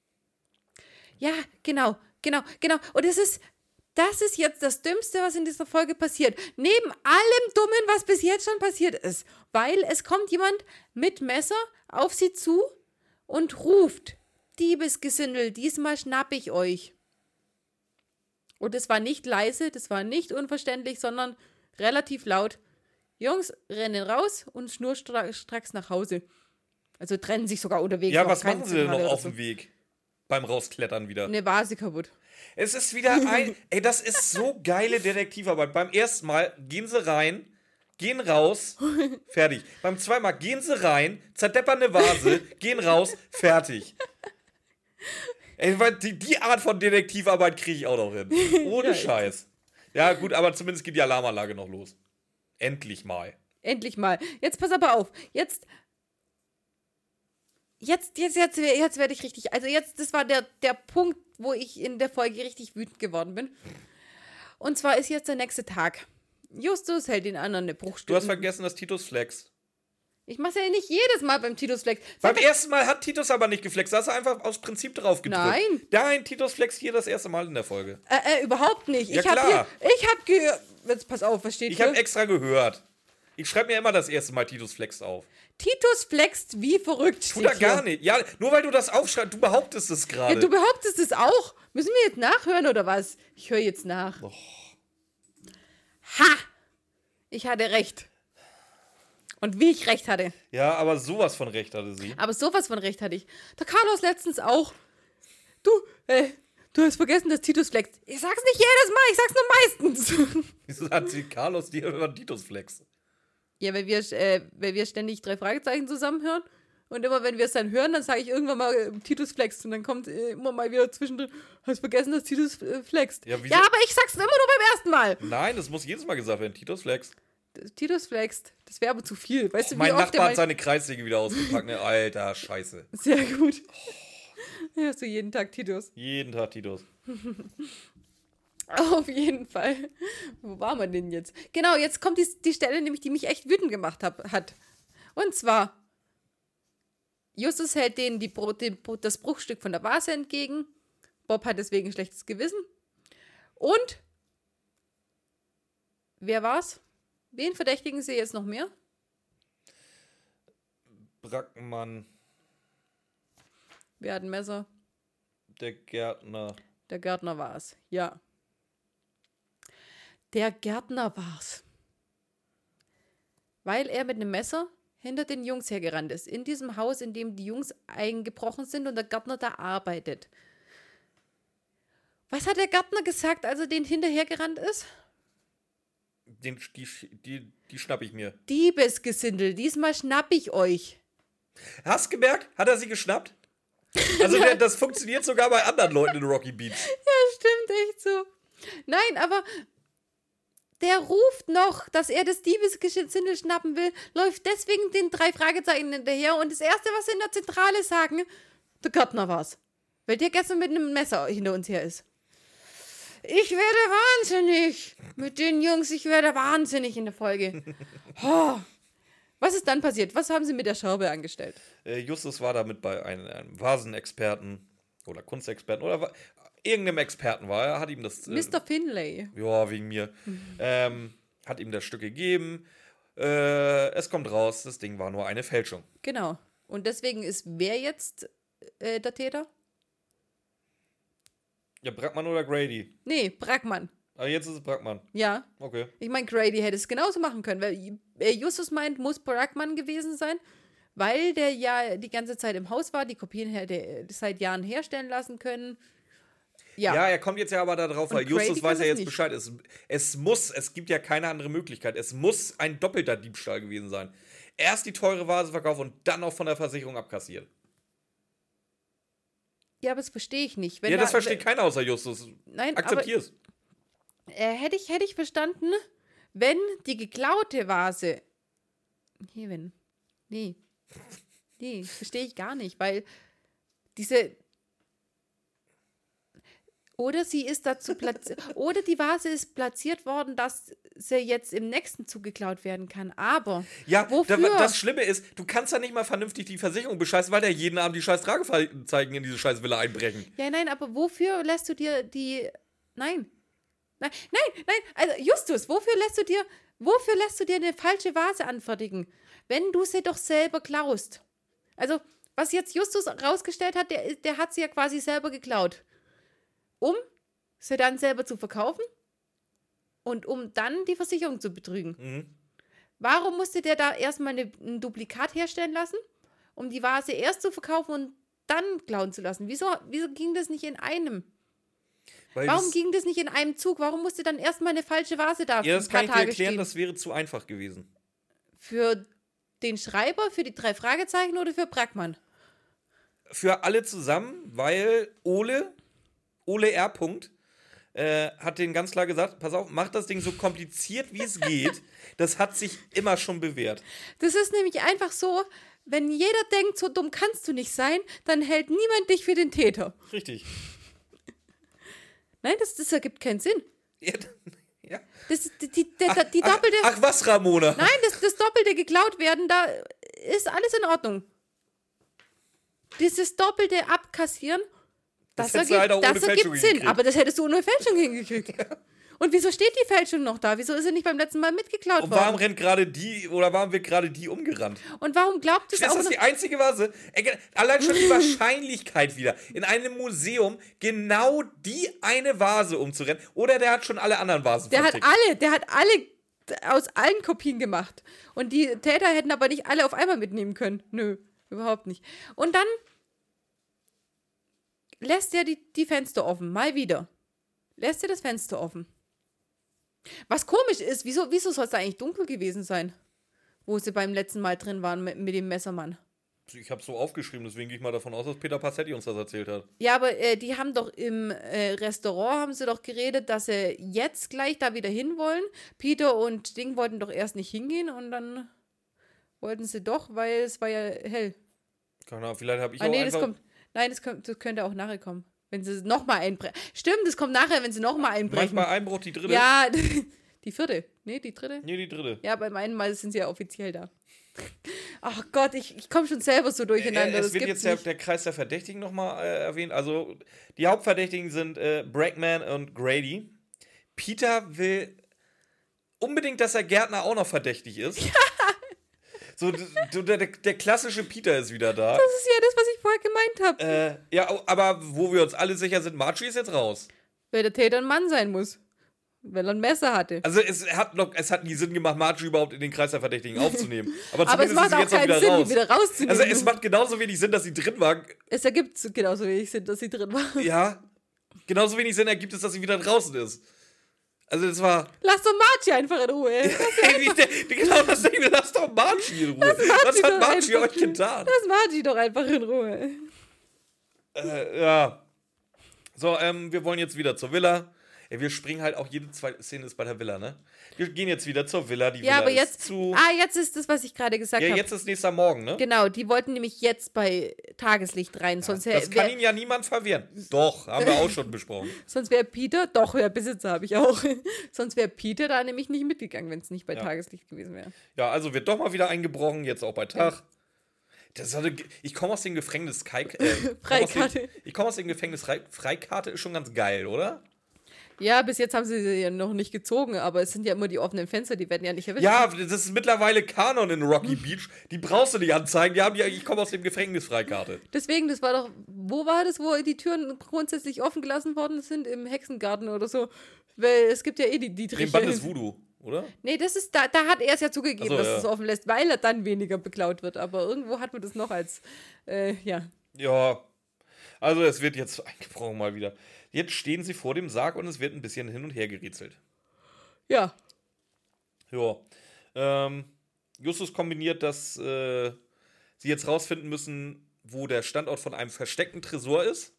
Speaker 1: Ja, genau, genau, genau. Und es ist, das ist jetzt das Dümmste, was in dieser Folge passiert. Neben allem Dummen, was bis jetzt schon passiert ist. Weil es kommt jemand mit Messer auf sie zu und ruft, Diebesgesindel, diesmal schnapp ich euch. Und es war nicht leise, das war nicht unverständlich, sondern relativ laut. Jungs rennen raus und schnurstracks nach Hause. Also trennen sich sogar unterwegs.
Speaker 2: Ja, was machen sie denn noch auf
Speaker 1: oder
Speaker 2: dem Weg? Beim Rausklettern wieder.
Speaker 1: Eine Vase kaputt.
Speaker 2: Es ist wieder ein. Ey, das ist so geile Detektivarbeit. Beim ersten Mal gehen sie rein, gehen raus, fertig. Beim zweiten Mal gehen sie rein, zerdeppern eine Vase, gehen raus, fertig. Ey, weil die, die Art von Detektivarbeit kriege ich auch noch hin. Ohne
Speaker 1: Ja,
Speaker 2: Scheiß. Ja, gut, aber zumindest geht die Alarmanlage noch los. Endlich mal.
Speaker 1: Endlich mal. Jetzt pass aber auf. Jetzt. Jetzt, jetzt, jetzt, jetzt werde ich richtig. Also jetzt, das war der, der Punkt, wo ich in der Folge richtig wütend geworden bin. Und zwar ist jetzt der nächste Tag. Justus hält den anderen eine
Speaker 2: Du
Speaker 1: Bruchstücke.
Speaker 2: hast vergessen, dass Titus flex.
Speaker 1: Ich mache ja nicht jedes Mal beim Titus Flex.
Speaker 2: Beim ersten Mal hat Titus aber nicht geflext. Da hast du einfach aus Prinzip drauf gedrückt.
Speaker 1: Nein.
Speaker 2: Nein, Titus flext hier das erste Mal in der Folge.
Speaker 1: Äh, äh, überhaupt nicht.
Speaker 2: Ja,
Speaker 1: ich habe ich habe gehört. Jetzt pass auf, was steht
Speaker 2: Ich
Speaker 1: hier?
Speaker 2: habe extra gehört. Ich schreibe mir immer das erste Mal Titus flext auf.
Speaker 1: Titus flext wie verrückt.
Speaker 2: Tu da gar nicht. Ja, nur weil du das aufschreibst, du behauptest es
Speaker 1: Ja,
Speaker 2: gerade.
Speaker 1: du behauptest es auch. Müssen wir jetzt nachhören oder was? Ich höre jetzt nach. Ha! Ich hatte recht. Und wie ich recht hatte.
Speaker 2: ja, aber sowas von recht hatte sie.
Speaker 1: Aber sowas von recht hatte ich. Der Carlos letztens auch. Du, äh, du hast vergessen, dass Titus flext. Ich sag's nicht jedes Mal, ich sag's nur meistens.
Speaker 2: Wieso hat sie Carlos dir über Titus flex?
Speaker 1: Ja, weil wir, äh, weil wir ständig drei Fragezeichen zusammenhören. Und immer wenn wir es dann hören, dann sage ich irgendwann mal äh, Titus flext. Und dann kommt äh, immer mal wieder zwischendrin, hast vergessen, dass Titus äh, flext.
Speaker 2: Ja,
Speaker 1: ja, aber ich sag's immer nur beim ersten Mal.
Speaker 2: Nein, das muss jedes Mal gesagt werden. Titus flex.
Speaker 1: Titus flext. Das wäre aber zu viel. Weißt du, wie
Speaker 2: Mein
Speaker 1: oft
Speaker 2: Nachbar hat seine Kreissäge wieder ausgepackt. Ne? Alter, scheiße.
Speaker 1: Sehr gut. Hörst du jeden Tag Titus?
Speaker 2: Jeden Tag Titus.
Speaker 1: Auf jeden Fall. Wo war man denn jetzt? Genau, jetzt kommt die, die Stelle, nämlich die mich echt wütend gemacht hab, hat. Und zwar, Justus hält denen die Bro den, das Bruchstück von der Vase entgegen. Bob hat deswegen ein schlechtes Gewissen. Und, wer war's? Wen verdächtigen sie jetzt noch mehr?
Speaker 2: Brackmann,
Speaker 1: Wer hat ein Messer?
Speaker 2: der Gärtner.
Speaker 1: Der Gärtner war's. Ja. Der Gärtner war's. Weil er mit einem Messer hinter den Jungs hergerannt ist. In diesem Haus, in dem die Jungs eingebrochen sind und der Gärtner da arbeitet. Was hat der Gärtner gesagt, als er den hinterhergerannt ist?
Speaker 2: Den, die, die, die schnapp ich mir.
Speaker 1: Diebesgesindel, diesmal schnapp ich euch.
Speaker 2: Hast gemerkt? Hat er sie geschnappt? Also der, das funktioniert sogar bei anderen Leuten in Rocky Beach.
Speaker 1: Ja, stimmt echt so. Nein, aber der ruft noch, dass er das Diebesgesindel schnappen will, läuft deswegen den drei Fragezeichen hinterher und das Erste, was sie in der Zentrale sagen, der Gärtner war's. Weil der gestern mit einem Messer hinter uns her ist. Ich werde wahnsinnig mit den Jungs, ich werde wahnsinnig in der Folge. Oh. Was ist dann passiert? Was haben sie mit der Schraube angestellt?
Speaker 2: Äh, Justus war damit bei einem, einem Vasenexperten oder Kunstexperten oder irgendeinem Experten war er, hat ihm das. Äh,
Speaker 1: Mr. Finlay.
Speaker 2: Ja, wegen mir. Ähm, hat ihm das Stück gegeben. Äh, es kommt raus, das Ding war nur eine Fälschung.
Speaker 1: Genau. Und deswegen ist wer jetzt äh, der Täter?
Speaker 2: Ja, Brackmann oder Grady?
Speaker 1: Nee, Brackmann.
Speaker 2: Aber jetzt ist es Brackmann.
Speaker 1: Ja.
Speaker 2: Okay.
Speaker 1: Ich meine, Grady hätte es genauso machen können, weil äh, Justus meint, muss Brackmann gewesen sein, weil der ja die ganze Zeit im Haus war, die Kopien hätte er seit Jahren herstellen lassen können. Ja.
Speaker 2: Ja, er kommt jetzt ja aber darauf, weil Justus weiß ja jetzt
Speaker 1: nicht.
Speaker 2: Bescheid. Es, es muss, es gibt ja keine andere Möglichkeit. Es muss ein doppelter Diebstahl gewesen sein. Erst die teure Vase verkaufen und dann auch von der Versicherung abkassiert.
Speaker 1: Ja, aber das verstehe ich nicht. Wenn
Speaker 2: ja, das
Speaker 1: da-
Speaker 2: versteht keiner außer Justus.
Speaker 1: Nein, aber
Speaker 2: Akzeptier's.
Speaker 1: äh, hätte ich, hätte ich verstanden, wenn die geklaute Vase. Hier, wenn. Nee. Nee, verstehe ich gar nicht, weil diese. Oder sie ist dazu platziert. oder die Vase ist platziert worden, dass sie jetzt im nächsten Zug geklaut werden kann. Aber.
Speaker 2: Ja, da,
Speaker 1: wofür?
Speaker 2: das Schlimme ist, du kannst ja nicht mal vernünftig die Versicherung bescheißen, weil da jeden Abend die scheiß Tragezeichen in diese scheiß Villa einbrechen.
Speaker 1: Ja, nein, aber wofür lässt du dir die. Nein. Nein, nein, nein. Also, Justus, wofür lässt du dir. Wofür lässt du dir eine falsche Vase anfertigen, wenn du sie doch selber klaust? Also, was jetzt Justus rausgestellt hat, der, der hat sie ja quasi selber geklaut. Um sie dann selber zu verkaufen und um dann die Versicherung zu betrügen.
Speaker 2: Mhm.
Speaker 1: Warum musste der da erstmal eine, ein Duplikat herstellen lassen, um die Vase erst zu verkaufen und dann klauen zu lassen? Wieso, wieso ging das nicht in einem?
Speaker 2: Weil
Speaker 1: Warum ging das nicht in einem Zug? Warum musste dann erstmal eine falsche Vase da
Speaker 2: ja, das kann ich dir
Speaker 1: Tage
Speaker 2: erklären,
Speaker 1: stehen?
Speaker 2: das wäre zu einfach gewesen.
Speaker 1: Für den Schreiber, für die drei Fragezeichen oder für Brackmann?
Speaker 2: Für alle zusammen, weil Ole, Ole R. Punkt, äh, hat den ganz klar gesagt, pass auf, mach das Ding so kompliziert, wie es geht. Das hat sich immer schon bewährt.
Speaker 1: Das ist nämlich einfach so, wenn jeder denkt, so dumm kannst du nicht sein, dann hält niemand dich für den Täter.
Speaker 2: Richtig.
Speaker 1: Nein, das, das ergibt keinen Sinn.
Speaker 2: Ja, ja.
Speaker 1: Das, die, die, der- die
Speaker 2: ach,
Speaker 1: doppelte.
Speaker 2: ach was, Ramona.
Speaker 1: Nein, das, das doppelte geklaut werden, da ist alles in Ordnung. Dieses doppelte Abkassieren,
Speaker 2: Das
Speaker 1: das,
Speaker 2: hättest du halt auch
Speaker 1: ergibt,
Speaker 2: ohne
Speaker 1: das
Speaker 2: Fälschung
Speaker 1: ergibt Sinn.
Speaker 2: hingekriegt.
Speaker 1: Aber das hättest du ohne Fälschung hingekriegt. Und wieso steht die Fälschung noch da? Wieso ist sie nicht beim letzten Mal mitgeklaut
Speaker 2: Und warum
Speaker 1: worden?
Speaker 2: rennt gerade die, oder warum wird gerade die umgerannt?
Speaker 1: Und warum glaubt es
Speaker 2: Ist
Speaker 1: auch
Speaker 2: das
Speaker 1: noch,
Speaker 2: die einzige Vase? Allein schon die Wahrscheinlichkeit wieder, in einem Museum genau die eine Vase umzurennen. Oder der hat schon alle anderen Vasen
Speaker 1: Der hat
Speaker 2: vertickt.
Speaker 1: alle, der hat alle aus allen Kopien gemacht. Und die Täter hätten aber nicht alle auf einmal mitnehmen können. Nö, überhaupt nicht. Und dann lässt er die, die Fenster offen, mal wieder. Lässt er das Fenster offen. Was komisch ist, wieso, wieso soll es da eigentlich dunkel gewesen sein? Wo sie beim letzten Mal drin waren mit, mit dem Messermann.
Speaker 2: Ich habe so aufgeschrieben, deswegen gehe ich mal davon aus, dass Peter Passetti uns das erzählt hat.
Speaker 1: Ja, aber äh, die haben doch im äh, Restaurant, haben sie doch geredet, dass sie jetzt gleich da wieder hinwollen. Peter und Ding wollten doch erst nicht hingehen und dann wollten sie doch, weil es war ja hell.
Speaker 2: Keine Ahnung, vielleicht habe ich
Speaker 1: ah,
Speaker 2: auch
Speaker 1: nee, das
Speaker 2: einfach...
Speaker 1: Nein, das, kommt, das könnte auch nachher kommen. Wenn sie nochmal einbrechen. Stimmt, das kommt nachher, wenn sie nochmal einbrechen.
Speaker 2: Manchmal Einbruch die dritte.
Speaker 1: Ja, die vierte. Nee, die dritte.
Speaker 2: Nee, die dritte.
Speaker 1: Ja, beim einen Mal sind sie ja offiziell da. Ach Gott, ich, ich komme schon selber so durcheinander.
Speaker 2: Äh,
Speaker 1: das
Speaker 2: es wird jetzt der, der Kreis der Verdächtigen nochmal äh, erwähnt. Also, die Hauptverdächtigen sind äh, Brackman und Grady. Peter will unbedingt, dass der Gärtner auch noch verdächtig ist. So, der, der klassische Peter ist wieder da.
Speaker 1: Das ist ja das, was ich vorher gemeint habe.
Speaker 2: Äh, ja, aber wo wir uns alle sicher sind, Marjorie ist jetzt raus.
Speaker 1: Weil der Täter ein Mann sein muss. Weil er ein Messer hatte.
Speaker 2: Also es hat noch, es hat nie Sinn gemacht, Marjorie überhaupt in den Kreis der Verdächtigen aufzunehmen. Aber,
Speaker 1: Aber es macht
Speaker 2: ist sie
Speaker 1: auch
Speaker 2: jetzt
Speaker 1: keinen
Speaker 2: wieder
Speaker 1: Sinn,
Speaker 2: raus.
Speaker 1: die wieder rauszunehmen.
Speaker 2: Also es macht genauso wenig Sinn, dass sie drin war.
Speaker 1: es ergibt genauso wenig Sinn, dass sie drin war.
Speaker 2: Ja. Genauso wenig Sinn ergibt es, dass sie wieder draußen ist. Also das war.
Speaker 1: Lass doch Margie einfach in Ruhe.
Speaker 2: genau das Ding, lass doch Margie in Ruhe. Was hat
Speaker 1: einfach-
Speaker 2: euch getan?
Speaker 1: Lass Margie doch einfach in Ruhe.
Speaker 2: Äh, ja. So, ähm, wir wollen jetzt wieder zur Villa. Ey, wir springen halt auch jede zweite Szene ist bei der Villa, ne? Wir gehen jetzt wieder zur Villa. Die
Speaker 1: Ja,
Speaker 2: Villa
Speaker 1: aber
Speaker 2: ist
Speaker 1: jetzt.
Speaker 2: zu.
Speaker 1: Ah, jetzt ist das, was ich gerade gesagt
Speaker 2: ja,
Speaker 1: habe.
Speaker 2: jetzt ist nächster Morgen, ne?
Speaker 1: Genau, die wollten nämlich jetzt bei Tageslicht rein. sonst
Speaker 2: Das
Speaker 1: wäre
Speaker 2: kann ihn ja niemand verwehren. Doch, haben wir auch schon besprochen.
Speaker 1: sonst wär Peter, doch, ja, Besitzer habe ich auch. sonst wäre Peter da nämlich nicht mitgegangen, wenn es nicht bei
Speaker 2: Ja.
Speaker 1: Tageslicht gewesen wäre.
Speaker 2: Ja, also wird doch mal wieder eingebrochen, jetzt auch bei Tag. Das hatte, ich komme aus dem Gefängnis Kai, äh, komm aus
Speaker 1: Freikarte.
Speaker 2: dem- Ich komme aus dem Gefängnis Frei, Freikarte ist schon ganz geil, oder?
Speaker 1: Ja, bis jetzt haben sie sie ja noch nicht gezogen, aber es sind ja immer die offenen Fenster, die werden ja nicht erwischt.
Speaker 2: Ja, das ist mittlerweile Kanon in Rocky Beach. Die brauchst du nicht anzeigen. Die haben ja, ich komme aus dem Gefängnis Freikarte.
Speaker 1: Deswegen, das war doch, wo war das, wo die Türen grundsätzlich offen gelassen worden sind? Im Hexengarten oder so. Weil es gibt ja eh die Dietrich.
Speaker 2: Den Band des Voodoo, oder?
Speaker 1: Nee, das ist, da, da hat er es ja zugegeben,
Speaker 2: so,
Speaker 1: dass
Speaker 2: ja.
Speaker 1: es offen lässt, weil er dann weniger beklaut wird. Aber irgendwo hat man das noch als, äh, ja.
Speaker 2: Ja. Also es wird jetzt eingebrochen mal wieder. Jetzt stehen sie vor dem Sarg und es wird ein bisschen hin und her gerätselt.
Speaker 1: Ja.
Speaker 2: Ja. Ähm, Justus kombiniert, dass äh, sie jetzt rausfinden müssen, wo der Standort von einem versteckten Tresor ist.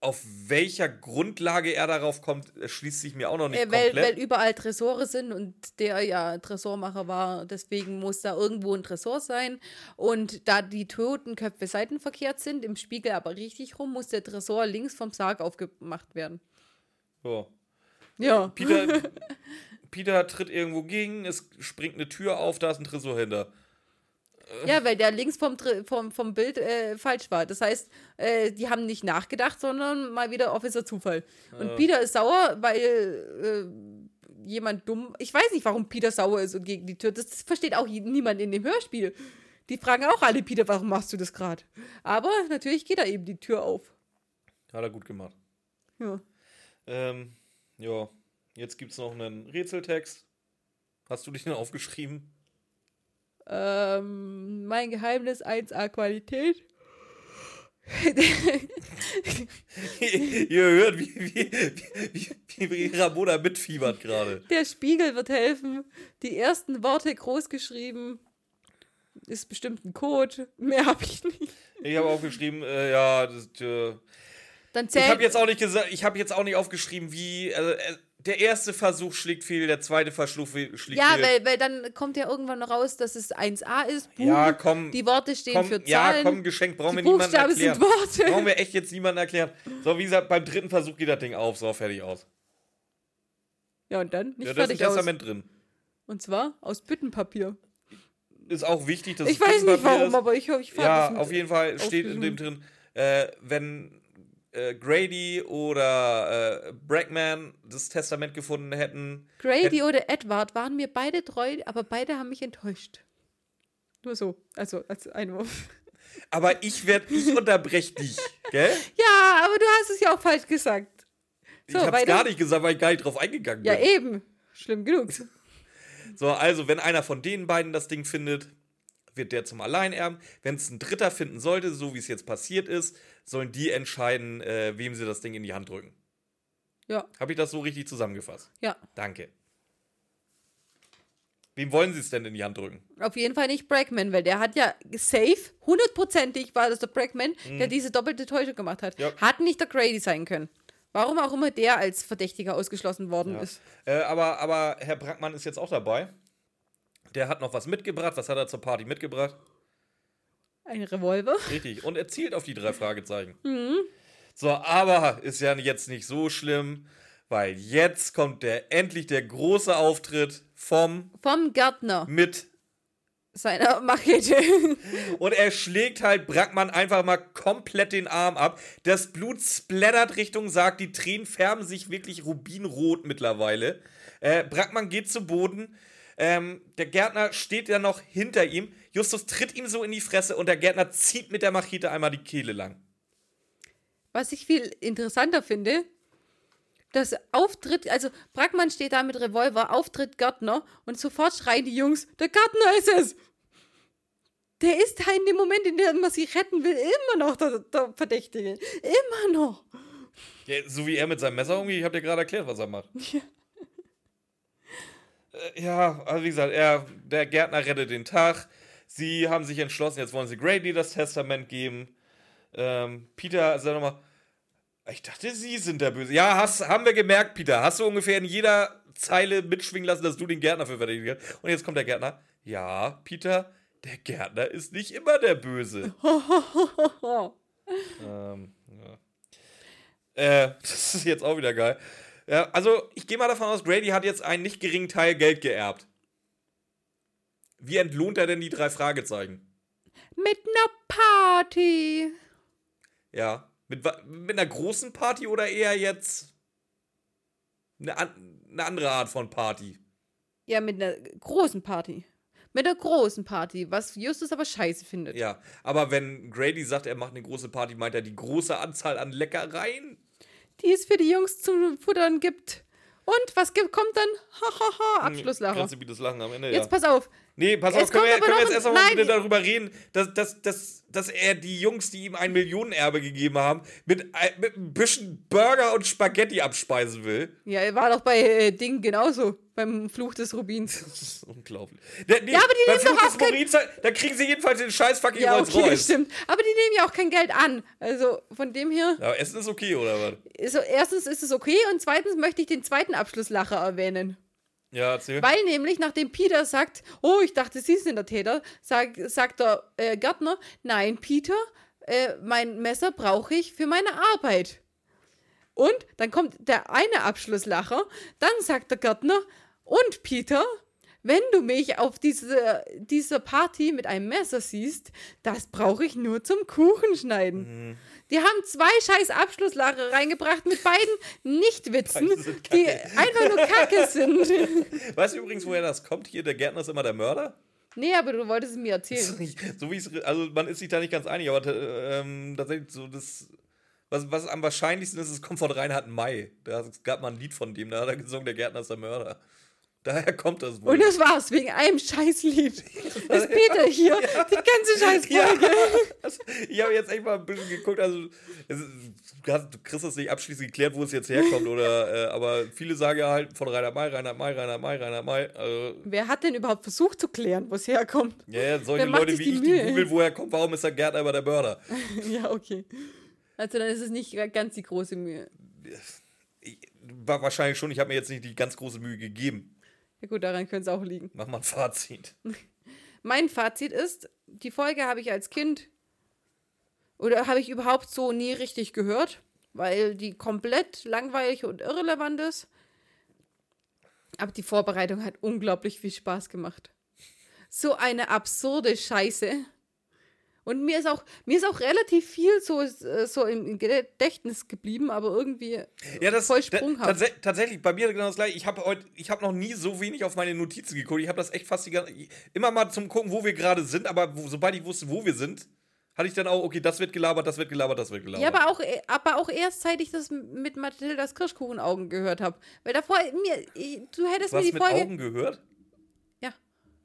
Speaker 2: Auf welcher Grundlage er darauf kommt, erschließt sich mir auch noch nicht
Speaker 1: Äh, weil,
Speaker 2: komplett.
Speaker 1: weil überall Tresore sind und der ja Tresormacher war, deswegen muss da irgendwo ein Tresor sein. Und da die Totenköpfe seitenverkehrt sind, im Spiegel aber richtig rum, muss der Tresor links vom Sarg aufgemacht werden.
Speaker 2: ja.
Speaker 1: Ja.
Speaker 2: Peter, Peter tritt irgendwo gegen, es springt eine Tür auf, da ist ein Tresor hinter.
Speaker 1: Ja, weil der links vom, vom, vom Bild äh, falsch war. Das heißt, äh, die haben nicht nachgedacht, sondern mal wieder Officer Zufall. Und Peter ist sauer, weil äh, jemand dumm. Ich weiß nicht, warum Peter sauer ist und gegen die Tür. Das, das versteht auch niemand in dem Hörspiel. Die fragen auch alle Peter, warum machst du das gerade? Aber natürlich geht da eben die Tür auf.
Speaker 2: Hat er gut gemacht.
Speaker 1: Ja.
Speaker 2: Ähm, ja, jetzt gibt es noch einen Rätseltext. Hast du dich denn aufgeschrieben?
Speaker 1: Ähm, mein Geheimnis 1A Qualität.
Speaker 2: Ihr hört, wie, wie, wie, wie, Ramona mitfiebert gerade.
Speaker 1: Der Spiegel wird helfen. Die ersten Worte groß geschrieben. Ist bestimmt ein Code. Mehr habe ich nicht.
Speaker 2: Ich habe aufgeschrieben, äh, ja, das, äh,
Speaker 1: Dann
Speaker 2: ich
Speaker 1: zählt.
Speaker 2: habe jetzt auch nicht gesagt, ich habe jetzt auch nicht aufgeschrieben, wie also, äh, der erste Versuch schlägt fehl, der zweite Versuch schlägt
Speaker 1: ja,
Speaker 2: fehl.
Speaker 1: weil, weil dann kommt ja irgendwann noch raus, dass es 1a ist. Buch.
Speaker 2: Ja, komm.
Speaker 1: Die Worte stehen
Speaker 2: komm,
Speaker 1: für
Speaker 2: ja,
Speaker 1: Zahlen.
Speaker 2: komm, Geschenk, brauchen
Speaker 1: die
Speaker 2: wir niemanden erklären.
Speaker 1: sind Worte.
Speaker 2: Brauchen wir echt jetzt niemanden erklären. So, wie gesagt, beim dritten Versuch geht das Ding auf, so, fertig aus.
Speaker 1: Ja, und dann nicht
Speaker 2: Ja, da ist ein
Speaker 1: fertig aus.
Speaker 2: Testament drin.
Speaker 1: Und zwar aus Büttenpapier.
Speaker 2: Ist auch wichtig, dass
Speaker 1: Ich weiß nicht warum,
Speaker 2: ist.
Speaker 1: aber ich, ich fand
Speaker 2: Ja,
Speaker 1: das
Speaker 2: auf jeden Fall steht in dem drin, äh, wenn äh, Grady oder äh, Brackman das Testament gefunden hätten.
Speaker 1: Grady oder Edward waren mir beide treu, aber beide haben mich enttäuscht. Nur so, also als Einwurf.
Speaker 2: Aber ich werde, ich unterbreche dich, gell?
Speaker 1: Ja, aber du hast es ja auch falsch gesagt.
Speaker 2: ich
Speaker 1: So,
Speaker 2: hab's
Speaker 1: weiter.
Speaker 2: gar nicht gesagt, weil ich gar nicht drauf eingegangen
Speaker 1: Ja,
Speaker 2: bin.
Speaker 1: eben. Schlimm genug.
Speaker 2: So, also, wenn einer von den beiden das Ding findet, wird der zum Alleinerben. Wenn es ein Dritter finden sollte, so wie es jetzt passiert ist, sollen die entscheiden, äh, wem sie das Ding in die Hand drücken.
Speaker 1: Ja,
Speaker 2: Habe ich das so richtig zusammengefasst?
Speaker 1: ja.
Speaker 2: Danke. Wem wollen sie es denn in die Hand drücken?
Speaker 1: Auf jeden Fall nicht Brackman, weil der hat ja safe, hundertprozentig war das der Brackman, der diese doppelte Täuschung gemacht hat.
Speaker 2: Mhm. Ja.
Speaker 1: Hat nicht der Grady sein können. Warum auch immer der als Verdächtiger ausgeschlossen worden
Speaker 2: Ja.
Speaker 1: ist.
Speaker 2: Äh, aber, aber Herr Brackmann ist jetzt auch dabei. Der hat noch was mitgebracht. Was hat er zur Party mitgebracht?
Speaker 1: Ein Revolver.
Speaker 2: Richtig. Und er zielt auf die drei Fragezeichen. So, aber ist ja jetzt nicht so schlimm, weil jetzt kommt der endlich der große Auftritt vom
Speaker 1: Vom Gärtner
Speaker 2: mit.
Speaker 1: seiner Machete.
Speaker 2: Und er schlägt halt Brackmann einfach mal komplett den Arm ab. Das Blut splattert Richtung Sarg. Die Tränen färben sich wirklich rubinrot mittlerweile. Äh, Brackmann geht zu Boden. Ähm, der Gärtner steht ja noch hinter ihm. Justus tritt ihm so in die Fresse und der Gärtner zieht mit der Machete einmal die Kehle lang.
Speaker 1: Was ich viel interessanter finde, das Auftritt, also Brackmann steht da mit Revolver, Auftritt Gärtner und sofort schreien die Jungs, der Gärtner ist es! Der ist da in dem Moment, in dem man sie retten will, immer noch der, der Verdächtige. Immer noch.
Speaker 2: Ja, so wie er mit seinem Messer irgendwie, ich habe dir gerade erklärt, was er macht. Äh, ja, also wie gesagt, er, der Gärtner rettet den Tag. Sie haben sich entschlossen, jetzt wollen sie Grady das Testament geben. Ähm, Peter sagt nochmal, ich dachte, Sie sind der Böse. Ja, hast, haben wir gemerkt, Peter. Hast du ungefähr in jeder Zeile mitschwingen lassen, dass du den Gärtner für verdächtig hast. Und jetzt kommt der Gärtner. Ja, Peter, der Gärtner ist nicht immer der Böse. Ähm, ja. Äh, das ist jetzt auch wieder geil. Ja, also, ich gehe mal davon aus, Grady hat jetzt einen nicht geringen Teil Geld geerbt. Wie entlohnt er denn die drei Fragezeichen?
Speaker 1: Mit einer Party.
Speaker 2: Ja. Mit, mit einer großen Party oder eher jetzt eine, eine andere Art von Party?
Speaker 1: Ja, mit einer großen Party. Mit einer großen Party, was Justus aber scheiße findet.
Speaker 2: Ja. Aber wenn Grady sagt, er macht eine große Party, meint er die große Anzahl an Leckereien?
Speaker 1: Die es für die Jungs zum Futtern gibt. Und was gibt, kommt dann? Hahaha, Abschlusslacher.
Speaker 2: Kannst du wie das Lachen am Ende,
Speaker 1: Jetzt
Speaker 2: ja.
Speaker 1: pass auf.
Speaker 2: Nee, pass
Speaker 1: Es
Speaker 2: auf, können wir, können wir jetzt
Speaker 1: ein-
Speaker 2: erst mal wieder darüber reden, dass, dass, dass, dass er die Jungs, die ihm ein Millionenerbe gegeben haben, mit, ein- mit ein bisschen Burger und Spaghetti abspeisen will.
Speaker 1: Ja, war doch bei äh, Ding genauso. Beim Fluch des Rubins.
Speaker 2: Das ist unglaublich. Der, nee,
Speaker 1: Ja, aber die nehmen
Speaker 2: Fluch
Speaker 1: doch auch kein-
Speaker 2: Maurits, da kriegen sie jedenfalls den scheiß fucking
Speaker 1: Ja,
Speaker 2: Rolls
Speaker 1: okay,
Speaker 2: Royce.
Speaker 1: stimmt. Aber die nehmen ja auch kein Geld an. Also von dem her.
Speaker 2: Ja, aber Essen ist okay, oder was?
Speaker 1: So, erstens ist es okay und zweitens möchte ich den zweiten Abschlusslacher erwähnen.
Speaker 2: Ja, erzähl.
Speaker 1: Weil nämlich, nachdem Peter sagt, oh, ich dachte, Sie sind der Täter, sag, sagt der äh, Gärtner, nein, Peter, äh, mein Messer brauche ich für meine Arbeit. Und dann kommt der eine Abschlusslacher, dann sagt der Gärtner, und Peter, wenn du mich auf diese, dieser Party mit einem Messer siehst, das brauche ich nur zum Kuchenschneiden. Die haben zwei scheiß Abschlusslacher reingebracht mit beiden Nicht-Witzen, die einfach nur Kacke sind.
Speaker 2: Weißt du übrigens, woher das kommt? Hier, der Gärtner ist immer der Mörder?
Speaker 1: Nee, aber du wolltest es mir erzählen.
Speaker 2: so wie es, also man ist sich da nicht ganz einig, aber ähm, tatsächlich so das, was, was am wahrscheinlichsten ist, es kommt von Reinhard May. Da es gab mal ein Lied von dem, da hat er gesungen, der Gärtner ist der Mörder. Daher kommt das wohl.
Speaker 1: Und das war's, wegen einem Scheißlied. Ist Peter hier, die ganze Scheißfolge.
Speaker 2: Also, ich habe jetzt echt mal ein bisschen geguckt, also es ist, du, kriegst das nicht abschließend geklärt, wo es jetzt herkommt, oder, äh, aber viele sagen ja halt von Reinhard May, Reinhard May, Reinhard May, Reinhard May. Also,
Speaker 1: Wer hat denn überhaupt versucht zu klären, wo es herkommt?
Speaker 2: ja, ja, solche Leute wie ich, die googeln, woher kommt, warum ist der Gärtner immer der Mörder?
Speaker 1: ja, okay. Also dann ist es nicht ganz die große Mühe.
Speaker 2: War wahrscheinlich schon, ich habe mir jetzt nicht die ganz große Mühe gegeben.
Speaker 1: Ja gut, daran könnte es auch liegen.
Speaker 2: Mach mal ein Fazit.
Speaker 1: Mein Fazit ist, die Folge habe ich als Kind oder habe ich überhaupt so nie richtig gehört, weil die komplett langweilig und irrelevant ist. Aber die Vorbereitung hat unglaublich viel Spaß gemacht. So eine absurde Scheiße. Und mir ist auch, mir ist auch relativ viel so, äh, so im Gedächtnis geblieben, aber irgendwie
Speaker 2: Ja, das
Speaker 1: voll sprunghaft.
Speaker 2: tats tatsächlich bei mir genau das gleiche. Ich habe heute, ich habe noch nie so wenig auf meine Notizen geguckt. Ich habe das echt fast die ganze, immer mal zum gucken, wo wir gerade sind. Aber wo, sobald ich wusste, wo wir sind, hatte ich dann auch, okay, das wird gelabert, das wird gelabert, das wird gelabert.
Speaker 1: Ja, aber auch, äh, aber auch erst, seit ich das mit Mathildas Kirschkuchenaugen gehört habe. Weil davor, mir, ich- du hättest
Speaker 2: du
Speaker 1: mir die
Speaker 2: mit
Speaker 1: Folge.
Speaker 2: Augen gehört?
Speaker 1: Ja,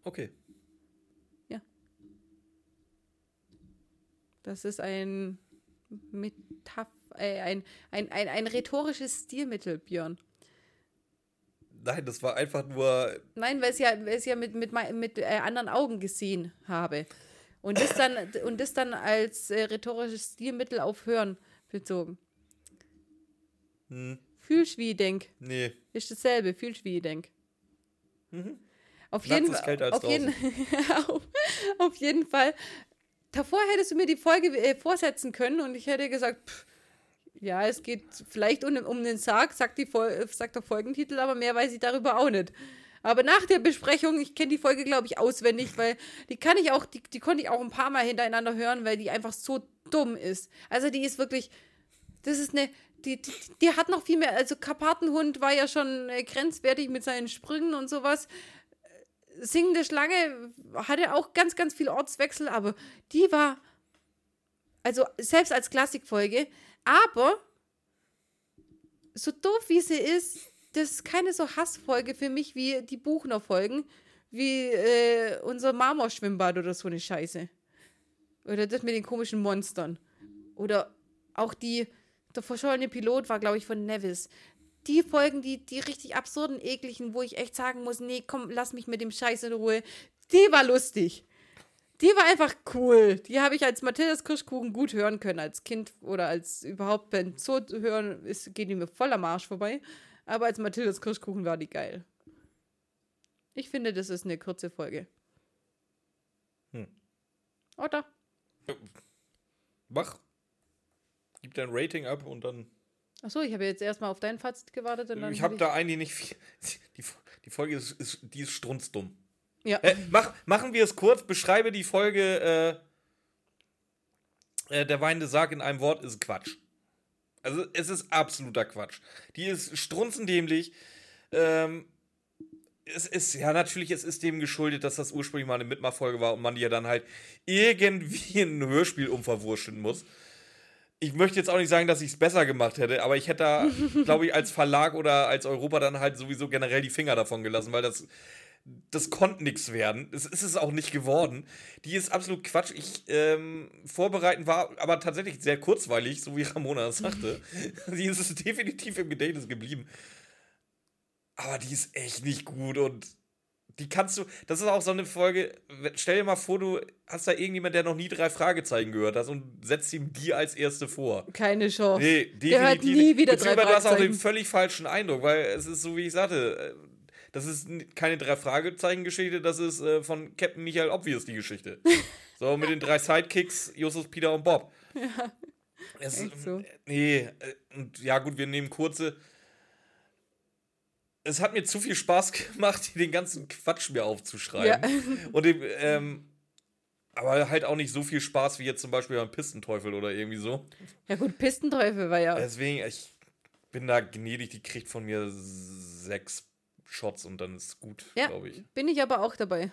Speaker 2: Okay.
Speaker 1: Das ist ein Metaph äh, ein, ein, ein, ein rhetorisches Stilmittel, Björn.
Speaker 2: Nein, das war einfach nur.
Speaker 1: Nein, weil es ja, weil es ja mit, mit, mit äh, anderen Augen gesehen habe. Und das dann, und das dann als äh, rhetorisches Stilmittel auf Hören bezogen.
Speaker 2: Hm,
Speaker 1: Fühlst wie ich denk.
Speaker 2: nee.
Speaker 1: Ist dasselbe, fühlst wie ich denk. Auf
Speaker 2: Nachts
Speaker 1: jeden, auf, jeden, auf, auf jeden Fall. Davor hättest du mir die Folge äh, vorsetzen können und ich hätte gesagt, pff, ja, es geht vielleicht um, um den Sarg, sagt, die sagt der Folgentitel, aber mehr weiß ich darüber auch nicht. Aber nach der Besprechung, ich kenne die Folge, glaube ich, auswendig, weil die kann ich auch, die, die konnte ich auch ein paar Mal hintereinander hören, weil die einfach so dumm ist. Also die ist wirklich, das ist eine, die, die, die hat noch viel mehr, also Karpatenhund war ja schon äh, grenzwertig mit seinen Sprüngen und sowas. Singende Schlange hatte auch ganz, ganz viel Ortswechsel, aber die war, also selbst als Klassikfolge, aber so doof wie sie ist, das ist keine so Hassfolge für mich wie die Buchner-Folgen, wie äh, unser Marmorschwimmbad oder so eine Scheiße. Oder das mit den komischen Monstern. Oder auch die, der verschollene Pilot war, glaube ich, von Nevis. Die Folgen, die, die richtig absurden, ekligen, wo ich echt sagen muss, nee, komm, lass mich mit dem Scheiß in Ruhe. Die war lustig. Die war einfach cool. Die habe ich als Mathildas Kirschkuchen gut hören können, als Kind oder als überhaupt beim Zoo zu hören, ist, geht die mir voll am Arsch vorbei. Aber als Mathildas Kirschkuchen war die geil. Ich finde, das ist eine kurze Folge.
Speaker 2: Hm.
Speaker 1: Oder?
Speaker 2: Mach. Gib dein Rating ab und dann.
Speaker 1: Achso, ich habe jetzt erstmal auf dein Fazit gewartet und dann.
Speaker 2: ich habe da eigentlich nicht viel. Die, die Folge ist, ist, die ist strunzdumm.
Speaker 1: Ja.
Speaker 2: Äh, mach, machen wir es kurz. Beschreibe die Folge. Äh, äh, der weinende Sarg in einem Wort ist Quatsch. Also, es ist absoluter Quatsch. Die ist strunzendämlich. Ähm, es ist, ja, natürlich, es ist dem geschuldet, dass das ursprünglich mal eine Mitmachfolge war und man die ja dann halt irgendwie in ein Hörspiel umverwurschen muss. Ich möchte jetzt auch nicht sagen, dass ich es besser gemacht hätte, aber ich hätte da, glaube ich, als Verlag oder als Europa dann halt sowieso generell die Finger davon gelassen, weil das, das konnte nichts werden. Es ist es auch nicht geworden. Die ist absolut Quatsch. Ich ähm, vorbereiten war aber tatsächlich sehr kurzweilig, so wie Ramona das sagte. die ist definitiv im Gedächtnis geblieben. Aber die ist echt nicht gut und die kannst du, das ist auch so eine Folge, stell dir mal vor, du hast da irgendjemand, der noch nie drei Fragezeichen gehört hat und setzt ihm die als erste vor.
Speaker 1: Keine Chance.
Speaker 2: Nee, definitiv.
Speaker 1: Der hört nie wieder drei
Speaker 2: du hast auch den
Speaker 1: Fragezeichen.
Speaker 2: völlig falschen Eindruck, weil es ist so, wie ich sagte, äh, das ist keine drei Fragezeichen-Geschichte, das ist äh, von Captain Michael Obvious die Geschichte. so, mit den drei Sidekicks, Justus, Peter und Bob. Ja. Es,
Speaker 1: echt so.
Speaker 2: Nee, äh, und ja gut, wir nehmen kurze. Es hat mir zu viel Spaß gemacht, den ganzen Quatsch mir aufzuschreiben.
Speaker 1: Ja.
Speaker 2: Und dem, ähm, aber halt auch nicht so viel Spaß wie jetzt zum Beispiel beim Pistenteufel oder irgendwie so.
Speaker 1: Ja gut, Pistenteufel war ja.
Speaker 2: Deswegen, ich bin da gnädig, die kriegt von mir sechs Shots und dann ist gut,
Speaker 1: Ja,
Speaker 2: glaube ich.
Speaker 1: bin ich aber auch dabei.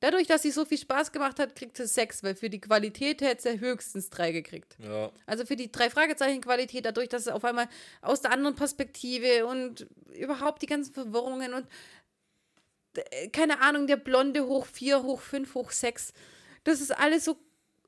Speaker 1: Dadurch, dass sie so viel Spaß gemacht hat, kriegt sie sechs, weil für die Qualität hätte sie höchstens drei gekriegt.
Speaker 2: Ja.
Speaker 1: Also für die drei Fragezeichen Qualität, dadurch, dass es auf einmal aus der anderen Perspektive und überhaupt die ganzen Verwirrungen und äh, keine Ahnung, der Blonde hoch vier, hoch fünf, hoch sechs. Das ist alles so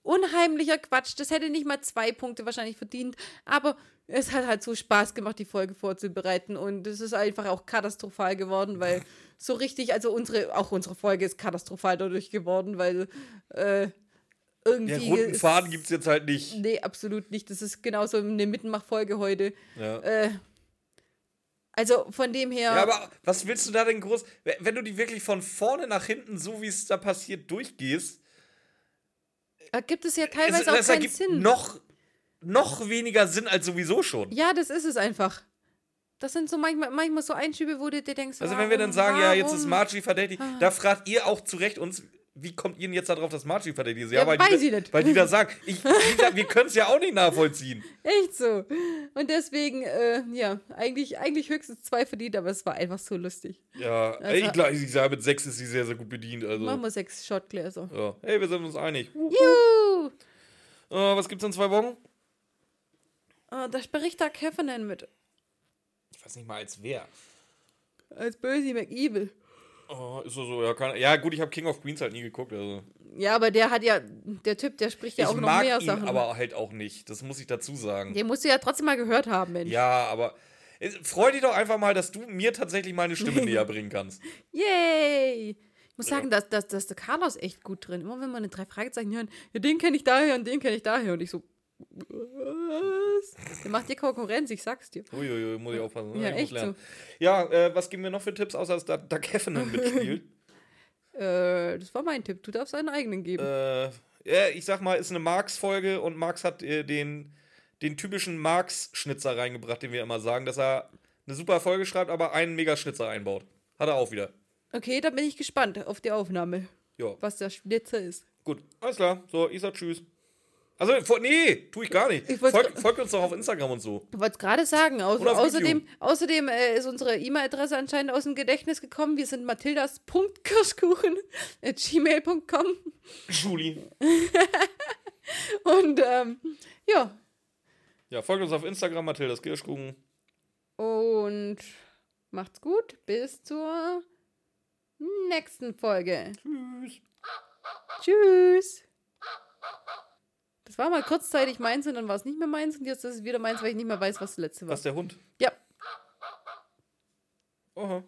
Speaker 1: unheimlicher Quatsch. Das hätte nicht mal zwei Punkte wahrscheinlich verdient, aber es hat halt so Spaß gemacht, die Folge vorzubereiten und es ist einfach auch katastrophal geworden, weil so richtig, also unsere, auch unsere Folge ist katastrophal dadurch geworden, weil äh, irgendwie.
Speaker 2: Ja, roten Faden gibt es jetzt halt nicht.
Speaker 1: Nee, absolut nicht. Das ist genauso eine Mittenmach-Folge heute.
Speaker 2: Ja.
Speaker 1: Äh, also von dem her.
Speaker 2: Ja, aber was willst du da denn groß? Wenn du die wirklich von vorne nach hinten, so wie es da passiert, durchgehst,
Speaker 1: ergibt es ja
Speaker 2: es,
Speaker 1: teilweise auch
Speaker 2: das
Speaker 1: keinen Sinn.
Speaker 2: noch, noch weniger Sinn als sowieso schon.
Speaker 1: Ja, das ist es einfach. Das sind so manchmal, manchmal so Einschübe, wo du dir denkst,
Speaker 2: Also wenn wir dann
Speaker 1: warum,
Speaker 2: sagen, ja, jetzt ist
Speaker 1: warum?
Speaker 2: Margie verdächtig,
Speaker 1: Ah.
Speaker 2: da fragt ihr auch zu Recht uns, wie kommt ihr denn jetzt darauf, dass Margie verdächtig ist?
Speaker 1: Ja,
Speaker 2: weil
Speaker 1: weiß
Speaker 2: die, da-
Speaker 1: nicht.
Speaker 2: Weil die da sagt, ich, gesagt, wir können es ja auch nicht nachvollziehen.
Speaker 1: Echt so. Und deswegen, äh, ja, eigentlich, eigentlich höchstens zwei verdient, aber es war einfach so lustig.
Speaker 2: Ja,
Speaker 1: Also-
Speaker 2: ich glaube, ich sage, mit sechs ist sie sehr, sehr gut bedient. Also,
Speaker 1: Machen wir sechs Shotgläser.
Speaker 2: ja. Hey, wir sind uns einig.
Speaker 1: Juhu!
Speaker 2: Äh, was gibt's in zwei Wochen?
Speaker 1: Ah, da spricht da Heffernan mit.
Speaker 2: Ich weiß nicht mal als wer.
Speaker 1: Als Böse McEvil.
Speaker 2: Oh, ist so so, ja, kann, ja gut, ich habe King of Queens halt nie geguckt. Also.
Speaker 1: Ja, aber der hat ja, der Typ, der spricht ja
Speaker 2: ich
Speaker 1: auch noch mehr
Speaker 2: ihn
Speaker 1: Sachen.
Speaker 2: aber halt auch nicht. Das muss ich dazu sagen.
Speaker 1: Den musst du ja trotzdem mal gehört haben, Mensch.
Speaker 2: Ja, aber äh, freu dich doch einfach mal, dass du mir tatsächlich meine Stimme näher bringen kannst.
Speaker 1: Yay! Ich muss sagen, dass, dass, dass der Carlos echt gut drin. Immer wenn wir eine drei Fragezeichen hören, ja, den kenne ich daher und den kenne ich daher. Und ich so, was? Der macht dir Konkurrenz, ich sag's dir.
Speaker 2: Uiuiui, muss ich aufpassen.
Speaker 1: Ja,
Speaker 2: ich
Speaker 1: echt
Speaker 2: lernen. Ja, äh, was geben wir noch für Tipps, außer dass da Doug Heffernan mitspielt?
Speaker 1: Äh, das war mein Tipp. Du darfst einen eigenen geben.
Speaker 2: äh, ja, ich sag mal, ist eine Marx-Folge und Marx hat äh, den, den typischen Marx-Schnitzer reingebracht, den wir immer sagen, dass er eine super Folge schreibt, aber einen Mega-Schnitzer einbaut. Hat er auch wieder.
Speaker 1: Okay, dann bin ich gespannt auf die Aufnahme,
Speaker 2: Ja,
Speaker 1: was der Schnitzer ist.
Speaker 2: gut. Alles klar. So, ich sag Tschüss. Also, nee, tu ich gar nicht.
Speaker 1: Ich wollt's
Speaker 2: Folgt uns doch auf Instagram und so.
Speaker 1: Ich wollte es gerade sagen. Au außerdem außerdem äh, ist unsere E-Mail-Adresse anscheinend aus dem Gedächtnis gekommen. Wir sind mathildas.kirschkuchen at gmail.com.
Speaker 2: Julie.
Speaker 1: Und ähm, ja,
Speaker 2: Ja, folgt uns auf Instagram, Mathildas Kirschkuchen.
Speaker 1: Und macht's gut. Bis zur nächsten Folge.
Speaker 2: Tschüss.
Speaker 1: Tschüss. Das war mal kurzzeitig meins und dann war es nicht mehr meins und jetzt ist es wieder meins, weil ich nicht mehr weiß, was das letzte war.
Speaker 2: Was der Hund?
Speaker 1: Ja.
Speaker 2: Aha, okay.